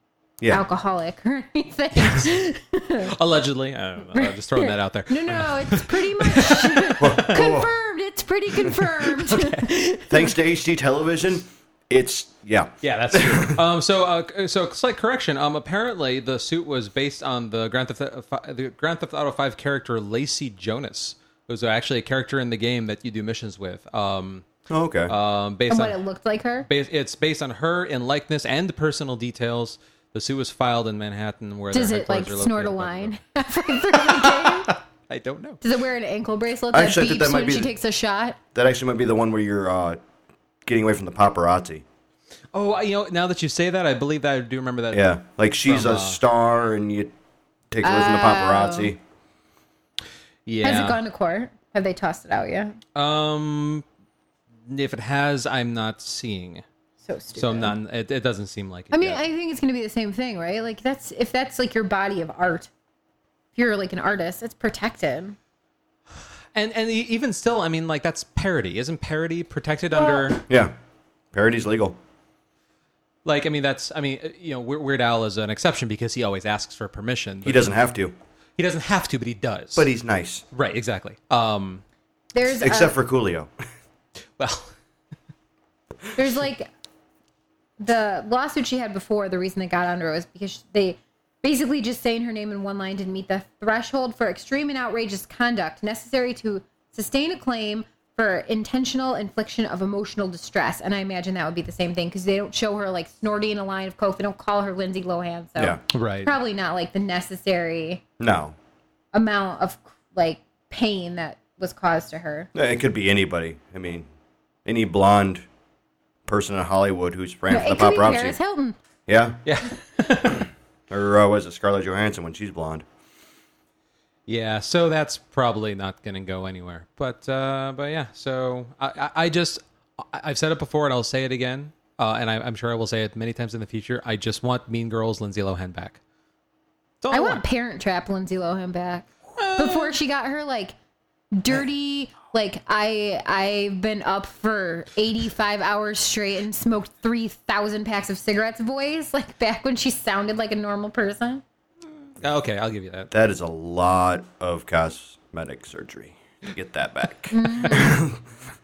Yeah. alcoholic or *laughs* anything. *laughs* Allegedly, I don't know, I'm just throwing that out there. no, no, it's pretty much *laughs* confirmed. It's pretty confirmed. Thanks to HD television, it's yeah. Yeah, that's true. um, so, uh, so slight correction. Um, apparently, the suit was based on the Grand Theft, uh, the Grand Theft Auto Five character Lacey Jonas, who's actually a character in the game that you do missions with. Um, Oh, okay. um, based and what on it looked like her. bas- it's based on her in likeness and personal details. The suit was filed in Manhattan, where Does their it like headquarters are snort a located. line *laughs* halfway the game? *laughs* I don't know. Does it wear an ankle bracelet that Actually, beeps that might when be she the- takes a shot? that actually might be the one where you're uh, getting away from the paparazzi. Oh, you know, now that you say that, I believe that I do remember that. Yeah, like she's From, a uh, star, and you take away from the paparazzi. Yeah. Has it gone to court? Have they tossed it out yet? Um, if it has, I'm not seeing. So stupid. So none. It, it doesn't seem like it. I mean, yet. I think it's going to be the same thing, right? Like that's if that's like your body of art. If you're like an artist, it's protected. and and even still, I mean, like that's parody. Isn't parody protected under? Yeah, parody's legal. Like, I mean, that's. I mean, you know, Weird Weird Al is an exception because he always asks for permission. He doesn't have to, He doesn't have to, but he does. but he's nice. right, exactly. Um, There's Except uh, for Coolio. *laughs* well, *laughs* there's like the lawsuit she had before, the reason they got under it was because they basically just saying her name in one line didn't meet the threshold for extreme and outrageous conduct necessary to sustain a claim for intentional infliction of emotional distress. And I imagine that would be the same thing because they don't show her like snorting a line of coke. They don't call her Lindsay Lohan. So Yeah. Right. probably not like the necessary No. amount of like pain that was caused to her. It could be anybody. I mean, any blonde person in Hollywood who's ran No, for the could be Paris. Hilton. Yeah. Yeah. *laughs* Or uh, was it Scarlett Johansson when she's blonde? Yeah, so that's probably not going to go anywhere. But uh, but yeah, so I, I, I just I- I've said it before and I'll say it again, uh, and I, I'm sure I will say it many times in the future. I just want Mean Girls Lindsay Lohan back. All I want Parent Trap Lindsay Lohan back. Before she got her like dirty, like I I've been up for 85 hours straight and smoked 3,000 packs of cigarettes voice, *laughs* like back when she sounded like a normal person. Oh, okay, I'll give you that. That is a lot of cosmetic surgery to get that back. Mm. *laughs*